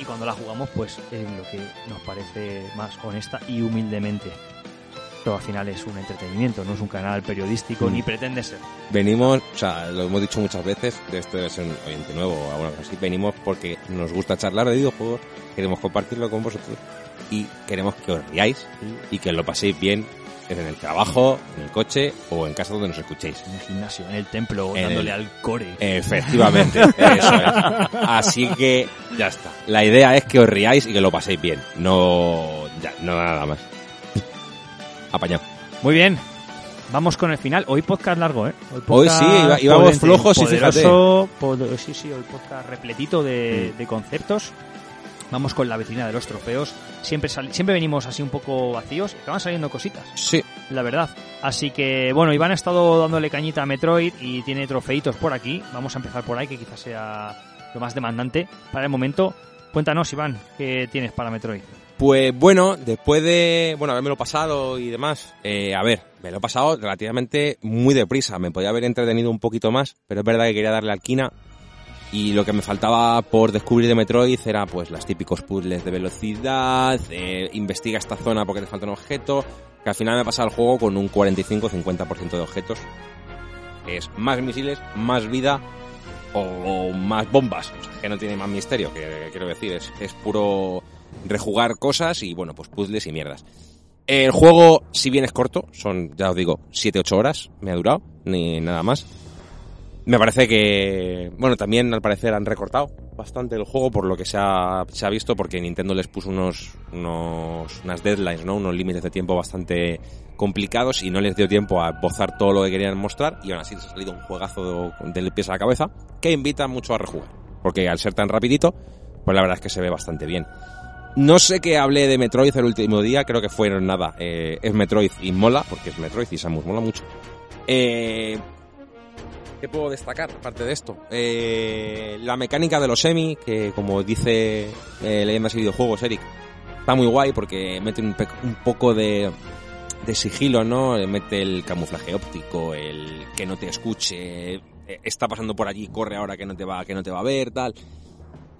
Y cuando la jugamos, pues es lo que nos parece más honesta y humildemente. Pero al final es un entretenimiento, no es un canal periodístico Mm. ni pretende ser. Venimos, o sea, lo hemos dicho muchas veces, de esto es un oyente nuevo o alguna cosa así, venimos porque nos gusta charlar de videojuegos, queremos compartirlo con vosotros y queremos que os riáis y que lo paséis bien en el trabajo, en el coche o en casa donde nos escuchéis. En el gimnasio, en el templo, En dándole el- al core. Efectivamente, eso es. Así que ya está. La idea es que os riáis y que lo paséis bien, no, ya, no nada más. Apañado. Muy bien. Vamos con el final. Hoy podcast largo, ¿eh? Hoy sí, iba- íbamos potente, flojos y poderoso, pod- Sí, sí, hoy podcast repletito de, Mm. de conceptos. Vamos con la vecina de los trofeos. Siempre, sal- siempre venimos así un poco vacíos. Acaban saliendo cositas, Sí. la verdad. Así que, bueno, Iván ha estado dándole cañita a Metroid y tiene trofeitos por aquí. Vamos a empezar por ahí, que quizás sea lo más demandante para el momento. Cuéntanos, Iván, ¿qué tienes para Metroid? Pues bueno, después de, bueno, haberme lo pasado y demás, eh, a ver, me lo he pasado relativamente muy deprisa. Me podía haber entretenido un poquito más, pero es verdad que quería darle alquina. Y lo que me faltaba por descubrir de Metroid era pues los típicos puzzles de velocidad, investiga esta zona porque te falta un objeto, que al final me he pasado el juego con un 45-50% de objetos. Es más misiles, más vida o, o más bombas, o sea, que no tiene más misterio, que, que quiero decir, es, es puro rejugar cosas y bueno, pues puzzles y mierdas. El juego, si bien es corto, son, ya os digo, 7-8 horas, me ha durado, ni nada más. Me parece que, bueno, también al parecer han recortado bastante el juego por lo que se ha, se ha visto, porque Nintendo les puso unos, unos, unas deadlines, ¿no? Unos límites de tiempo bastante complicados y no les dio tiempo a bozar todo lo que querían mostrar y aún así les ha salido un juegazo del pies a la cabeza que invita mucho a rejugar. Porque al ser tan rapidito, pues la verdad es que se ve bastante bien. No sé qué hablé de Metroid el último día, creo que fueron nada. eh, es Metroid y mola, porque es Metroid y Samus mola mucho. Eh, ¿Qué puedo destacar aparte de esto? Eh, la mecánica de los semi, que como dice eh, leyendas y videojuegos, Eric, está muy guay porque mete un, un poco de, de sigilo, ¿no? Mete el camuflaje óptico, el que no te escuche, eh, está pasando por allí, corre ahora que no te va, que no te va a ver, tal.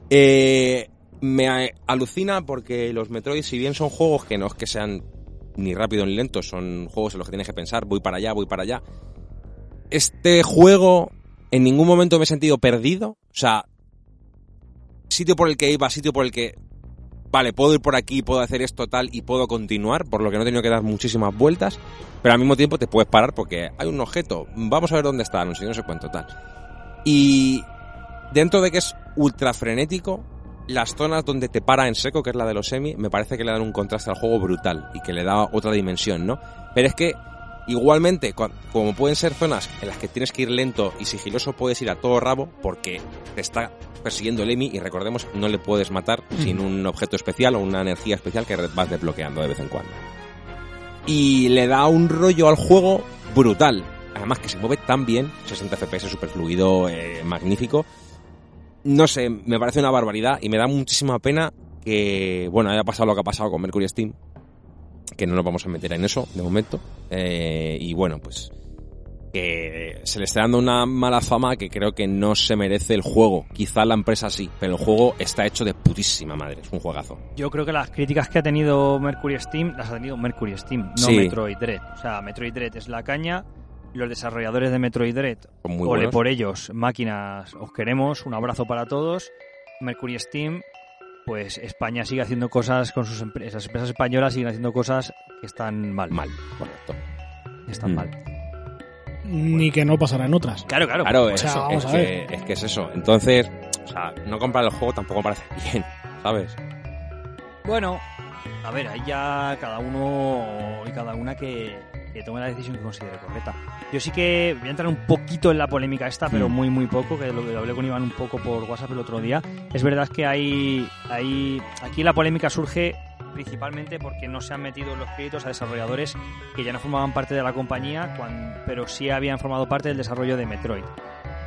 Eh, me alucina porque los Metroid, si bien son juegos que no es que sean ni rápidos ni lentos, son juegos en los que tienes que pensar, voy para allá, voy para allá. Este juego en ningún momento me he sentido perdido, o sea, sitio por el que iba, sitio por el que vale, puedo ir por aquí, puedo hacer esto tal y puedo continuar, por lo que no he tenido que dar muchísimas vueltas, pero al mismo tiempo te puedes parar porque hay un objeto, vamos a ver dónde está, no sé, no sé cuánto tal. Y dentro de que es ultra frenético, las zonas donde te para en seco, que es la de los semi, me parece que le dan un contraste al juego brutal y que le da otra dimensión, ¿no? Pero es que igualmente, como pueden ser zonas en las que tienes que ir lento y sigiloso, puedes ir a todo rabo porque te está persiguiendo el Emi y recordemos, no le puedes matar sin un objeto especial o una energía especial que vas desbloqueando de vez en cuando. Y le da un rollo al juego brutal. Además que se mueve tan bien, 60 FPS, super fluido, eh, magnífico. No sé, me parece una barbaridad y me da muchísima pena que, bueno, haya pasado lo que ha pasado con Mercury Steam, que no nos vamos a meter en eso de momento. Eh, y bueno, pues que se le está dando una mala fama que creo que no se merece el juego. Quizá la empresa sí, pero el juego está hecho de putísima madre, es un juegazo. Yo creo que las críticas que ha tenido Mercury Steam las ha tenido Mercury Steam, no Sí. Metroid Dread. O sea, Metroid Dread es la caña. Los desarrolladores de Metroid Dread, muy ole buenos. por ellos, máquinas, os queremos, un abrazo para todos. Mercury Steam, pues España sigue haciendo cosas con sus empresas. Las empresas españolas siguen haciendo cosas que están mal. Mal, correcto. Están Mm. mal. Ni que no pasará en otras. Claro, claro. Claro, O sea, eso, vamos es, a que, es que es eso. Entonces, o sea, no comprar el juego tampoco me parece bien, ¿sabes? Bueno, a ver, ahí ya cada uno y cada una que, que tome la decisión que considere correcta. Yo sí que voy a entrar un poquito en la polémica esta, pero Mm. muy muy poco, que lo, lo hablé con Iván un poco por WhatsApp el otro día. Es verdad que hay, hay aquí la polémica surge principalmente porque no se han metido los créditos a desarrolladores que ya no formaban parte de la compañía, cuan- pero sí habían formado parte del desarrollo de Metroid.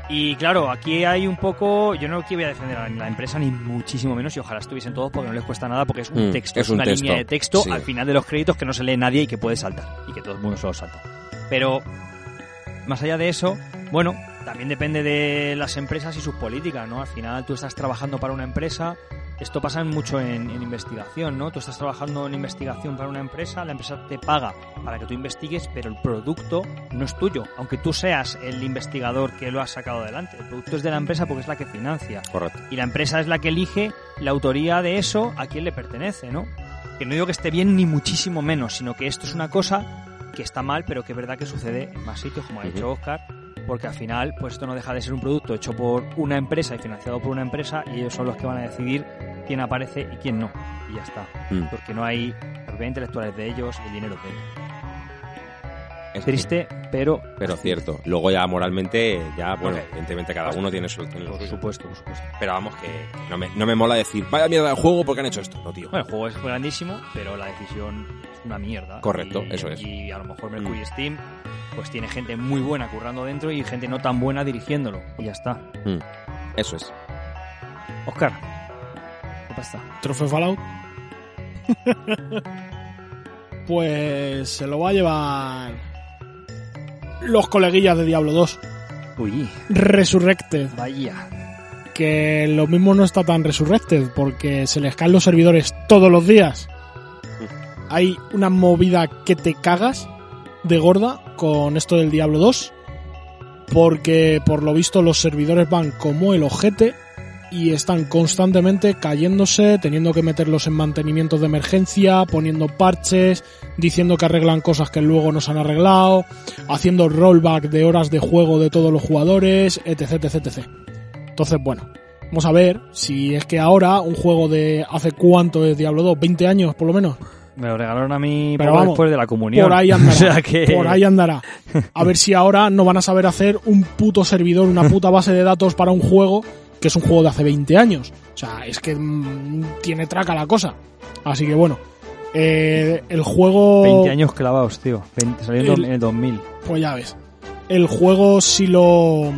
Y claro, aquí hay un poco. Yo no aquí voy a defender a la empresa, ni muchísimo menos, y ojalá estuviesen todos porque no les cuesta nada, porque es un Mm, texto, es es, un una texto, línea de texto sí. al final de los créditos que no se lee nadie y que puede saltar, y que todo el mundo se lo salta. Pero, más allá de eso, bueno, también depende de las empresas y sus políticas, ¿no? Al final tú estás trabajando para una empresa, esto pasa mucho en, en investigación, ¿no? Tú estás trabajando en investigación para una empresa, la empresa te paga para que tú investigues, pero el producto no es tuyo, aunque tú seas el investigador que lo ha sacado adelante. El producto es de la empresa porque es la que financia. Correcto. Y la empresa es la que elige la autoría de eso a quién le pertenece, ¿no? Que no digo que esté bien ni muchísimo menos, sino que esto es una cosa que está mal, pero que es verdad que sucede en más sitios, como ha dicho Oscar, porque al final, pues esto no deja de ser un producto hecho por una empresa y financiado por una empresa, y ellos son los que van a decidir quién aparece y quién no. Y ya está. Mm. Porque no hay propiedad intelectual es de ellos, el dinero de ellos. Es Triste, pero Pero cierto. Luego ya moralmente, ya, bueno, evidentemente cada uno tiene su, tiene por supuesto, por supuesto. Pero vamos, que no me, no me mola decir, vaya mierda del juego porque han hecho esto. No, tío. Bueno, el juego es grandísimo, pero la decisión es una mierda. Correcto, Y- eso es. Y a lo mejor Mercury Mm. Steam pues tiene gente muy buena currando dentro y gente no tan buena dirigiéndolo. Y ya está. Mm. Eso es. Oscar, ¿qué pasa? Trofeo Fallout. pues se lo va a llevar los coleguillas de Diablo 2. Uy, Resurrected. vaya. Que lo mismo no está tan Resurrected porque se les caen los servidores todos los días. Hay una movida que te cagas de gorda con esto del Diablo 2. Porque por lo visto los servidores van como el ojete y están constantemente cayéndose, teniendo que meterlos en mantenimientos de emergencia, poniendo parches, diciendo que arreglan cosas que luego no se han arreglado, haciendo rollback de horas de juego de todos los jugadores, etc, etc, etc. Entonces, bueno, vamos a ver si es que ahora un juego de hace cuánto es Diablo 2, 20 años por lo menos, Me lo regalaron a mí Pero poco vamos, después de la comunión. por ahí andará, o sea que... por ahí andará. A ver si ahora no van a saber hacer un puto servidor, una puta base de datos para un juego que es un juego de hace 20 años. O sea, es que mm, tiene traca la cosa. Así que bueno, eh, el juego... 20 años clavados, tío. 20, saliendo El- en el 2000. Pues ya ves. El juego, si lo,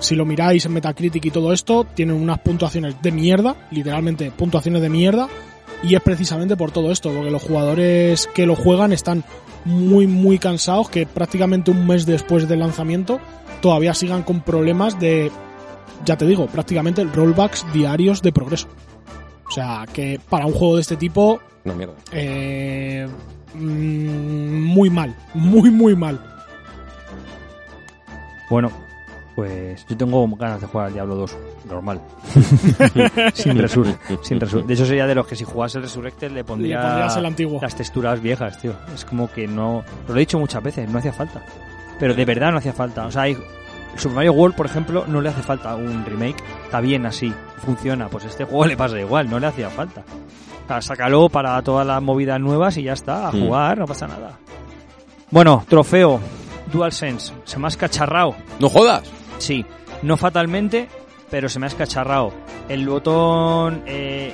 si lo miráis en Metacritic y todo esto, tiene unas puntuaciones de mierda, literalmente puntuaciones de mierda, y es precisamente por todo esto, porque los jugadores que lo juegan están muy, muy cansados, que prácticamente un mes después del lanzamiento todavía sigan con problemas de, ya te digo, prácticamente rollbacks diarios de progreso. O sea, que para un juego de este tipo, No, mierda. eh, mm, muy mal, muy, muy mal. Bueno, pues yo tengo ganas de jugar al Diablo 2, normal. sin resur, sin resur. De hecho sería de los que si jugase el Resurrected le Le pondría pondrías el antiguo. las texturas viejas, tío. Es como que no... Lo he dicho muchas veces, no hacía falta. Pero de verdad no hacía falta. O sea, hay... Super Mario World, por ejemplo, no le hace falta un remake. Está bien así, funciona. Pues este juego le pasa igual, no le hacía falta. O sea, sácalo para todas las movidas nuevas y ya está, a Mm. jugar, no pasa nada. Bueno, trofeo, DualSense, se me ha escacharrado. ¡No jodas! Sí, no fatalmente, pero se me ha escacharrado. El botón eh,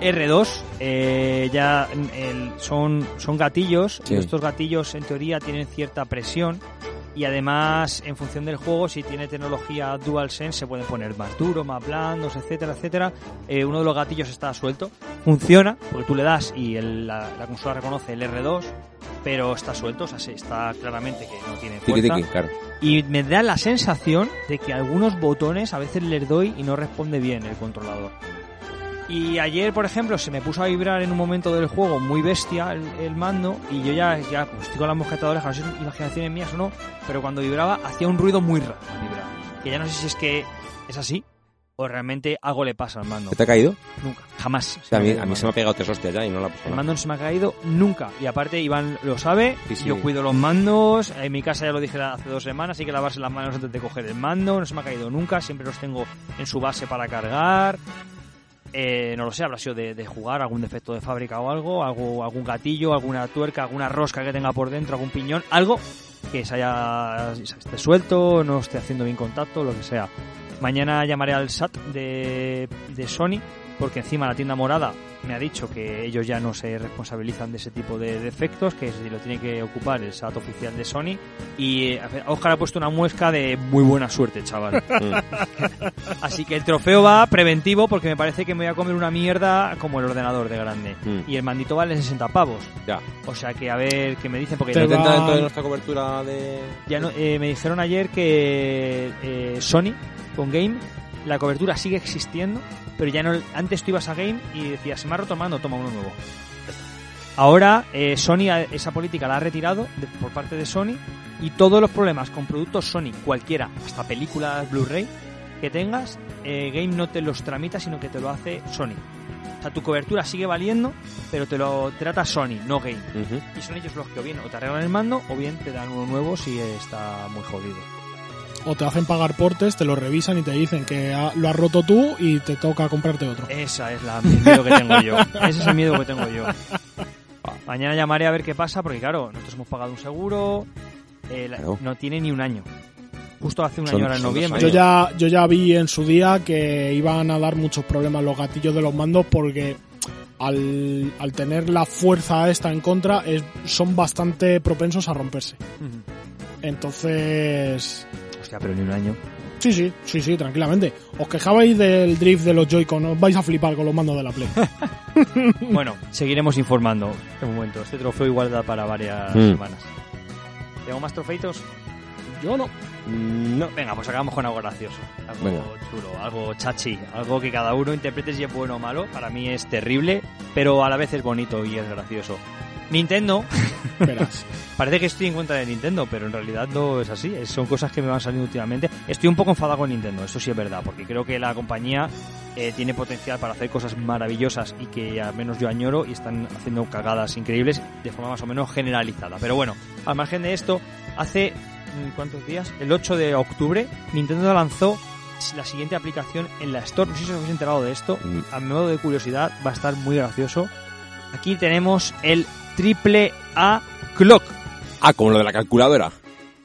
R2 eh, ya el- son, son gatillos Sí. y estos gatillos en teoría tienen cierta presión y además en función del juego si tiene tecnología DualSense se pueden poner más duros, más blandos, etcétera, etcétera. Eh, uno de los gatillos está suelto, funciona porque tú le das y el- la, la consola reconoce el R2 pero está suelto, o sea, se- está claramente que no tiene Tiki fuerza. tiki, claro. Y me da la sensación de que algunos botones a veces les doy y no responde bien el controlador. Y ayer, por ejemplo, se me puso a vibrar en un momento del juego muy bestia el, el mando y yo ya, ya pues, estoy con las mosquetadoras, no sé si imaginaciones mías o no, pero cuando vibraba hacía un ruido muy raro. Que ya no sé si es que es así o realmente algo le pasa al mando. ¿Qué te ha caído? Nunca, jamás. O sea, a mí, a mí se me ha pegado tres hostias ya y no la puesto El mando no se me ha caído nunca. Y aparte, Iván lo sabe. Sí, sí. Yo cuido los mandos. En mi casa ya lo dije hace dos semanas. Hay que lavarse las manos antes de coger el mando. No se me ha caído nunca. Siempre los tengo en su base para cargar. Eh, no lo sé, habrá sido de, jugar, algún defecto de fábrica o algo, algo, algún gatillo, alguna tuerca, alguna rosca que tenga por dentro, algún piñón, algo que se haya esté suelto, no esté haciendo bien contacto, lo que sea. Mañana llamaré al SAT de, de Sony porque encima la tienda morada me ha dicho que ellos ya no se responsabilizan de ese tipo de defectos, que si lo tiene que ocupar el SAT oficial de Sony. Y eh, Oscar ha puesto una muesca de muy buena suerte, chaval. Mm. Así que el trofeo va preventivo porque me parece que me voy a comer una mierda como el ordenador de grande. Mm. Y el mandito vale 60 pavos. Ya. O sea que a ver qué me dicen porque Te ¿No ya, va- dentro de nuestra cobertura de...? ya no- eh, me dijeron ayer que eh, Sony con Game la cobertura sigue existiendo, pero ya no antes tú ibas a Game y decías se me ha roto mando, toma uno nuevo. Ahora eh, Sony a- esa política la ha retirado de- por parte de Sony y todos los problemas con productos Sony, cualquiera, hasta películas Blu-ray que tengas, eh, Game no te los tramita, sino que te lo hace Sony. O sea, tu cobertura sigue valiendo, pero te lo trata Sony, no Game. Y son ellos los que o bien o te arreglan el mando o bien te dan uno nuevo si está muy jodido. O te hacen pagar portes, te lo revisan y te dicen que ha- lo has roto tú y te toca comprarte otro. Esa es la, el miedo que tengo yo. Ese es el miedo que tengo yo. mañana llamaré a ver qué pasa, porque claro, nosotros hemos pagado un seguro, eh, la- Claro. no tiene ni un año. Justo hace un Son- año ahora en noviembre. Yo ya, yo ya vi en su día que iban a dar muchos problemas los gatillos de los mandos porque al, al tener la fuerza esta en contra es, son bastante propensos a romperse. Entonces, Pero ni un año. sí, sí, sí, sí, tranquilamente. Os quejabais del drift de los Joy-Con, os vais a flipar con los mandos de la Play. Bueno, seguiremos informando. De momento, este trofeo igual da para varias Mm. semanas. ¿Tengo más trofeitos? Yo no. Mm, No. Venga, pues acabamos con algo gracioso. Algo Venga. chulo, algo chachi. Algo que cada uno interprete si es bueno o malo. Para mí es terrible, pero a la vez es bonito y es gracioso. Nintendo, Verás. parece que estoy en contra de Nintendo, pero en realidad no es así. Es- Son cosas que me van saliendo últimamente. Estoy un poco enfadado con Nintendo, eso sí es verdad, porque creo que la compañía eh, tiene potencial para hacer cosas maravillosas y que al menos yo añoro y están haciendo cagadas increíbles de forma más o menos generalizada. Pero bueno, al margen de esto, hace mm, ¿cuántos días? El 8 de octubre, Nintendo lanzó la siguiente aplicación en la Store. No sé si os habéis enterado de esto. Mm. A modo de curiosidad, va a estar muy gracioso. Aquí tenemos el triple A Clock. Ah, como lo de la calculadora.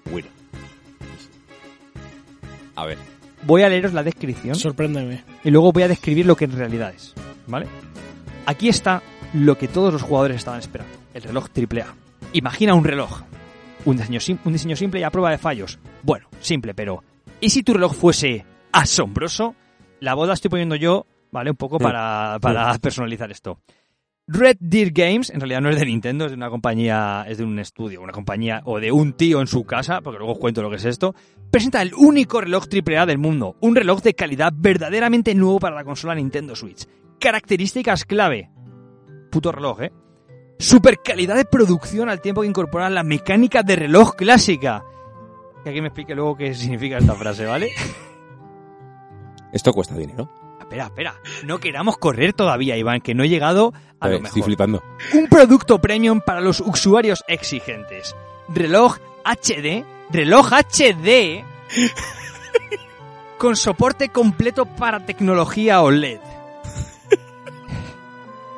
Bueno. A ver. Voy a leeros la descripción Sorpréndeme. y luego voy a describir lo que en realidad es. ¿Vale? Aquí está lo que todos los jugadores estaban esperando: el reloj AAA. Imagina un reloj. Un diseño, sim- un diseño simple y a prueba de fallos. Bueno, simple, pero. ¿Y si tu reloj fuese asombroso? La voz la estoy poniendo yo, ¿vale? Un poco para, para personalizar esto. Red Deer Games, en realidad no es de Nintendo, es de una compañía, es de un estudio, una compañía o de un tío en su casa, porque luego os cuento lo que es esto, presenta el único reloj AAA del mundo, un reloj de calidad verdaderamente nuevo para la consola Nintendo Switch. Características clave. Puto reloj, ¿eh? Super calidad de producción al tiempo que incorpora la mecánica de reloj clásica. Que aquí me explique luego qué significa esta frase, ¿vale? Esto cuesta dinero. Espera, espera. No queramos correr todavía, Iván, que no he llegado a lo Estoy mejor. flipando. Un producto premium para los usuarios exigentes. Reloj HD. Reloj HD. con soporte completo para tecnología OLED.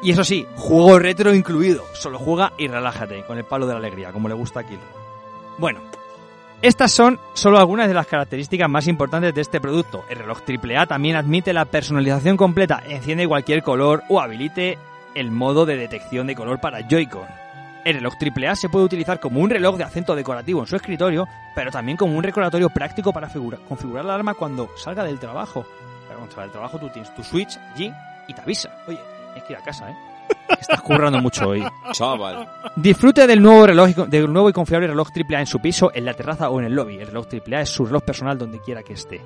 Y eso sí, juego retro incluido. Solo juega y relájate, con el palo de la alegría, como le gusta a Kilo. Bueno, estas son solo algunas de las características más importantes de este producto. El reloj AAA también admite la personalización completa, enciende cualquier color o habilite el modo de detección de color para Joy-Con. El reloj AAA se puede utilizar como un reloj de acento decorativo en su escritorio, pero también como un recordatorio práctico para figura- configurar la alarma cuando salga del trabajo. Pero cuando salga del trabajo tú tienes tu Switch allí y te avisa. Oye, tienes que ir a casa, ¿eh? Estás currando mucho hoy. Chaval. Disfrute del nuevo reloj del nuevo y confiable reloj AAA en su piso, en la terraza o en el lobby. El reloj AAA es su reloj personal donde quiera que esté.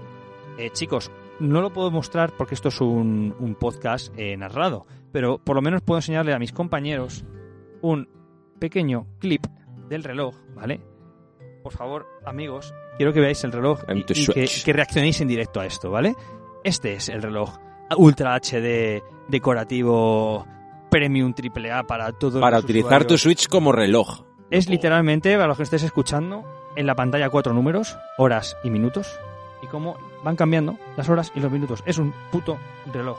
Eh, chicos, no lo puedo mostrar porque esto es un, un podcast eh, narrado, pero por lo menos puedo enseñarle a mis compañeros un pequeño clip del reloj, ¿vale? Por favor, amigos, quiero que veáis el reloj y, que, que reaccionéis en directo a esto, ¿vale? Este es el reloj Ultra HD decorativo Premium AAA para todos Para los utilizar tu. Switch como reloj. Es literalmente, para los que estés escuchando, en la pantalla cuatro números, horas y minutos, y cómo van cambiando las horas y los minutos. Es un puto reloj.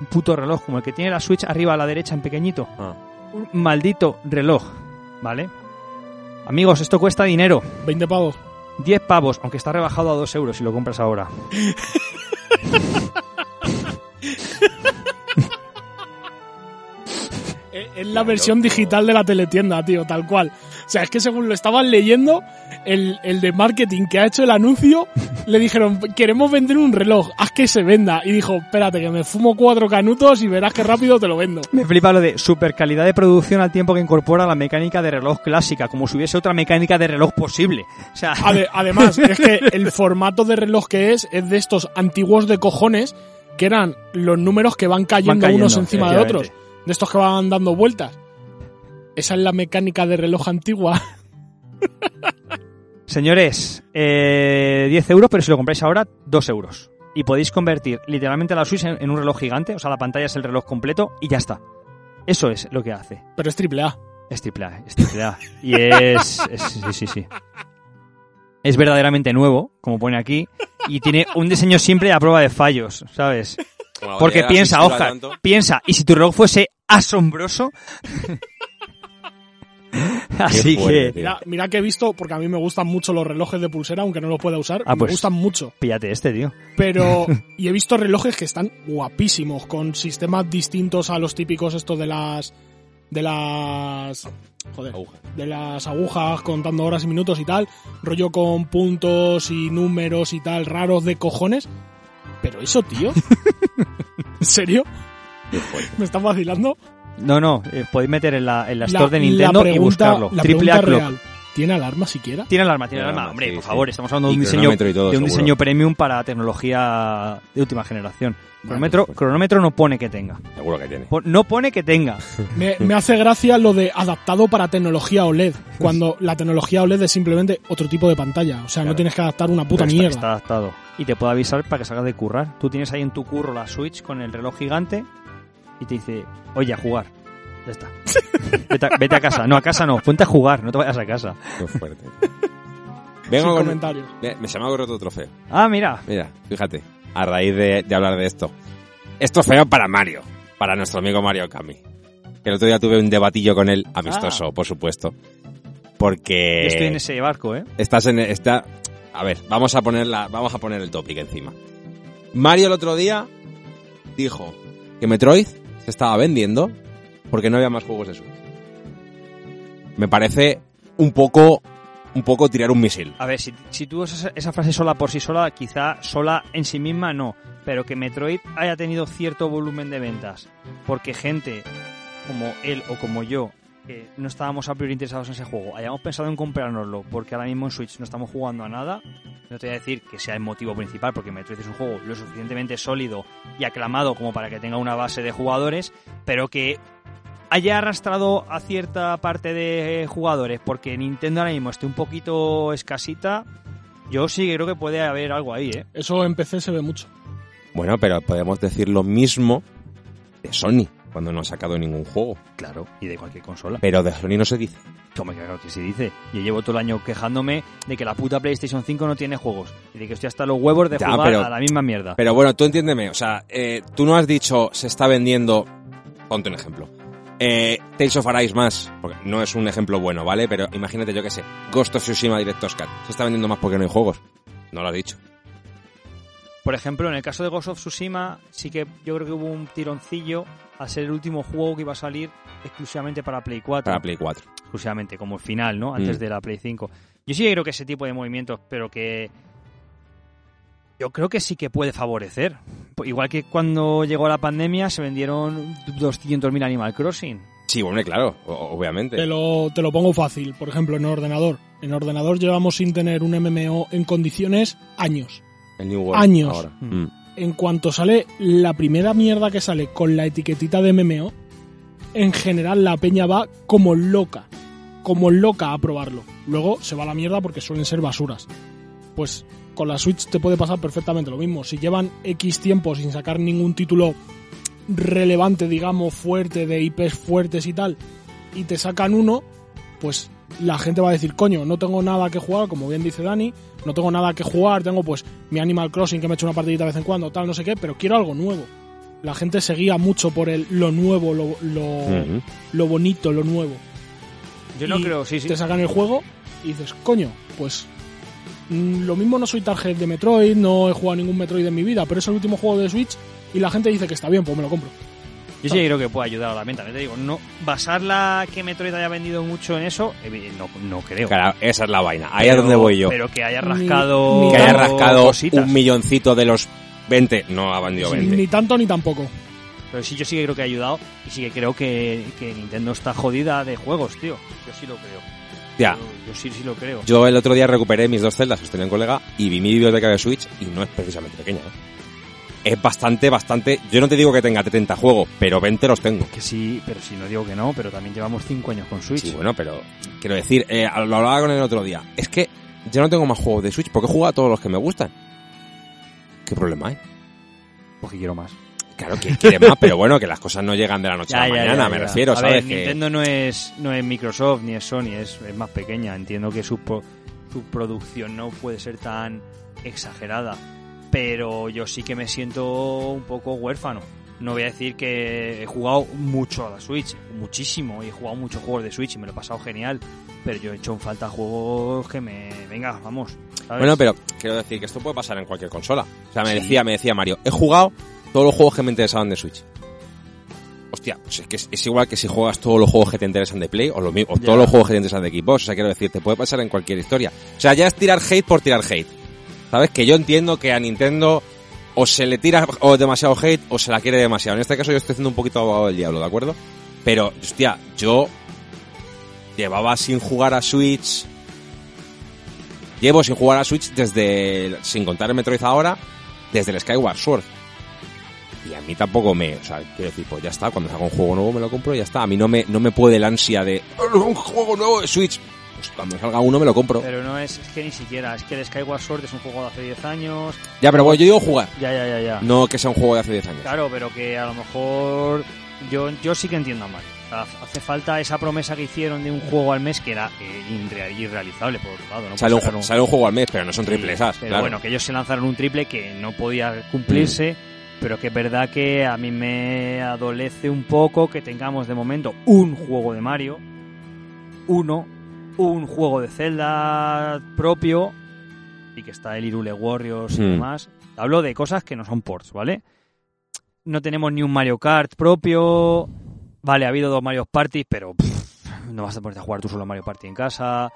Un puto reloj, como el que tiene la Switch arriba a la derecha en pequeñito. Ah. Un maldito reloj, ¿vale? Amigos, esto cuesta dinero. 20 pavos. 10 pavos, aunque está rebajado a 2 euros si lo compras ahora. Es es la versión digital de la teletienda, tío, tal cual. O sea, es que según lo estaban leyendo, el, el de marketing que ha hecho el anuncio, le dijeron, queremos vender un reloj, haz que se venda. Y dijo, espérate, que me fumo cuatro canutos y verás que rápido te lo vendo. Me flipa lo de super calidad de producción al tiempo que incorpora la mecánica de reloj clásica, como si hubiese otra mecánica de reloj posible. O sea, Ade- además, es que el formato de reloj que es, es de estos antiguos de cojones, que eran los números que van cayendo, Van cayendo, unos encima de otros. De estos que van dando vueltas. Esa es la mecánica de reloj antigua. Señores, eh, 10 euros, pero si lo compráis ahora, 2 euros. Y podéis convertir literalmente la Switch en, en un reloj gigante, o sea, la pantalla es el reloj completo y ya está. Eso es lo que hace. Pero es triple A. Es triple A, es triple A. Y es, es- Sí, sí, sí. Es verdaderamente nuevo, como pone aquí, y tiene un diseño simple a prueba de fallos, ¿sabes? Porque piensa, Oscar, tanto. piensa, y si tu reloj fuese asombroso, Así fuerte, que. Mira, mira que he visto, porque a mí me gustan mucho los relojes de pulsera, aunque no los pueda usar, Ah, me pues. gustan mucho. píllate este, tío. Pero, y he visto relojes que están guapísimos, con sistemas distintos a los típicos estos de las, de las, joder, Aguja. de las agujas contando horas y minutos y tal, rollo con puntos y números y tal, raros de cojones. Pero eso, tío, ¿en serio? ¿Me estás vacilando? No, no, eh, podéis meter en la, en la La- store de la Nintendo y buscarlo. La Triple pregunta A Clock. real, ¿tiene alarma siquiera? Tiene alarma, tiene Tiene alarma. alarma, Hombre, sí, por sí. favor, estamos hablando de un diseño, todo, de un seguro. diseño premium para tecnología de última generación. Cronómetro, pues- cronómetro no pone que tenga. Seguro que tiene. No pone que tenga. Me, me hace gracia lo de adaptado para tecnología OLED, cuando la tecnología OLED es simplemente otro tipo de pantalla. O sea, no tienes que adaptar una puta está- mierda. Está, adaptado. Y te puede avisar para que salgas de currar. Tú tienes ahí en tu curro la Switch con el reloj gigante y te dice, oye, a jugar. Ya está. vete, a, vete a casa. No, a casa no. Ponte a jugar, no te vayas a casa. Qué fuerte. Sin Vengo con... comentarios. Me se me ha otro trofeo. Ah, mira. Mira, fíjate, a raíz de, de hablar de esto. Esto feo para Mario, para nuestro amigo Mario Kami. Que el otro día tuve un debatillo con él, amistoso, por supuesto. Porque Yo estoy en ese barco, ¿eh? estás en está a ver, vamos a poner la, vamos a poner el topic encima. Mario el otro día dijo que Metroid se estaba vendiendo porque no había más juegos de Switch. Me parece un poco un poco tirar un misil. A ver, si, si tú esa frase sola por sí sola, quizá sola en sí misma no. Pero que Metroid haya tenido cierto volumen de ventas porque gente como él o como yo, que no estábamos a priori interesados en ese juego, hayamos pensado en comprárnoslo porque ahora mismo en Switch no estamos jugando a nada, no te voy a decir que sea el motivo principal porque Metroid es un juego lo suficientemente sólido y aclamado como para que tenga una base de jugadores, pero que haya arrastrado a cierta parte de jugadores porque Nintendo ahora mismo esté un poquito escasita, yo sí creo que puede haber algo ahí, ¿eh? Eso en PC se ve mucho. Bueno, pero podemos decir lo mismo de Sony cuando no ha sacado ningún juego. Claro, y de cualquier consola. Pero de Sony no se dice. Como que claro que se dice. Yo llevo todo el año quejándome de que la puta PlayStation 5 no tiene juegos. Y de que estoy hasta los huevos de Ya, jugar pero- a la misma mierda. Pero bueno, tú entiéndeme, o sea, eh, tú no has dicho se está vendiendo, ponte un ejemplo, eh, Tales of Arise más, porque no es un ejemplo bueno, ¿vale? Pero imagínate, yo que sé, Ghost of Tsushima Director's Cut, se está vendiendo más porque no hay juegos. No lo has dicho. Por ejemplo, en el caso de Ghost of Tsushima, sí que yo creo que hubo un tironcillo a ser el último juego que iba a salir exclusivamente para Play 4. Para Play 4. exclusivamente, como el final, ¿no? Antes Mm. de la Play 5. Yo sí que creo que ese tipo de movimientos, pero que yo creo que sí que puede favorecer. Igual que cuando llegó la pandemia se vendieron 200.000 Animal Crossing. Sí, bueno, claro, obviamente. Te lo, te lo pongo fácil. Por ejemplo, en ordenador. En ordenador llevamos sin tener un MMO en condiciones años. El New World. años. ahora. Mm. Mm. En cuanto sale la primera mierda que sale con la etiquetita de MMO, en general la peña va como loca. Como loca a probarlo. Luego se va a la mierda porque suelen ser basuras. Pues con la Switch te puede pasar perfectamente lo mismo. Si llevan X tiempo sin sacar ningún título relevante, digamos, fuerte, de IPs fuertes y tal, y te sacan uno, pues la gente va a decir, coño, no tengo nada que jugar, como bien dice Dani, no tengo nada que jugar, tengo pues mi Animal Crossing que me echo una partidita de vez en cuando, tal, no sé qué, pero quiero algo nuevo. La gente seguía mucho por el lo nuevo, lo, lo, lo bonito, lo nuevo. Yo no Y creo, sí, sí. Te sacan el juego y dices, coño, pues lo mismo no soy target de Metroid, no he jugado ningún Metroid en mi vida, pero es el último juego de Switch y la gente dice que está bien, pues me lo compro. Yo sí que creo que puede ayudar a la venta. Te digo, no basarla que Metroid haya vendido mucho en eso, evi- no, no creo. Claro, esa es la vaina. Ahí Pero- es donde voy yo. Pero que haya rascado. ni que haya rascado cositas. un milloncito de los 20. No ha vendido 20. Ni tanto ni tampoco. Pero sí, yo sí que creo que ha ayudado y sí que creo que, que Nintendo está jodida de juegos, tío. Yo sí lo creo. Ya. Yo, yo sí, sí lo creo. Yo el otro día recuperé mis dos celdas que tenía un colega y vi mi biblioteca de Switch y no es precisamente pequeña. ¿eh? Es bastante, bastante... Yo no te digo que tenga 30 juegos, pero 20 los tengo. Que sí, pero sí, no digo que no, pero también llevamos 5 años con Switch. Sí, bueno, pero quiero decir, eh, lo hablaba con él el otro día. Es que yo no tengo más juegos de Switch porque he jugado a todos los que me gustan. ¿Qué problema hay? Porque quiero más. Claro que quiere más, pero bueno, que las cosas no llegan de la noche a la mañana, me refiero, a ¿sabes? Ver, Que- Nintendo no es, no es Microsoft ni es Sony, es, es más pequeña. Entiendo que su, su producción no puede ser tan exagerada. Pero yo sí que me siento un poco huérfano. no voy a decir que he jugado mucho a la Switch, muchísimo, y he jugado muchos juegos de Switch y me lo he pasado genial, pero yo he hecho en falta juegos que me... Venga, vamos. ¿sabes? Bueno, pero quiero decir que esto puede pasar en cualquier consola. O sea, me Sí. decía, me decía Mario, he jugado todos los juegos que me interesaban de Switch. Hostia, pues es que es, es igual que si juegas todos los juegos que te interesan de Play o, lo, todos los juegos que te interesan de Xbox. O sea, quiero decir, te puede pasar en cualquier historia. O sea, ya es tirar hate por tirar hate. ¿Sabes? Que yo entiendo que a Nintendo o se le tira o demasiado hate o se la quiere demasiado. En este caso yo estoy haciendo un poquito abogado del diablo, ¿de acuerdo? Pero, hostia, yo llevaba sin jugar a Switch Llevo sin jugar a Switch desde, sin contar el Metroid ahora, desde el Skyward Sword. Y a mí tampoco me, o sea, quiero decir, pues ya está, cuando salga un juego nuevo me lo compro y ya está. A mí no me, no me puede el ansia de "Oh, un juego nuevo de Switch. Pues cuando salga uno me lo compro. Pero no es, es que ni siquiera, es que el Skyward Sword es un juego de hace 10 años. Ya, pero bueno, yo digo jugar, Ya, ya, ya, ya. no que sea un juego de hace 10 años. Claro, pero que a lo mejor yo, yo sí que entiendo a Mario. Hace falta esa promesa que hicieron de un juego al mes que era eh, irre- irrealizable, por otro lado. ¿no? Sale un, Sacar ju- sale un juego al mes, pero no son Sí, triples As, Pero claro. bueno, que ellos se lanzaron un triple que no podía cumplirse, Mm. Pero que es verdad que a mí me adolece un poco que tengamos de momento un juego de Mario, uno, un juego de Zelda propio y que está el Irule Warriors y Mm. demás. Hablo de cosas que no son ports, ¿vale? No tenemos ni un Mario Kart propio. Vale, ha habido dos Mario Party, pero pff, no vas a ponerte a jugar tú solo Mario Party en casa.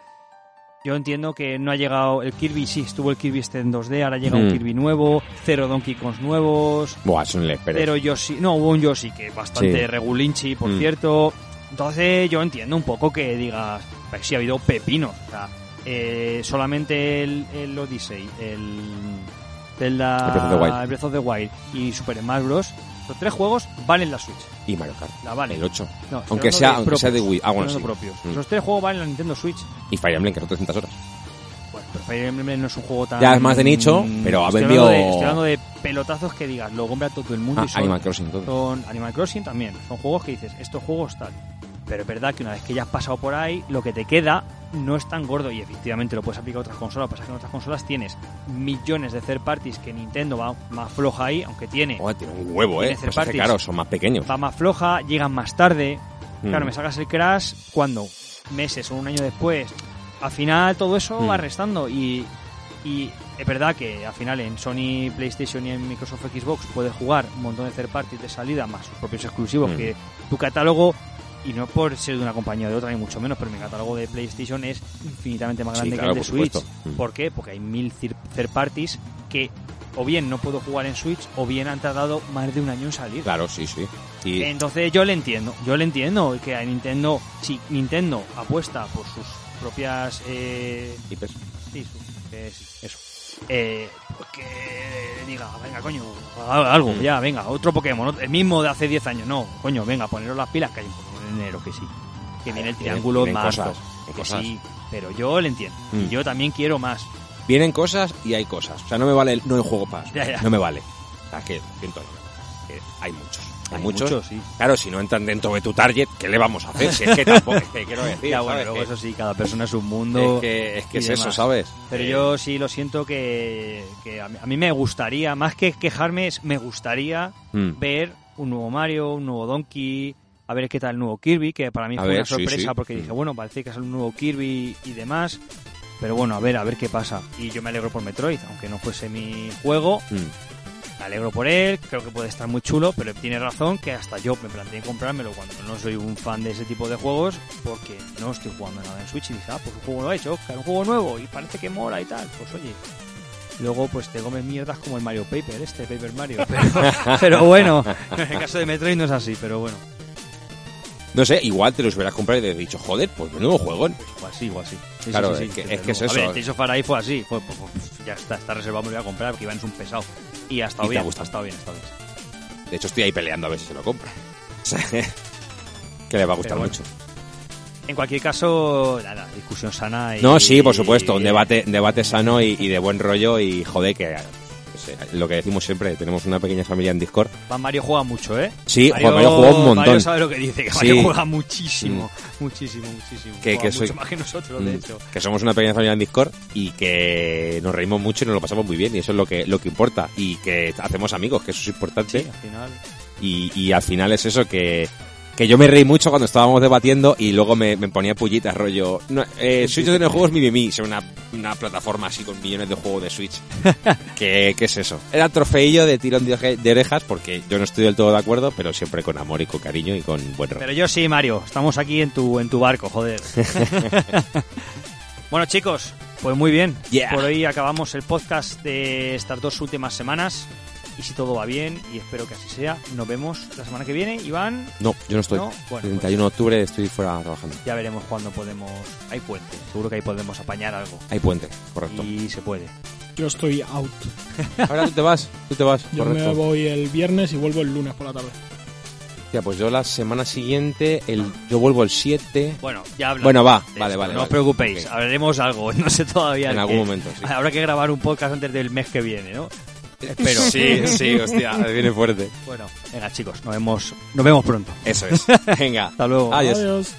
Yo entiendo que no ha llegado el Kirby, sí, estuvo el Kirby este en 2D, ahora llega un Hmm. Kirby nuevo, cero Donkey Kongs nuevos, Buah, pero pero Yoshi, no, hubo un Yoshi que bastante Sí. regulinchi, por Hmm. cierto. Entonces yo entiendo un poco que digas, pues sí ha habido pepinos, o sea, eh, solamente el, el Odyssey, el Zelda, El Breath of the Wild. el Breath of the Wild y Super Smash Bros. Los tres juegos valen la Switch, Y Mario Kart, la valen. el 8. No, Aunque sea- de aunque sea de propios, Wii. Ah, bueno, sí. propios. Mm. Los tres juegos valen la Nintendo Switch. Y Fire Emblem, que son 300 horas. Bueno, pero Fire Emblem no es un juego tan... Ya es más de nicho, pero ha vendido- Hablando de, estoy hablando de pelotazos que digas, lo compra todo el mundo Ah, y son, Animal Crossing, todo. son Animal Crossing también. Son juegos que dices, estos juegos tal. Pero es verdad que una vez que ya has pasado por ahí, lo que te queda no es tan gordo y efectivamente lo puedes aplicar a otras consolas. Pasa que en otras consolas tienes millones de third parties que Nintendo va más floja ahí, aunque tiene, tiene un huevo, eh. Tiene third es que, parties. claro, son más pequeños. va más floja, llegan más tarde. Claro, Mm. me sacas el Crash cuando meses o un año después. Al final todo eso Mm. va restando y, y es verdad que al final en Sony, PlayStation y en Microsoft Xbox puedes jugar un montón de third parties de salida más sus propios exclusivos Mm. que tu catálogo y no por ser de una compañía o de otra ni mucho menos, pero mi catálogo de PlayStation es infinitamente más Sí, grande claro, que el de por Switch. supuesto. Mm. ¿Por qué? Porque hay mil thir- third parties que o bien no puedo jugar en Switch o bien han tardado más de un año en salir. Claro, sí, sí. Y Entonces yo le entiendo, yo le entiendo que a Nintendo, si Nintendo apuesta por sus propias, eh, y pues, sí, sí, eso, eh, pues que diga, venga coño, algo, Mm. ya, venga, otro Pokémon, el mismo de hace 10 años, no, coño, venga, poneros las pilas que hay un Pokémon en enero, que sí, que viene el triángulo marzo, cosas, que cosas. sí, pero yo le entiendo, Mm. y yo también quiero más, vienen cosas y hay cosas. O sea, no me vale el, no el juego Ya, ya. No me vale. O sea, que, siento, que hay muchos. Hay, muchos. sí. Claro, si no entran dentro de tu target, ¿qué le vamos a hacer? Si es que tampoco, es que quiero decir, Ya, bueno, ¿sabes? luego Que- eso sí, cada persona es un mundo. es que es, que y es eso. ¿sabes? Pero Eh, yo sí lo siento que, que a, mí, a mí me gustaría, más que quejarme, es me gustaría mm, ver un nuevo Mario, un nuevo Donkey, a ver qué tal el nuevo Kirby, que para mí A fue ver, una sí, sorpresa sí. porque dije, bueno, parece que es un nuevo Kirby y demás. Pero bueno, a ver, a ver qué pasa. Y yo me alegro por Metroid, aunque no fuese mi juego, mm. me alegro por él, creo que puede estar muy chulo, pero tiene razón que hasta yo me planteé comprármelo cuando no soy un fan de ese tipo de juegos, porque no estoy jugando nada en Switch y dije, ah, pues un juego lo ha hecho, un juego nuevo y parece que mola y tal, pues oye. Luego pues te comes mierdas como el Mario Paper, este Paper Mario. Pero, pero bueno, en el caso de Metroid no es así, pero bueno. No sé, igual te los hubieras comprado y te he dicho, joder, pues menudo juego. Fue así o así. Sí, Claro, sí, sí, es que- es que es luego. A ver, eso. el Tales of Arise fue así, fue, pues, pues, ya está, está reservado, me lo voy a comprar porque Iván es un pesado. Y ha estado Y te ha bien, ha estado bien, ha estado bien. De hecho, estoy ahí peleando a ver si se lo compra. O que le va a gustar bueno. mucho. En cualquier caso, nada, discusión sana y... No, sí, por supuesto, un debate, debate sano y, y de buen rollo y joder que, lo que decimos siempre, tenemos una pequeña familia en Discord. Mario juega mucho, ¿eh? Sí, Juan Mario juega un montón. Mario sabe lo que dice, que Sí. Mario juega muchísimo, muchísimo, muchísimo. Que- Juega que mucho soy- más que nosotros, de Mm, hecho. que somos una pequeña familia en Discord y que nos reímos mucho y nos lo pasamos muy bien y eso es lo que lo que importa y que hacemos amigos que eso es importante Sí, al final. y, y al final es eso que que yo me reí mucho cuando estábamos debatiendo y luego me, me ponía pullitas rollo no, eh, Switch no tiene juegos mi mi es una, una plataforma así con millones de juegos de Switch ¿Qué, qué es eso? Era trofeillo de tirón de, orejas porque yo no estoy del todo de acuerdo pero siempre con amor y con cariño y con buen rollo Pero yo sí, Mario. Estamos aquí en tu, en tu barco, joder. bueno, chicos, pues muy bien. Yeah. Por hoy acabamos el podcast de estas dos últimas semanas. Y si todo va bien, y espero que así sea, nos vemos la semana que viene. Iván, no yo no estoy ¿no? Bueno, el pues 31 de octubre estoy fuera trabajando ya veremos cuándo podemos. Hay puente, seguro que ahí podemos apañar algo. hay puente correcto Y se puede. Yo estoy out. ahora tú te vas tú te vas Yo correcto me voy el viernes y vuelvo el lunes por la tarde. Ya, pues yo la semana siguiente, el, yo vuelvo el 7. Bueno, ya hablamos. Bueno, va, vale, esto, vale, No os preocupéis, hablaremos algo. No sé todavía. En algún qué. momento, sí. Habrá que grabar un podcast antes del mes que viene, ¿no? Espero. Sí, sí, hostia, viene fuerte. Bueno, venga chicos, nos vemos, nos vemos pronto. Eso es. Venga. Hasta luego. Adiós. Adiós.